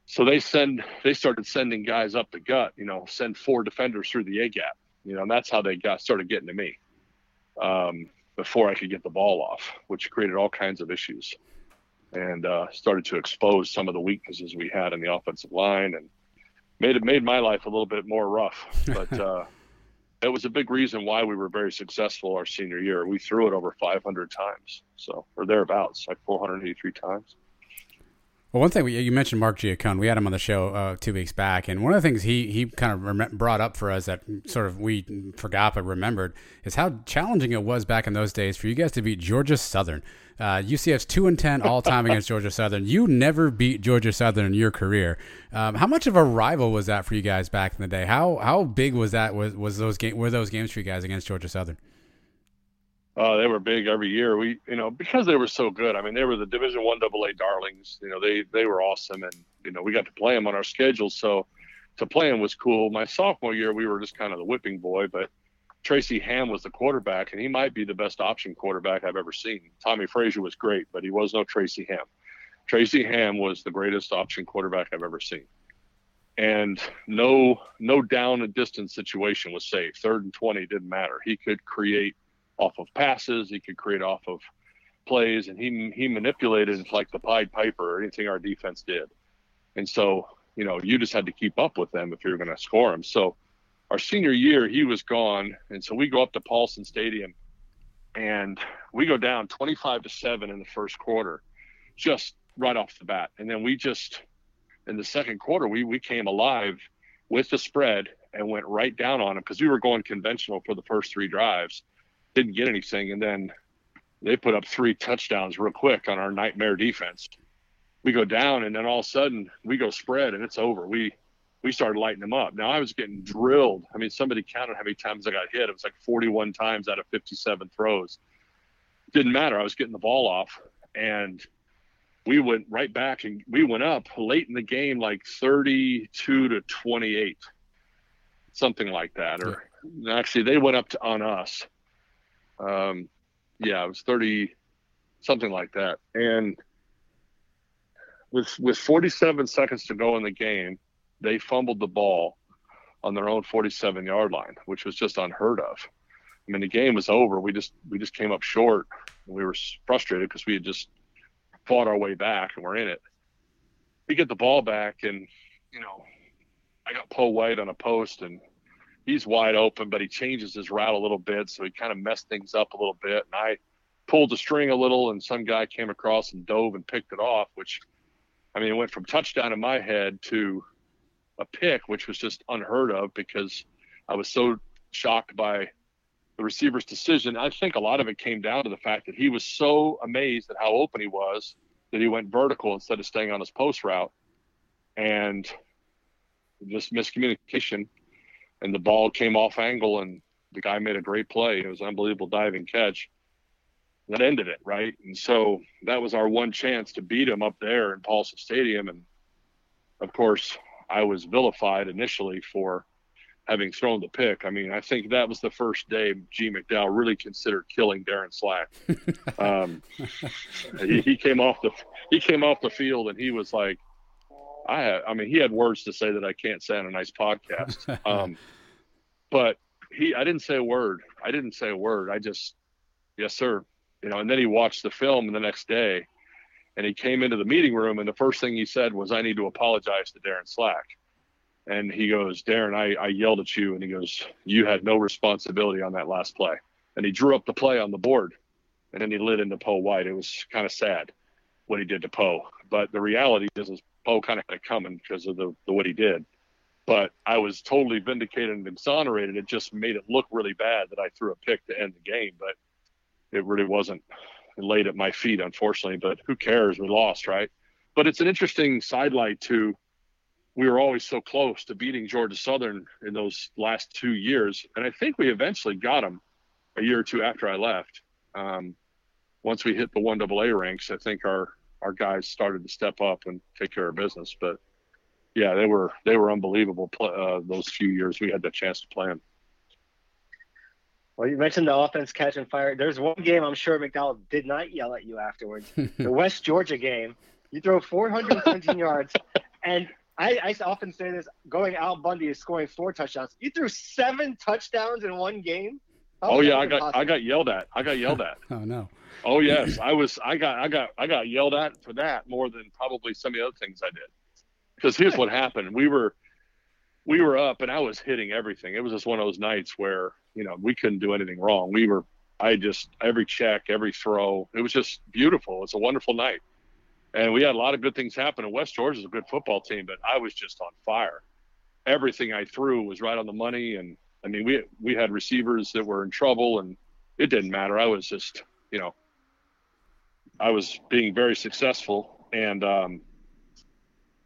So they send they started sending guys up the gut you know send four defenders through the a gap you know and that's how they got started getting to me um, before i could get the ball off which created all kinds of issues and uh, started to expose some of the weaknesses we had in the offensive line and made it made my life a little bit more rough but uh, it was a big reason why we were very successful our senior year. We threw it over 500 times so or thereabouts like 483 times well, one thing we, you mentioned Mark Giacone. We had him on the show uh, two weeks back, and one of the things he he kind of rem- brought up for us that sort of we forgot but remembered is how challenging it was back in those days for you guys to beat Georgia Southern. Uh, UCF's two and ten all time against Georgia Southern. You never beat Georgia Southern in your career. Um, how much of a rival was that for you guys back in the day? How how big was that? Was was those game were those games for you guys against Georgia Southern? Uh, they were big every year. We, you know, because they were so good. I mean, they were the Division One AA darlings. You know, they they were awesome, and you know, we got to play them on our schedule. So to play them was cool. My sophomore year, we were just kind of the whipping boy, but Tracy Ham was the quarterback, and he might be the best option quarterback I've ever seen. Tommie Frazier was great, but he was no Tracy Ham. Tracy Ham was the greatest option quarterback I've ever seen. And no no down and distance situation was safe. Third and twenty didn't matter. He could create off of passes. He could create off of plays, and he he manipulated like the Pied Piper or anything our defense did. And so, you know, you just had to keep up with them if you were going to score them. So, our senior year, he was gone, and so we go up to Paulson Stadium, and we go down 25 to seven in the first quarter, just right off the bat. And then we just in the second quarter, we we came alive with the spread and went right down on them because we were going conventional for the first three drives didn't get anything, and then they put up three touchdowns real quick on our nightmare defense. We go down, and then all of a sudden we go spread, and it's over. We we started lighting them up. Now I was getting drilled. I mean, somebody counted how many times I got hit. It was like 41 times out of 57 throws. Didn't matter. I was getting the ball off, and we went right back and we went up late in the game, like 32 to 28, something like that. Or actually, they went up to, on us um, yeah, it was 30, something like that. And with with 47 seconds to go in the game, they fumbled the ball on their own 47 yard line, which was just unheard of. I mean, the game was over. We just we just came up short. we were frustrated because we had just fought our way back and we're in it. We get the ball back, and you know, I got Poe White on a post, and he's wide open, but he changes his route a little bit, so he kind of messed things up a little bit. And I pulled the string a little, and some guy came across and dove and picked it off, which I mean, it went from touchdown in my head to a pick, which was just unheard of because I was so shocked by the receiver's decision. I think a lot of it came down to the fact that he was so amazed at how open he was that he went vertical instead of staying on his post route. And just miscommunication and the ball came off angle and the guy made a great play. It was an unbelievable diving catch. That ended it, right? And so that was our one chance to beat him up there in Paulson Stadium. And of course, I was vilified initially for having thrown the pick. I mean, I think that was the first day Gene McDowell really considered killing Darin Slack. um, he, he, came off the he came off the field and he was like, I had, I mean, he had words to say that I can't say on a nice podcast. Um, but he, I didn't say a word. I didn't say a word. I just, yes, sir. You know, and then he watched the film the next day and he came into the meeting room and the first thing he said was, I need to apologize to Darin Slack and he goes, Darin, I, I yelled at you. And he goes, You had no responsibility on that last play. And he drew up the play on the board and then he lit into Poe White. It was kind of sad what he did to Poe. But the reality is, is Poe kind of had it coming because of the, the what he did. But I was totally vindicated and exonerated. It just made it look really bad that I threw a pick to end the game. But it really wasn't laid at my feet, unfortunately. But who cares? We lost, right? But it's an interesting sidelight to we were always so close to beating Georgia Southern in those last two years, and I think we eventually got them a year or two after I left. Um, once we hit the one AA ranks, I think our our guys started to step up and take care of business. But yeah, they were they were unbelievable uh, those few years we had the chance to play them. Well, you mentioned the offense catching fire. There's one game I'm sure McDowell did not yell at you afterwards. the West Georgia game. You throw 417 yards, and I, I often say this: going Al Bundy is scoring four touchdowns. You threw seven touchdowns in one game. How oh yeah, I got possible? I got yelled at. I got yelled at. oh no. Oh yes, I was. I got I got I got yelled at for that more than probably some of the other things I did. Because here's what happened: we were we were up, and I was hitting everything. It was just one of those nights where you know we couldn't do anything wrong. We were. I just every check, every throw. It was just beautiful. It's a wonderful night and we had a lot of good things happen. And West Georgia is a good football team, but I was just on fire. Everything I threw was right on the money, and I mean, we we had receivers that were in trouble, and it didn't matter. I was just, you know, I was being very successful, and um,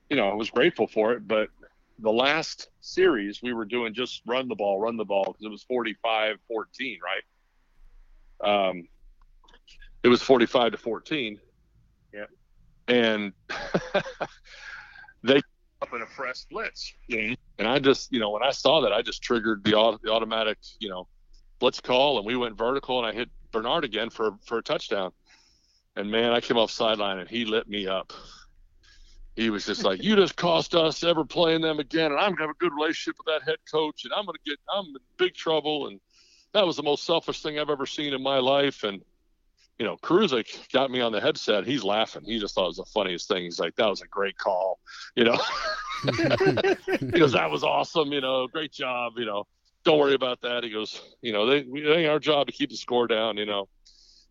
you know, I was grateful for it. But the last series, we were doing just run the ball, run the ball, because it was 45-14, right? Um, it was 45 to 14 Yeah. and they up in a fresh blitz. And I just, you know, when I saw that, I just triggered the, the automatic, you know, blitz call, and we went vertical, and I hit Bernard again for for a touchdown. And man, I came off sideline, and he lit me up. He was just like, "You just cost us ever playing them again, and I'm gonna have a good relationship with that head coach, and I'm gonna get, I'm in big trouble." And that was the most selfish thing I've ever seen in my life. And you know, Kruczek got me on the headset. He's laughing. He just thought it was the funniest thing. He's like, that was a great call. You know, he goes, that was awesome. You know, great job. You know, don't worry about that. He goes, you know, they, we, ain't our job to keep the score down, you know.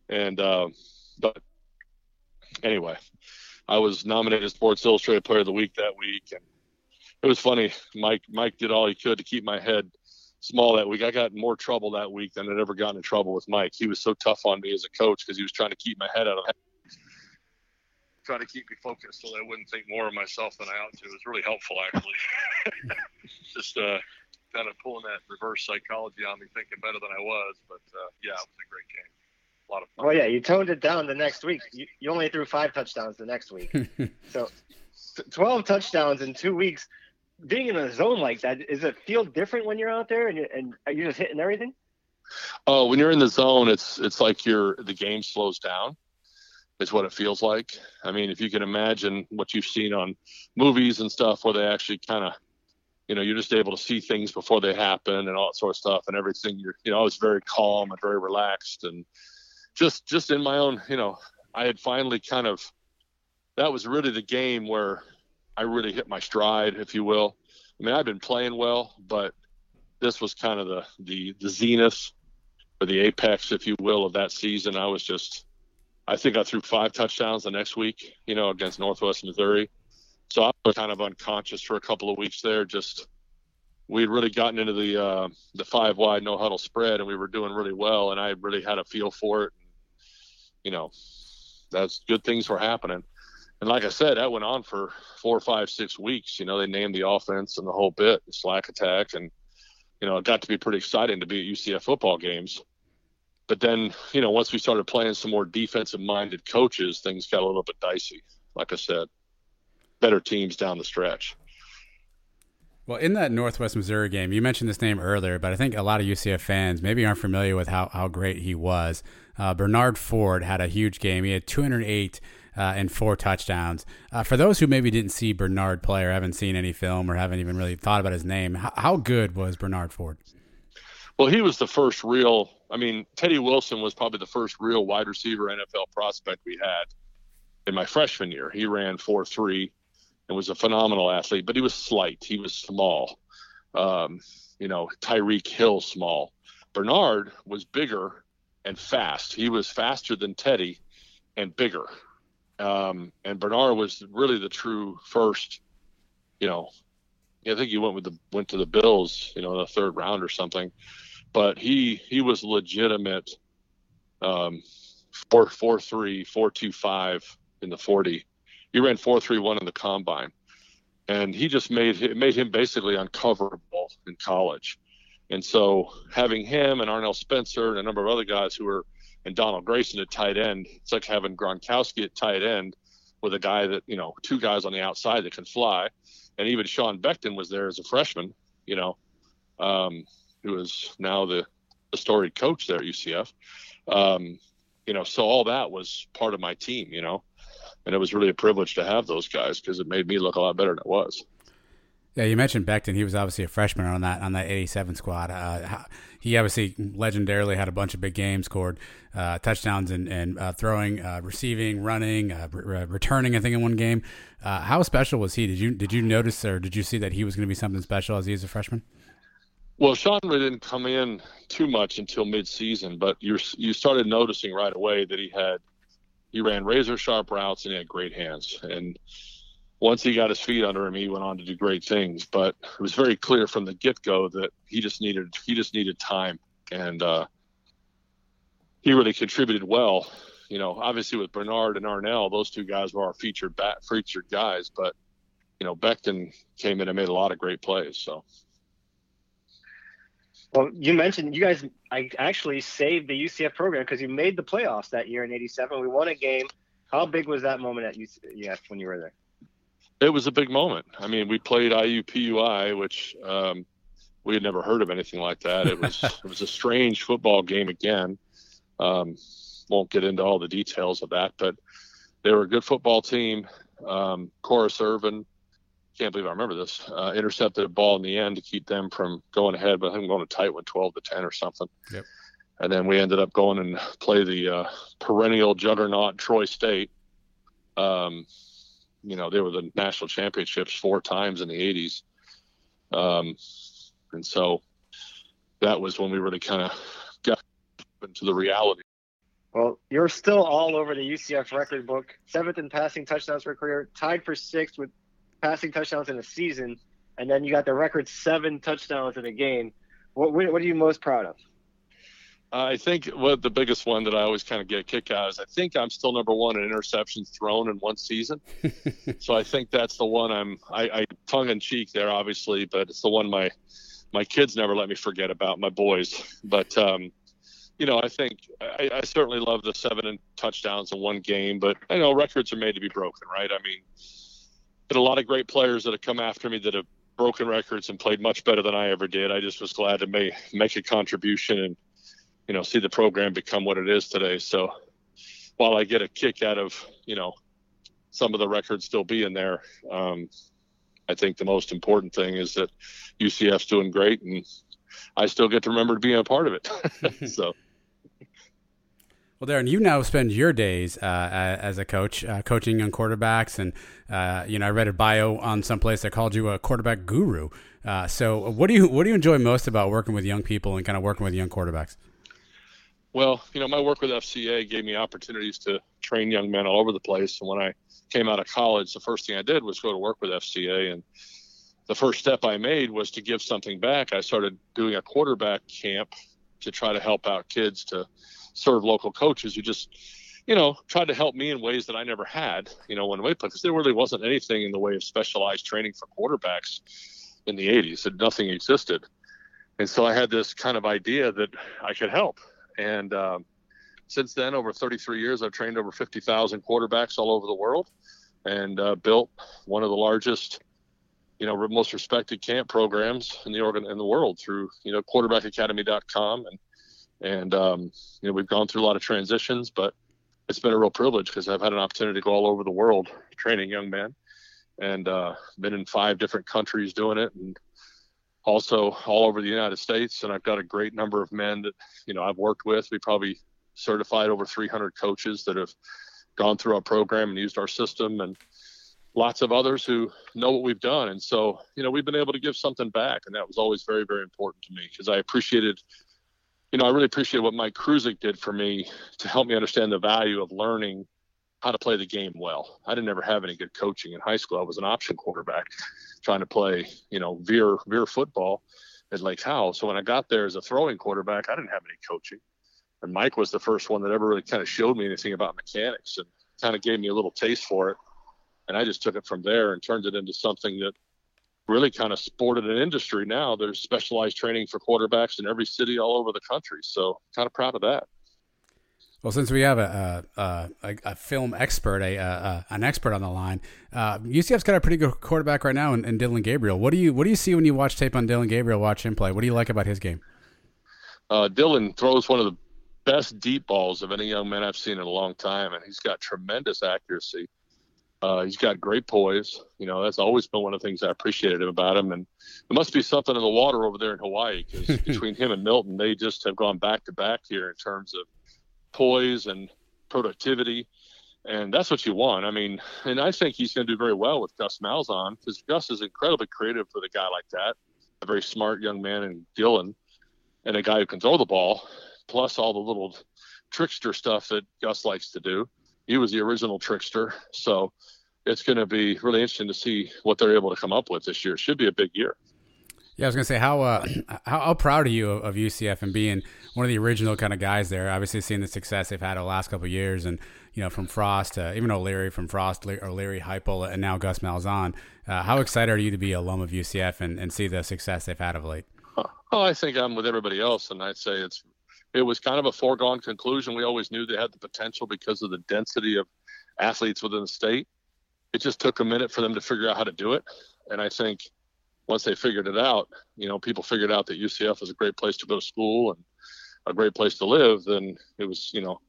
And, uh, but anyway, I was nominated Sports Illustrated Player of the Week that week. And it was funny. Mike, Mike did all he could to keep my head small that week. I got more trouble that week than I'd ever gotten in trouble with Mike. He was so tough on me as a coach because he was trying to keep my head out of trying to keep me focused so I wouldn't think more of myself than I ought to. It was really helpful actually. Just uh, kind of pulling that reverse psychology on me, thinking better than I was. But uh, yeah, it was a great game. A lot of fun. Well, yeah, you toned it down the next week. You, you only threw five touchdowns the next week. so 12 touchdowns in two weeks being in a zone like that, does it feel different when you're out there and, you, and you're just hitting everything? Oh, when you're in the zone, it's it's like you're the game slows down. Is what it feels like. I mean, if you can imagine what you've seen on movies and stuff, where they actually kind of, you know, you're just able to see things before they happen and all that sort of stuff, and everything. You're, you know, I was very calm and very relaxed, and just just in my own, you know, I had finally kind of. That was really the game where I really hit my stride, if you will. I mean, I've been playing well, but this was kind of the the, the zenith or the apex, if you will, of that season. I was just, I think I threw five touchdowns the next week, you know, against Northwest Missouri. So I was kind of unconscious for a couple of weeks there. Just we had really gotten into the uh, the five wide no huddle spread, and we were doing really well, and I really had a feel for it. You know, that's good things were happening and like I said, that went on for four, five, six weeks. You know, they named the offense and the whole bit, slack attack, and you know, it got to be pretty exciting to be at UCF football games. But then, you know, once we started playing some more defensive-minded coaches, things got a little bit dicey. Like I said, better teams down the stretch. Well, in that Northwest Missouri game, you mentioned this name earlier, but I think a lot of UCF fans maybe aren't familiar with how, how great he was. Uh, Bernard Ford had a huge game. He had 208 uh, and four touchdowns. Uh, for those who maybe didn't see Bernard play or haven't seen any film or haven't even really thought about his name, how, how good was Bernard Ford? Well, he was the first real. I mean, Teddy Wilson was probably the first real wide receiver NFL prospect we had in my freshman year. He ran four three and was a phenomenal athlete, but he was slight. He was small. Um, you know, Tyreek Hill small. Bernard was bigger and fast. He was faster than Teddy and bigger. Um, and Bernard was really the true first, you know, I think he went with the went to the Bills, you know, in the third round or something. But he he was legitimate um four four three, four two five in the forty he ran four three one in the combine, and he just made it made him basically uncoverable in college. And so having him and Arnell Spencer and a number of other guys who were and Donald Grayson at tight end, it's like having Gronkowski at tight end with a guy that you know two guys on the outside that can fly, and even Sean Beckton was there as a freshman, you know, um, who is now the the storied coach there at UCF. Um, you know, so all that was part of my team, you know and it was really a privilege to have those guys because it made me look a lot better than it was. Yeah, you mentioned Beckton. He was obviously a freshman on that on that '87 squad. Uh, he obviously legendarily had a bunch of big games, scored uh, touchdowns and, and uh, throwing, uh, receiving, running, uh, re- returning. I think in one game. Uh, how special was he? Did you did you notice or did you see that he was going to be something special as he was a freshman? Well, Sean didn't come in too much until midseason, but you you started noticing right away that he had he ran razor sharp routes and he had great hands. And once he got his feet under him, he went on to do great things. But it was very clear from the get go that he just needed he just needed time, and uh, he really contributed well. You know, obviously with Bernard and Arnell, those two guys were our featured bat featured guys. But you know, Beckton came in and made a lot of great plays. So. Well, you mentioned you guys I actually saved the UCF program because you made the playoffs that year in '87. We won a game. How big was that moment at UCF when you were there? It was a big moment. I mean, we played IUPUI, which um, we had never heard of anything like that. It was it was a strange football game again. Um, won't get into all the details of that, but they were a good football team. Um, Corus Irvin can't believe I remember this. Uh, intercepted a ball in the end to keep them from going ahead, but I think going to tight one, 12 to 10 or something. Yep. And then we ended up going and play the uh, perennial juggernaut Troy State. Um, you know, they were the national championships four times in the 80s. Um, and so that was when we really kind of got into the reality. Well, you're still all over the UCF record book. Seventh in passing touchdowns for career, tied for sixth with passing touchdowns in a season, and then you got the record seven touchdowns in a game. What what, are you most proud of? I think what the biggest one that I always kind of get a kick out is I think I'm still number one in interceptions thrown in one season. so I think that's the one I'm I, I tongue in cheek there, obviously, but it's the one my my kids never let me forget about my boys. But um, you know, I think I, I certainly love the seven touchdowns in one game, but I know records are made to be broken, right? I mean, a lot of great players that have come after me that have broken records and played much better than I ever did. I just was glad to make make a contribution and you know see the program become what it is today. So while I get a kick out of you know some of the records still being there, um, I think the most important thing is that UCF's doing great and I still get to remember to being a part of it. so. Well, Darin, you now spend your days uh, as a coach, uh, coaching young quarterbacks, and uh, you know I read a bio on some place that called you a quarterback guru. Uh, so, what do you what do you enjoy most about working with young people and kind of working with young quarterbacks? Well, you know, my work with FCA gave me opportunities to train young men all over the place. And when I came out of college, the first thing I did was go to work with FCA. And the first step I made was to give something back. I started doing a quarterback camp to try to help out kids to serve local coaches who just, you know, tried to help me in ways that I never had, you know, when we played, because there really wasn't anything in the way of specialized training for quarterbacks in the 80s. That nothing existed. And so I had this kind of idea that I could help. And um, since then, over 33 years, I've trained over 50,000 quarterbacks all over the world and uh, built one of the largest you know, most respected camp programs in the organ in the world through, you know, quarterbackacademy.com. And, and, um, you know, we've gone through a lot of transitions, but it's been a real privilege because I've had an opportunity to go all over the world training young men and, uh, been in five different countries doing it and also all over the United States. And I've got a great number of men that, you know, I've worked with. We probably certified over 300 coaches that have gone through our program and used our system and, lots of others who know what we've done. And so, you know, we've been able to give something back. And that was always very, very important to me because I appreciated, you know, I really appreciate what Mike Kruczek did for me to help me understand the value of learning how to play the game well. I didn't ever have any good coaching in high school. I was an option quarterback trying to play, you know, veer veer football at Lake Howell. So when I got there as a throwing quarterback, I didn't have any coaching. And Mike was the first one that ever really kind of showed me anything about mechanics and kind of gave me a little taste for it and I just took it from there and turned it into something that really kind of sported an industry now. There's specialized training for quarterbacks in every city all over the country. So kind of proud of that. Well, since we have a a, a, a film expert, a, a, an expert on the line, uh, UCF's got a pretty good quarterback right now in, in, Dillon Gabriel. What do you what do you see when you watch tape on Dillon Gabriel? Watch him play. What do you like about his game? Uh, Dillon throws one of the best deep balls of any young man I've seen in a long time, and he's got tremendous accuracy. Uh, he's got great poise. You know, that's always been one of the things I appreciated about him. And there must be something in the water over there in Hawaii because between him and Milton, they just have gone back to back here in terms of poise and productivity. And that's what you want. I mean, and I think he's going to do very well with Gus Malzahn because Gus is incredibly creative with a guy like that, a very smart young man in Dillon, and a guy who can throw the ball, plus all the little trickster stuff that Gus likes to do he was the original trickster. So it's going to be really interesting to see what they're able to come up with this year. It should be a big year. Yeah, I was to say how, uh, how, how proud are you of, of, UCF and being one of the original kind of guys there? Obviously, seeing the success they've had the last couple of years, and you know from Frost, to, even O'Leary from Frost, O'Leary, Heupel, and now Gus Malzahn. Uh, how excited are you to be a alum of UCF and, and see the success they've had of late? Oh, I think I'm with everybody else, and I'd say it's it was kind of a foregone conclusion. We always knew they had the potential because of the density of athletes within the state. It just took a minute for them to figure out how to do it. And I think once they figured it out, you know, people figured out that UCF was a great place to go to school and a great place to live. Then it was, you know,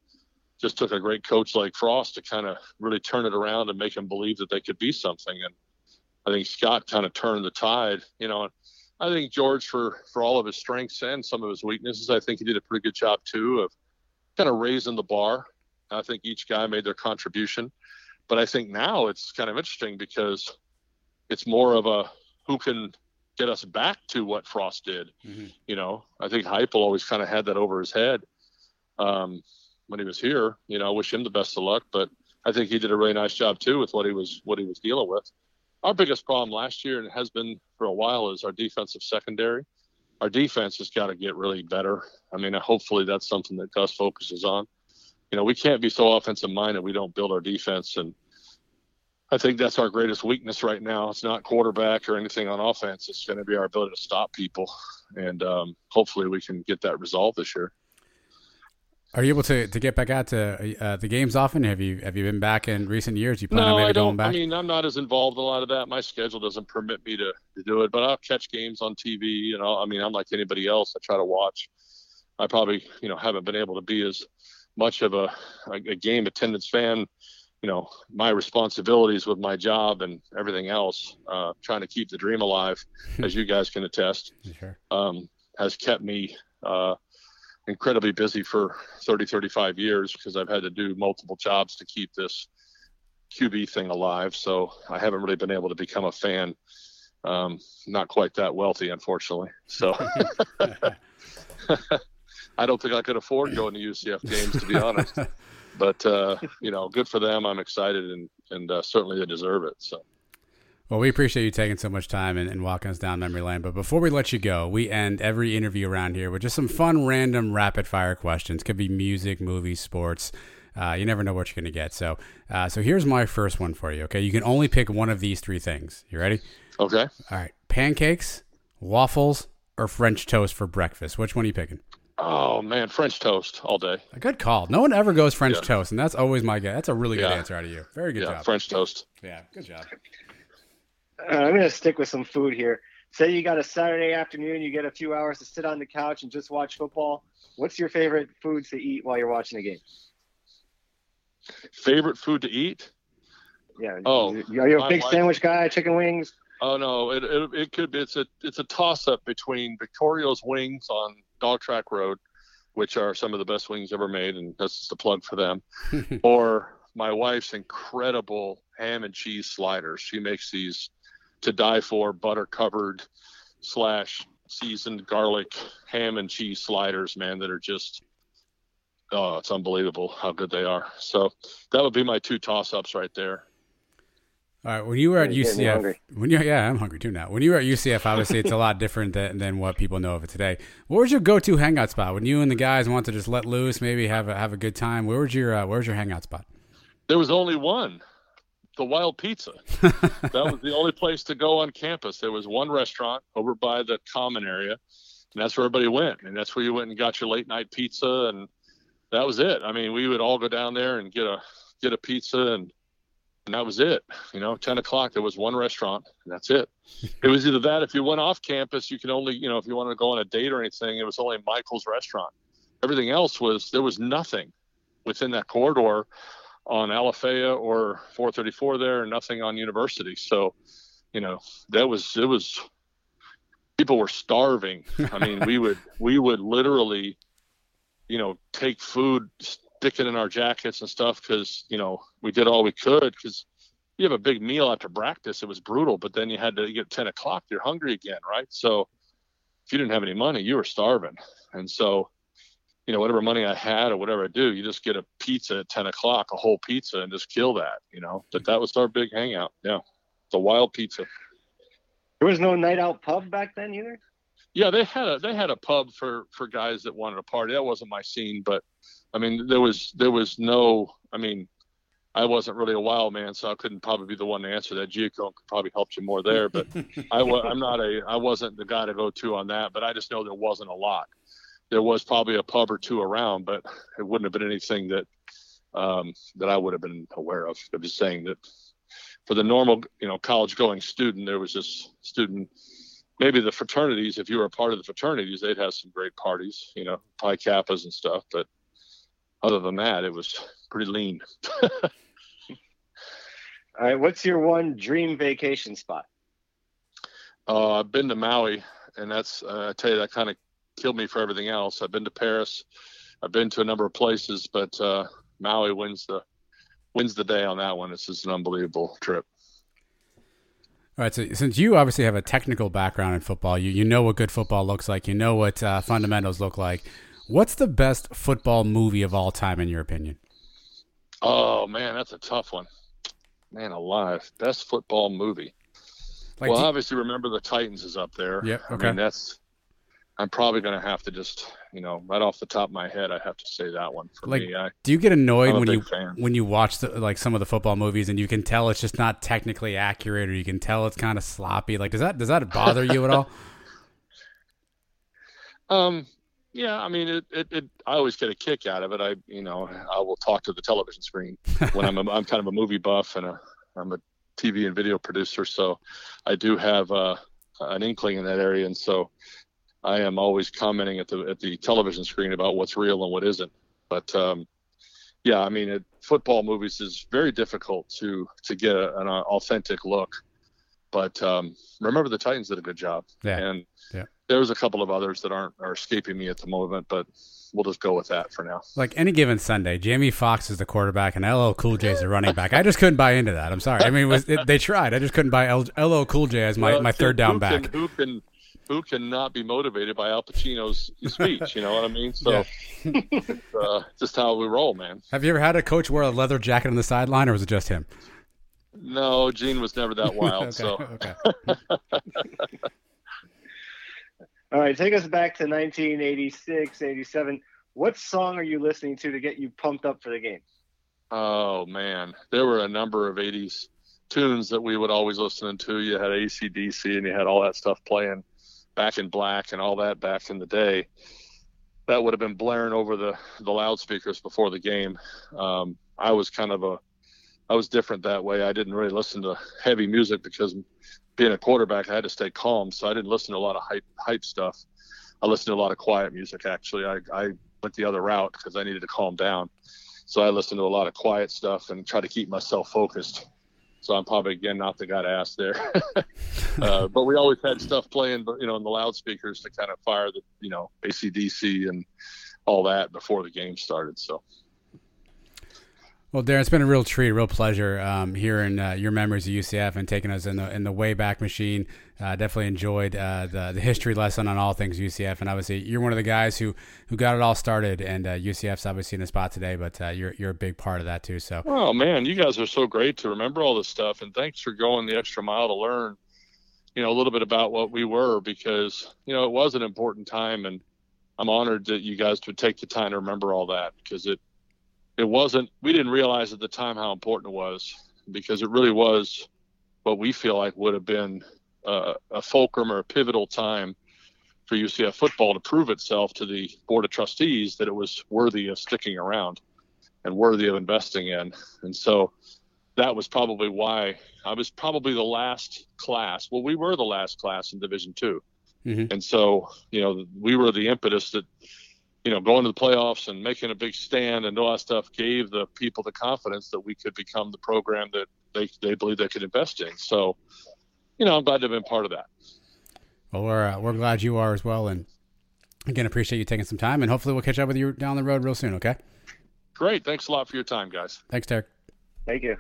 just took a great coach like Frost to kind of really turn it around and make them believe that they could be something. And I think Scott kind of turned the tide, you know, I think George, for for all of his strengths and some of his weaknesses, I think he did a pretty good job too of kind of raising the bar. I think each guy made their contribution, but I think now it's kind of interesting because it's more of a who can get us back to what Frost did. Mm-hmm. You know, I think Heupel always kind of had that over his head um, when he was here. You know, I wish him the best of luck, but I think he did a really nice job too with what he was what he was dealing with our biggest problem last year and has been for a while is our defensive secondary. Our defense has got to get really better. I mean, hopefully that's something that Gus focuses on. You know, we can't be so offensive minded we don't build our defense and I think that's our greatest weakness right now. It's not quarterback or anything on offense. It's going to be our ability to stop people, and um, hopefully we can get that resolved this year. Are you able to, to get back out to uh, the games often? Have you have you been back in recent years? You plan no, on maybe I don't. going back? I mean, I'm not as involved in a lot of that. My schedule doesn't permit me to, to do it, but I'll catch games on TV. And I'll, I mean, I'm like anybody else. I try to watch. I probably you know haven't been able to be as much of a, a, a game attendance fan. You know, my responsibilities with my job and everything else, uh, trying to keep the dream alive, as you guys can attest, sure. um, has kept me. Uh, incredibly busy for 30, 35 years because I've had to do multiple jobs to keep this QB thing alive. So I haven't really been able to become a fan. Um, not quite that wealthy, unfortunately. So I don't think I could afford going to UCF games, to be honest. But uh, you know, good for them. I'm excited, and and uh, certainly they deserve it. So. Well, we appreciate you taking so much time and, and, walking us down memory lane. But before we let you go, we end every interview around here with just some fun, random, rapid fire questions. Could be music, movies, sports. Uh, you never know what you're going to get. So, uh, so here's my first one for you. Okay, you can only pick one of these three things. You ready? Okay. All right. Pancakes, waffles, or French toast for breakfast. Which one are you picking? Oh man, French toast all day. A good call. No one ever goes French yeah. toast, and that's always my guess. That's a really good yeah. answer out of you. Very good yeah, job. French toast. Yeah, good job. Uh, I'm going to stick with some food here. Say you got a Saturday afternoon, you get a few hours to sit on the couch and just watch football. What's your favorite foods to eat while you're watching the game? Favorite food to eat? Yeah. Oh, are you a big wife, sandwich guy? Chicken wings? Oh no, it, it, it could be. It's a it's a toss up between Victorio's Wings on Dog Track Road, which are some of the best wings ever made, and that's just a plug for them, or my wife's incredible ham and cheese sliders. She makes these to die for, butter covered slash seasoned garlic ham and cheese sliders, man, that are just oh, it's unbelievable how good they are. So that would be my two toss ups right there. All right, when you were at UCF, when you yeah, I'm hungry too now. When you were at UCF, obviously it's a lot different than, than what people know of it today. What was your go-to hangout spot when you and the guys want to just let loose, maybe have a, have a good time? Where was your uh, where was your hangout spot? There was only one, the Wild Pizza. that was the only place to go on campus. There was one restaurant over by the common area, and that's where everybody went. And that's where you went and got your late night pizza, and that was it. I mean, we would all go down there and get a get a pizza and and that was it. You know, 10 o'clock, there was one restaurant, and that's it. it was either that, if you went off campus, you could only, you know, if you wanted to go on a date or anything, it was only Michael's restaurant. Everything else was, there was nothing within that corridor on Alafaya or 434 there, nothing on University. So, you know, that was, it was, people were starving. I mean, we would, we would literally, you know, take food, sticking in our jackets and stuff because you know we did all we could because you have a big meal after practice. It was brutal, but then you had to get 10 o'clock. You're hungry again, right? So if you didn't have any money, you were starving. And so, you know, whatever money I had or whatever I do, you just get a pizza at 10 o'clock, a whole pizza, and just kill that. You know, that that was our big hangout. Yeah, the wild pizza. There was no night out pub back then either. Yeah, they had a they had a pub for for guys that wanted to party. That wasn't my scene, but I mean, there was there was no. I mean, I wasn't really a wild man, so I couldn't probably be the one to answer that. Giacomo could probably help you more there, but I was I'm not a I wasn't the guy to go to on that. But I just know there wasn't a lot. There was probably a pub or two around, but it wouldn't have been anything that um, that I would have been aware of. I'm just saying that for the normal, you know, college going student, there was this student. Maybe the fraternities, if you were a part of the fraternities, they'd have some great parties, you know, Pi Kappas and stuff. But other than that, it was pretty lean. All right, what's your one dream vacation spot? Uh, I've been to Maui, and that's uh, I tell you that kind of killed me for everything else. I've been to Paris, I've been to a number of places, but uh, Maui wins the wins the day on that one. It's just an unbelievable trip. All right, so since you obviously have a technical background in football, you you know what good football looks like, you know what uh, fundamentals look like. What's the best football movie of all time, in your opinion? Oh man, that's a tough one. Man alive, best football movie. Like, well, obviously, remember the Titans is up there. Yeah, okay. I mean, that's. I'm probably going to have to just, you know, right off the top of my head, I have to say that one for like, me. I, do you get annoyed when you fan. when you watch the, like some of the football movies and you can tell it's just not technically accurate, or you can tell it's kind of sloppy? Like, does that does that bother you at all? Um, yeah, I mean, it, it, it, I always get a kick out of it. I, you know, I will talk to the television screen when I'm, a, I'm kind of a movie buff and a, I'm a TV and video producer. So I do have uh, an inkling in that area. And so I am always commenting at the, at the television screen about what's real and what isn't. But, um, yeah, I mean, it, football movies is very difficult to, to get a, an authentic look. But um, remember, the Titans did a good job. Yeah. And yeah there's a couple of others that aren't are escaping me at the moment, but we'll just go with that for now. Like any given Sunday, Jamie Foxx is the quarterback and LL Cool J is the running back. I just couldn't buy into that. I'm sorry. I mean, was, it, they tried. I just couldn't buy LL Cool J as my, well, my third down who back. Can, who can who cannot be motivated by Al Pacino's speech? You know what I mean? So yeah. uh, just how we roll, man. Have you ever had a coach wear a leather jacket on the sideline, or was it just him? No, Gene was never that wild. okay, so okay. All right, take us back to 1986, 87. What song are you listening to to get you pumped up for the game? Oh man, there were a number of 80s tunes that we would always listen to. You had ACDC and you had all that stuff playing back in black and all that back in the day. That would have been blaring over the, the loudspeakers before the game. Um, I was kind of a I was different that way. I didn't really listen to heavy music because being a quarterback, I had to stay calm. So I didn't listen to a lot of hype hype stuff. I listened to a lot of quiet music. Actually, I, I went the other route because I needed to calm down. So I listened to a lot of quiet stuff and try to keep myself focused. So I'm probably again not the guy to ask there. uh, but we always had stuff playing, you know, in the loudspeakers to kind of fire the, you know, ACDC and all that before the game started. So. Well, Darin, it's been a real treat, a real pleasure um, hearing uh, your memories of UCF and taking us in the in the way back machine. Uh, definitely enjoyed uh, the the history lesson on all things UCF, and obviously you're one of the guys who, who got it all started. And uh, UCF's obviously in the spot today, but uh, you're you're a big part of that too. So, oh man, you guys are so great to remember all this stuff, and thanks for going the extra mile to learn, you know, a little bit about what we were because you know it was an important time, and I'm honored that you guys would take the time to remember all that because it it wasn't we didn't realize at the time how important it was because it really was what we feel like would have been uh, a fulcrum or a pivotal time for UCF football to prove itself to the board of trustees that it was worthy of sticking around and worthy of investing in. And so that was probably why I was probably the last class. Well, we were the last class in Division 2 mm-hmm. and so you know we were the impetus that you know, going to the playoffs and making a big stand and all that stuff gave the people the confidence that we could become the program that they, they believe they could invest in. So, you know, I'm glad to have been part of that. Well, we're, uh, we're glad you are as well. And again, appreciate you taking some time and hopefully we'll catch up with you down the road real soon. Okay. Great. Thanks a lot for your time, guys. Thanks, Derek. Thank you.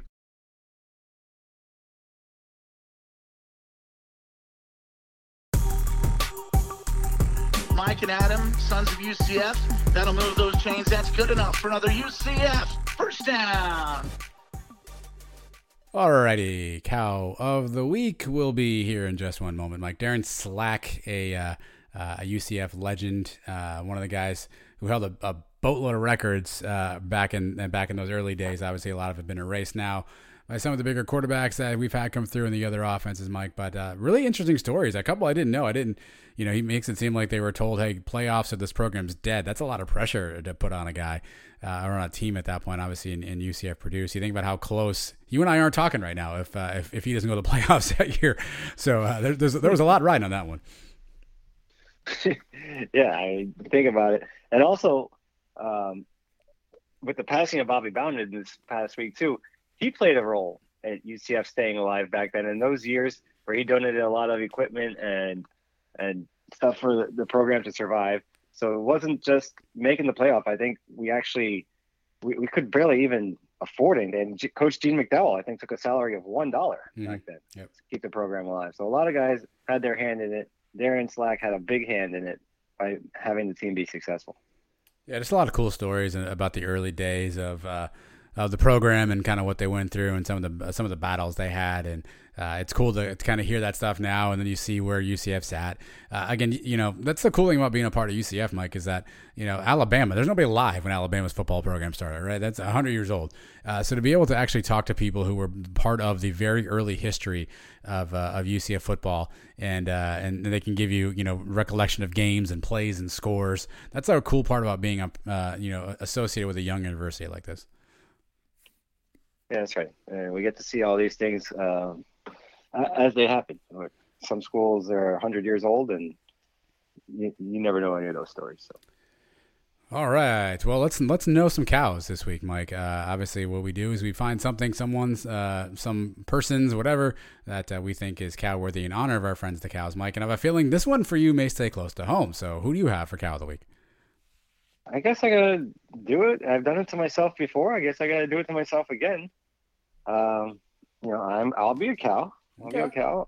Mike and Adam, sons of UCF. That'll move those chains. That's good enough for another UCF first down. Alrighty, cow of the week will be here in just one moment. Mike Darin Slack, a, uh, uh, a UCF legend, uh, one of the guys who held a, a boatload of records uh, back in back in those early days. Obviously, a lot of it have been erased now by some of the bigger quarterbacks that we've had come through in the other offenses, Mike. But uh, really interesting stories. A couple I didn't know. I didn't, you know, he makes it seem like they were told, "Hey, playoffs of this program's dead." That's a lot of pressure to put on a guy uh, or on a team at that point. Obviously, in, in UCF Purdue. So you think about how close you and I aren't talking right now. If uh, if, if he doesn't go to the playoffs that year, so uh, there, there was a lot riding on that one. yeah, I think about it, and also um, with the passing of Bobby Bowden this past week too he played a role at UCF staying alive back then. In those years where he donated a lot of equipment and and stuff for the, program to survive. So it wasn't just making the playoff. I think we actually we, we could barely even afford it. And G- Coach Gene McDowell, I think, took a salary of one mm-hmm. back then yep. to keep the program alive. So a lot of guys had their hand in it. Darin Slack had a big hand in it by having the team be successful. Yeah, there's a lot of cool stories about the early days of. Uh, of the program and kind of what they went through and some of the some of the battles they had and uh, it's cool to, to kind of hear that stuff now and then you see where UCF's at. Uh, again you know that's the cool thing about being a part of UCF Mike is that you know Alabama there's nobody alive when Alabama's football program started right? That's 100 years old. Uh, so to be able to actually talk to people who were part of the very early history of, uh, of UCF football and uh, and they can give you you know recollection of games and plays and scores that's a cool part about being a uh, you know associated with a young university like this. Yeah, that's right. We get to see all these things um, as they happen. Some schools are 100 years old, and you, you never know any of those stories. So. All right. Well, let's let's know some cows this week, Mike. Uh, obviously, what we do is we find something, someone's, uh, some person's, whatever that uh, we think is cow worthy in honor of our friends, the cows, Mike. And I have a feeling this one for you may stay close to home. So, who do you have for cow of the week? I guess I gotta do it. I've done it to myself before. I guess I gotta do it to myself again. Um, you know, I'm I'll be a cow. I'll okay. be a cow,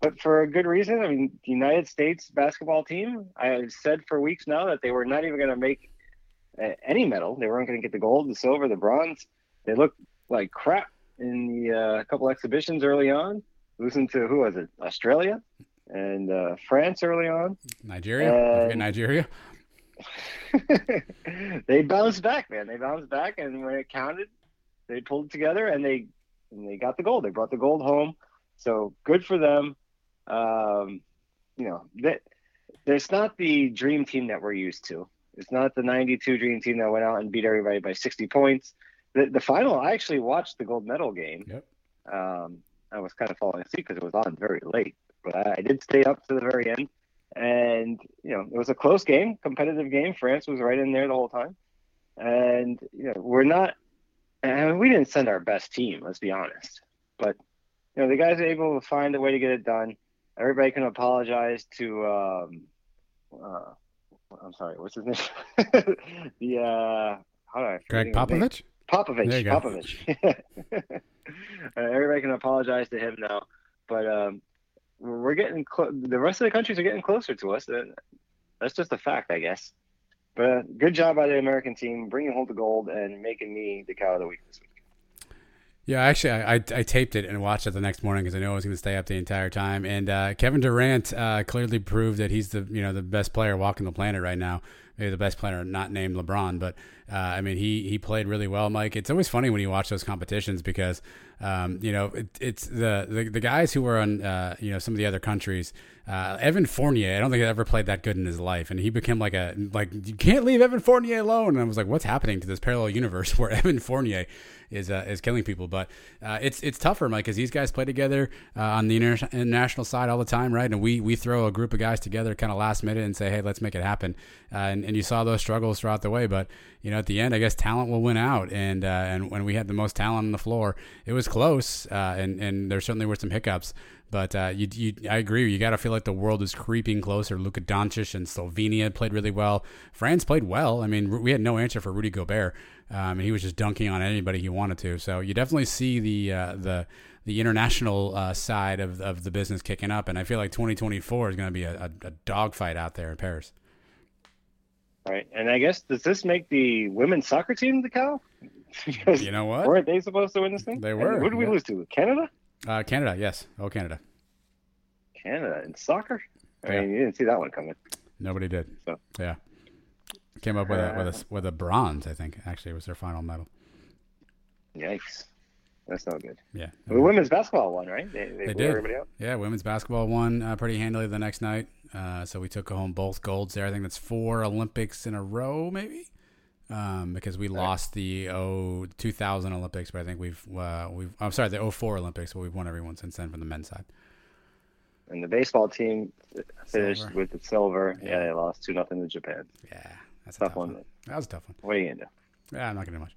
but for a good reason. I mean, the United States basketball team. I have said for weeks now that they were not even going to make any medal. They weren't going to get the gold, the silver, the bronze. They looked like crap in the uh, couple exhibitions early on. Losing to who was it? Australia and uh, France early on. Nigeria. And... Nigeria. they bounced back, man. They bounced back, and when it counted, they pulled together and they and they got the gold. They brought the gold home. So good for them. Um, you know, that there's not the dream team that we're used to. It's not the 92 dream team that went out and beat everybody by 60 points. the the final. I actually watched the gold medal game. Yep. Um, I was kind of falling asleep because it was on very late, but I, I did stay up to the very end. And you know, it was a close game, competitive game. France was right in there the whole time, and you know, we're not. And we didn't send our best team. Let's be honest. But you know, the guys are able to find a way to get it done. Everybody can apologize to. Um, uh, I'm sorry, what's his name? the uh, how do I? Gregg Popovich. Popovich. Popovich. uh, everybody can apologize to him now, but um, we're getting clo- the rest of the countries are getting closer to us. That's just a fact, I guess. But uh, good job by the American team bringing home the gold and making me the cow of the week this week. Yeah, actually, I, I, I, taped it and watched it the next morning because I knew I was going to stay up the entire time. And uh, Kevin Durant uh, clearly proved that he's the you know the best player walking the planet right now. Maybe the best player, not named LeBron, but uh, I mean he he played really well, Mike. It's always funny when you watch those competitions because um, you know it, it's the, the, the guys who were on uh, you know some of the other countries. Uh, Evan Fournier, I don't think he ever played that good in his life, and he became like a like you can't leave Evan Fournier alone. And I was like, what's happening to this parallel universe where Evan Fournier is uh, is killing people. But uh, it's it's tougher, Mike, because these guys play together uh, on the inter- international side all the time, right? And we we throw a group of guys together kind of last minute and say, hey, let's make it happen. And and you saw those struggles throughout the way, but you know at the end, I guess talent will win out. And uh, and when we had the most talent on the floor, it was close, uh, and and there certainly were some hiccups. But uh, you, you, I agree. You got to feel like the world is creeping closer. Luka Doncic and Slovenia played really well. France played well. I mean, we had no answer for Rudy Gobert, um, and he was just dunking on anybody he wanted to. So you definitely see the uh, the the international uh, side of of the business kicking up, and I feel like 2024 is going to be a, a, a dogfight out there in Paris. Right, and I guess does this make the women's soccer team the cow? you know what? Weren't they supposed to win this thing? They were. And who did we yeah. lose to? Canada. Uh, Canada, yes. Oh, Canada. Canada in soccer. I Yeah. mean, you didn't see that one coming. Nobody did. So. Yeah. Came up with a with a with a bronze, I think. Actually, it was their final medal. Yikes, that's not good. Yeah. The women's basketball won, right? They, they, They blew did. everybody out. Yeah, women's basketball won uh, pretty handily the next night. Uh, so we took home both golds there. I think that's four Olympics in a row, maybe. Um, because we lost the oh, 2000 Olympics, but I think we've uh, we've I'm sorry the 04 Olympics, but we've won every one since then from the men's side. And the baseball team finished Silver. with the silver. Yeah, Yeah. they lost two nothing to Japan. Yeah, that's a Tough tough one. one. That was a tough one. What are you gonna do? Yeah, I'm not gonna do much.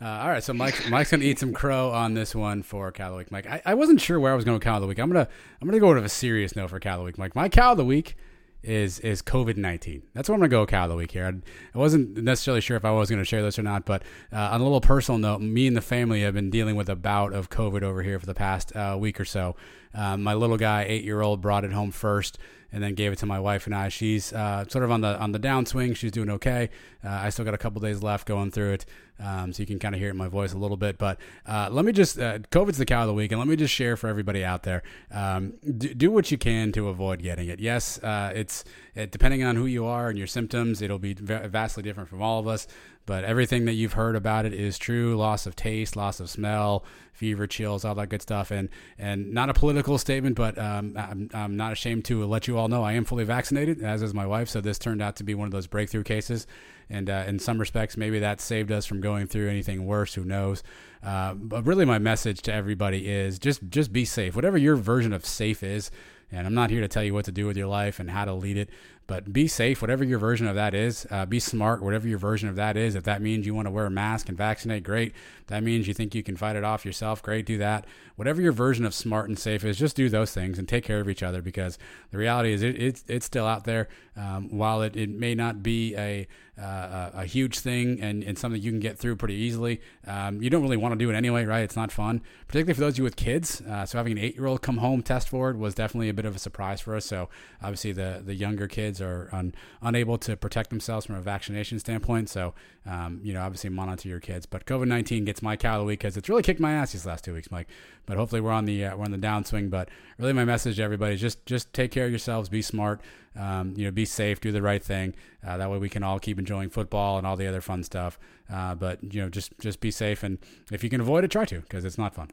Uh, all right, so Mike, Mike's gonna eat some crow on this one for cow of the week. Mike, I, I wasn't sure where I was going to cow of the week. I'm gonna I'm gonna go with a serious note for cow of the week. Mike, my cow of the week is is COVID nineteen. That's what I'm gonna go cow of the week here. I, I wasn't necessarily sure if I was gonna share this or not, but uh, on a little personal note, me and the family have been dealing with a bout of COVID over here for the past uh, week or so. Um, my little guy, eight year old, brought it home first and then gave it to my wife and I. She's uh, sort of on the on the downswing. She's doing okay. Uh, I still got a couple days left going through it, um, so you can kind of hear my voice a little bit. But uh, let me just uh, COVID's the cow of the week, and let me just share for everybody out there: um, do, do what you can to avoid getting it. Yes, uh, it's it, depending on who you are and your symptoms, it'll be va- vastly different from all of us. But everything that you've heard about it is true: loss of taste, loss of smell, fever, chills, all that good stuff. And and not a political statement, but um, I'm, I'm not ashamed to let you all know I am fully vaccinated, as is my wife. So this turned out to be one of those breakthrough cases. And uh, in some respects, maybe that saved us from going through anything worse. Who knows? Uh, but really, my message to everybody is just just be safe. Whatever your version of safe is. And I'm not here to tell you what to do with your life and how to lead it, but be safe, whatever your version of that is. Uh, be smart, whatever your version of that is. If that means you want to wear a mask and vaccinate, great. If that means you think you can fight it off yourself, great, do that. Whatever your version of smart and safe is, just do those things and take care of each other because the reality is it, it's, it's still out there. Um, while it, it may not be a, uh, a huge thing and, and something you can get through pretty easily, um, you don't really want to do it anyway, right? It's not fun, particularly for those of you with kids. Uh, so having an eight year old come home test for it was definitely a bit of a surprise for us. So obviously the, the younger kids are un, unable to protect themselves from a vaccination standpoint. So, um, you know, obviously monitor your kids. But COVID 19 gets my cow of the week because it's really kicked my ass these last two weeks, Mike. But hopefully we're on the uh, we're on the downswing. But really, my message to everybody is just just take care of yourselves, be smart, um, you know, be safe, do the right thing. Uh, that way we can all keep enjoying football and all the other fun stuff. Uh, but you know, just just be safe, and if you can avoid it, try to because it's not fun.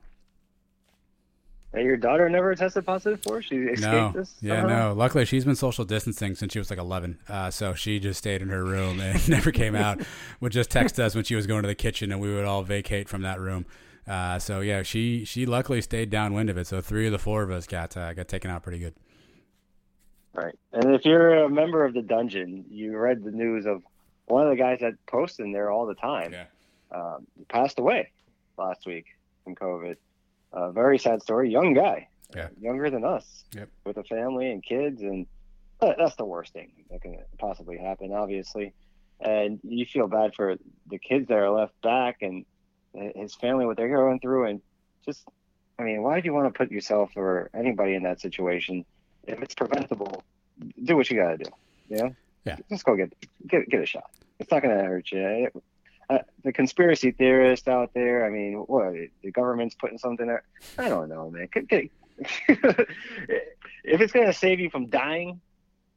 Your daughter never tested positive for? She escaped no. this? Yeah, somehow? no. Luckily, she's been social distancing since she was like 11. Uh, so she just stayed in her room and never came out. Would just text us when she was going to the kitchen, and we would all vacate from that room. Uh, so yeah, she she luckily stayed downwind of it. So three of the four of us got uh, got taken out pretty good. Right. And if you're a member of the dungeon, you read the news of one of the guys that posts in there all the time Yeah. um, passed away last week from COVID. A very sad story. Young guy, Yeah. younger than us, Yep. with a family and kids, and that's the worst thing that can possibly happen, obviously. And you feel bad for the kids that are left back and his family, what they're going through, and just, I mean, why do you want to put yourself or anybody in that situation? If it's preventable, do what you got to do. You know? Yeah. Just go get get get a shot. It's not going to hurt you. Uh, the conspiracy theorists out there. I mean, what the government's putting something there? I don't know, man. If it's to save you from dying,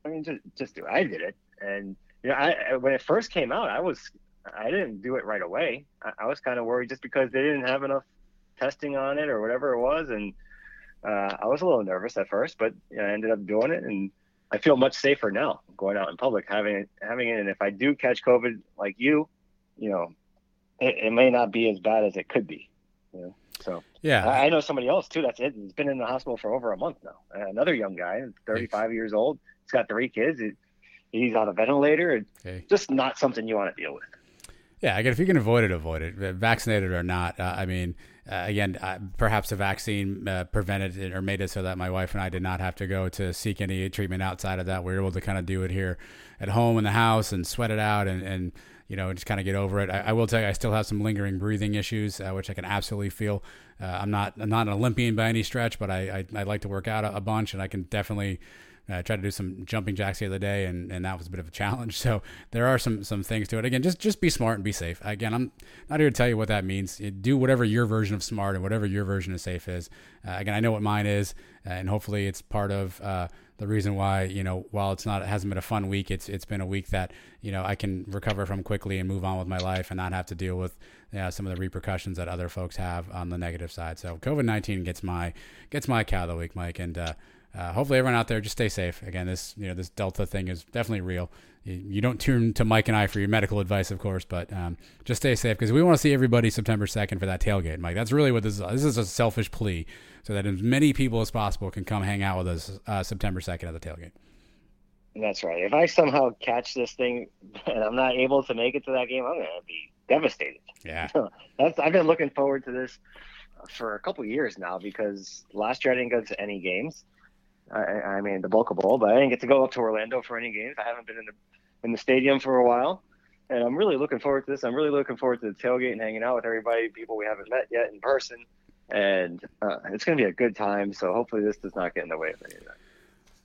I mean, just just do it. I did it, and you know, I when it first came out, I was I didn't do it right away. I, I was kind of worried just because they didn't have enough testing on it or whatever it was, and uh, I was a little nervous at first, but you know, I ended up doing it, and I feel much safer now going out in public having having it. And if I do catch COVID like you, you know, it, it may not be as bad as it could be. You know, so Yeah. I, I know somebody else too that's it. He's been in the hospital for over a month now. Uh, Another young guy, 35 years old. He's got three kids. He, he's on a ventilator. It's Okay. just not something you want to deal with. Yeah, again, if you can avoid it, avoid it. Vaccinated or not, uh, I mean, uh, again, uh, perhaps the vaccine uh, prevented it or made it so that my wife and I did not have to go to seek any treatment outside of that. We were able to kind of do it here at home in the house and sweat it out and, and you know, just kind of get over it. I, I will tell you, I still have some lingering breathing issues, uh, which I can absolutely feel. Uh, I'm not I'm not an Olympian by any stretch, but I, I, I like to work out a, a bunch, and I can definitely I tried to do some jumping jacks the other day, and, and that was a bit of a challenge. So there are some some things to it. Again, just just be smart and be safe. Again, I'm not here to tell you what that means. Do whatever your version of smart and whatever your version of safe is. Uh, again, I know what mine is, and hopefully it's part of uh, the reason why you know while it's not it hasn't been a fun week, it's it's been a week that you know I can recover from quickly and move on with my life and not have to deal with you know, some of the repercussions that other folks have on the negative side. So COVID nineteen gets my gets my cow of the week, Mike, and. Uh, uh, hopefully everyone out there just stay safe. Again, this you know this Delta thing is definitely real. You, don't turn to Mike and I for your medical advice, of course, but um, just stay safe because we want to see everybody September second for that tailgate, Mike. That's really what this is. This is a selfish plea so that as many people as possible can come hang out with us uh, September second at the tailgate. That's right. If I somehow catch this thing and I'm not able to make it to that game, I'm going to be devastated. Yeah, That's I've been looking forward to this for a couple years now because last year I didn't go to any games. I, I mean the Boca Bowl, but I didn't get to go up to Orlando for any games. I haven't been in the in the stadium for a while, and I'm really looking forward to this. I'm really looking forward to the tailgate and hanging out with everybody, people we haven't met yet in person, and uh, it's going to be a good time. So hopefully this does not get in the way of any of that.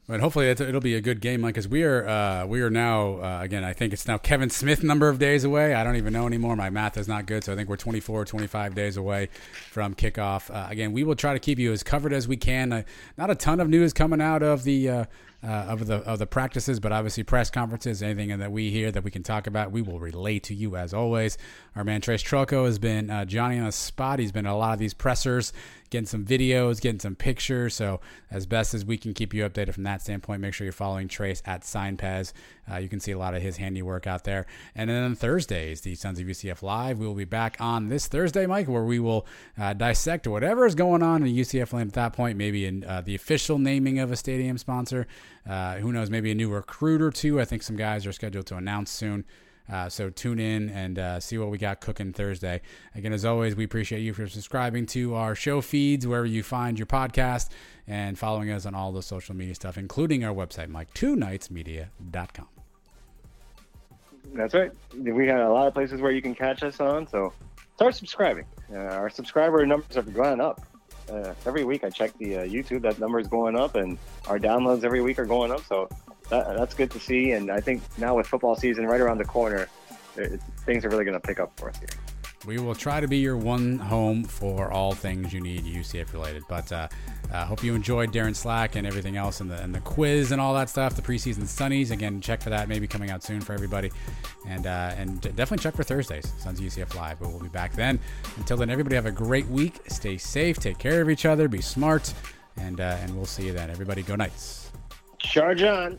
But hopefully it'll be a good game, Mike, because we are uh, we are now uh, again. I think it's now Kevin Smith number of days away. I don't even know anymore. My math is not good, so I think we're 24, 25 days away from kickoff. Uh, again, we will try to keep you as covered as we can. Uh, not a ton of news coming out of the. Uh, of the of the practices, but obviously press conferences, anything that we hear that we can talk about, we will relay to you as always. Our man Trace Trocco has been uh, Johnny on the spot. He's been a lot of these pressers, getting some videos, getting some pictures. So as best as we can keep you updated from that standpoint, make sure you're following Trace at SignPez. Uh, you can see a lot of his handiwork out there. And then on Thursdays, the Sons of UCF Live, we will be back on this Thursday, Mike, where we will uh, dissect whatever is going on in UCF land at that point. Maybe in uh, the official naming of a stadium sponsor. Uh, who knows? Maybe a new recruit or two. I think some guys are scheduled to announce soon. Uh, so tune in and uh, see what we got cooking Thursday. Again, as always, we appreciate you for subscribing to our show feeds wherever you find your podcast and following us on all the social media stuff, including our website, Mike2nightsmedia.com. That's right. We got a lot of places where you can catch us on. So start subscribing. Uh, our subscriber numbers are going up. Uh, every week I check the uh, YouTube, that number is going up, and our downloads every week are going up. So that, that's good to see. And I think now with football season right around the corner, it, things are really going to pick up for us here. we will try to be your one home for all things you need UCF related. But uh, uh, hope you enjoyed Darin Slack and everything else and the, and the quiz and all that stuff, the preseason Sonnies. Again, check for that, maybe coming out soon for everybody. And, uh, and definitely check for Thursdays, Suns UCF Live. But we'll be back then. Until then, everybody have a great week. Stay safe, take care of each other, be smart, and, uh, and we'll see you then. Everybody, go Knights. Charge on.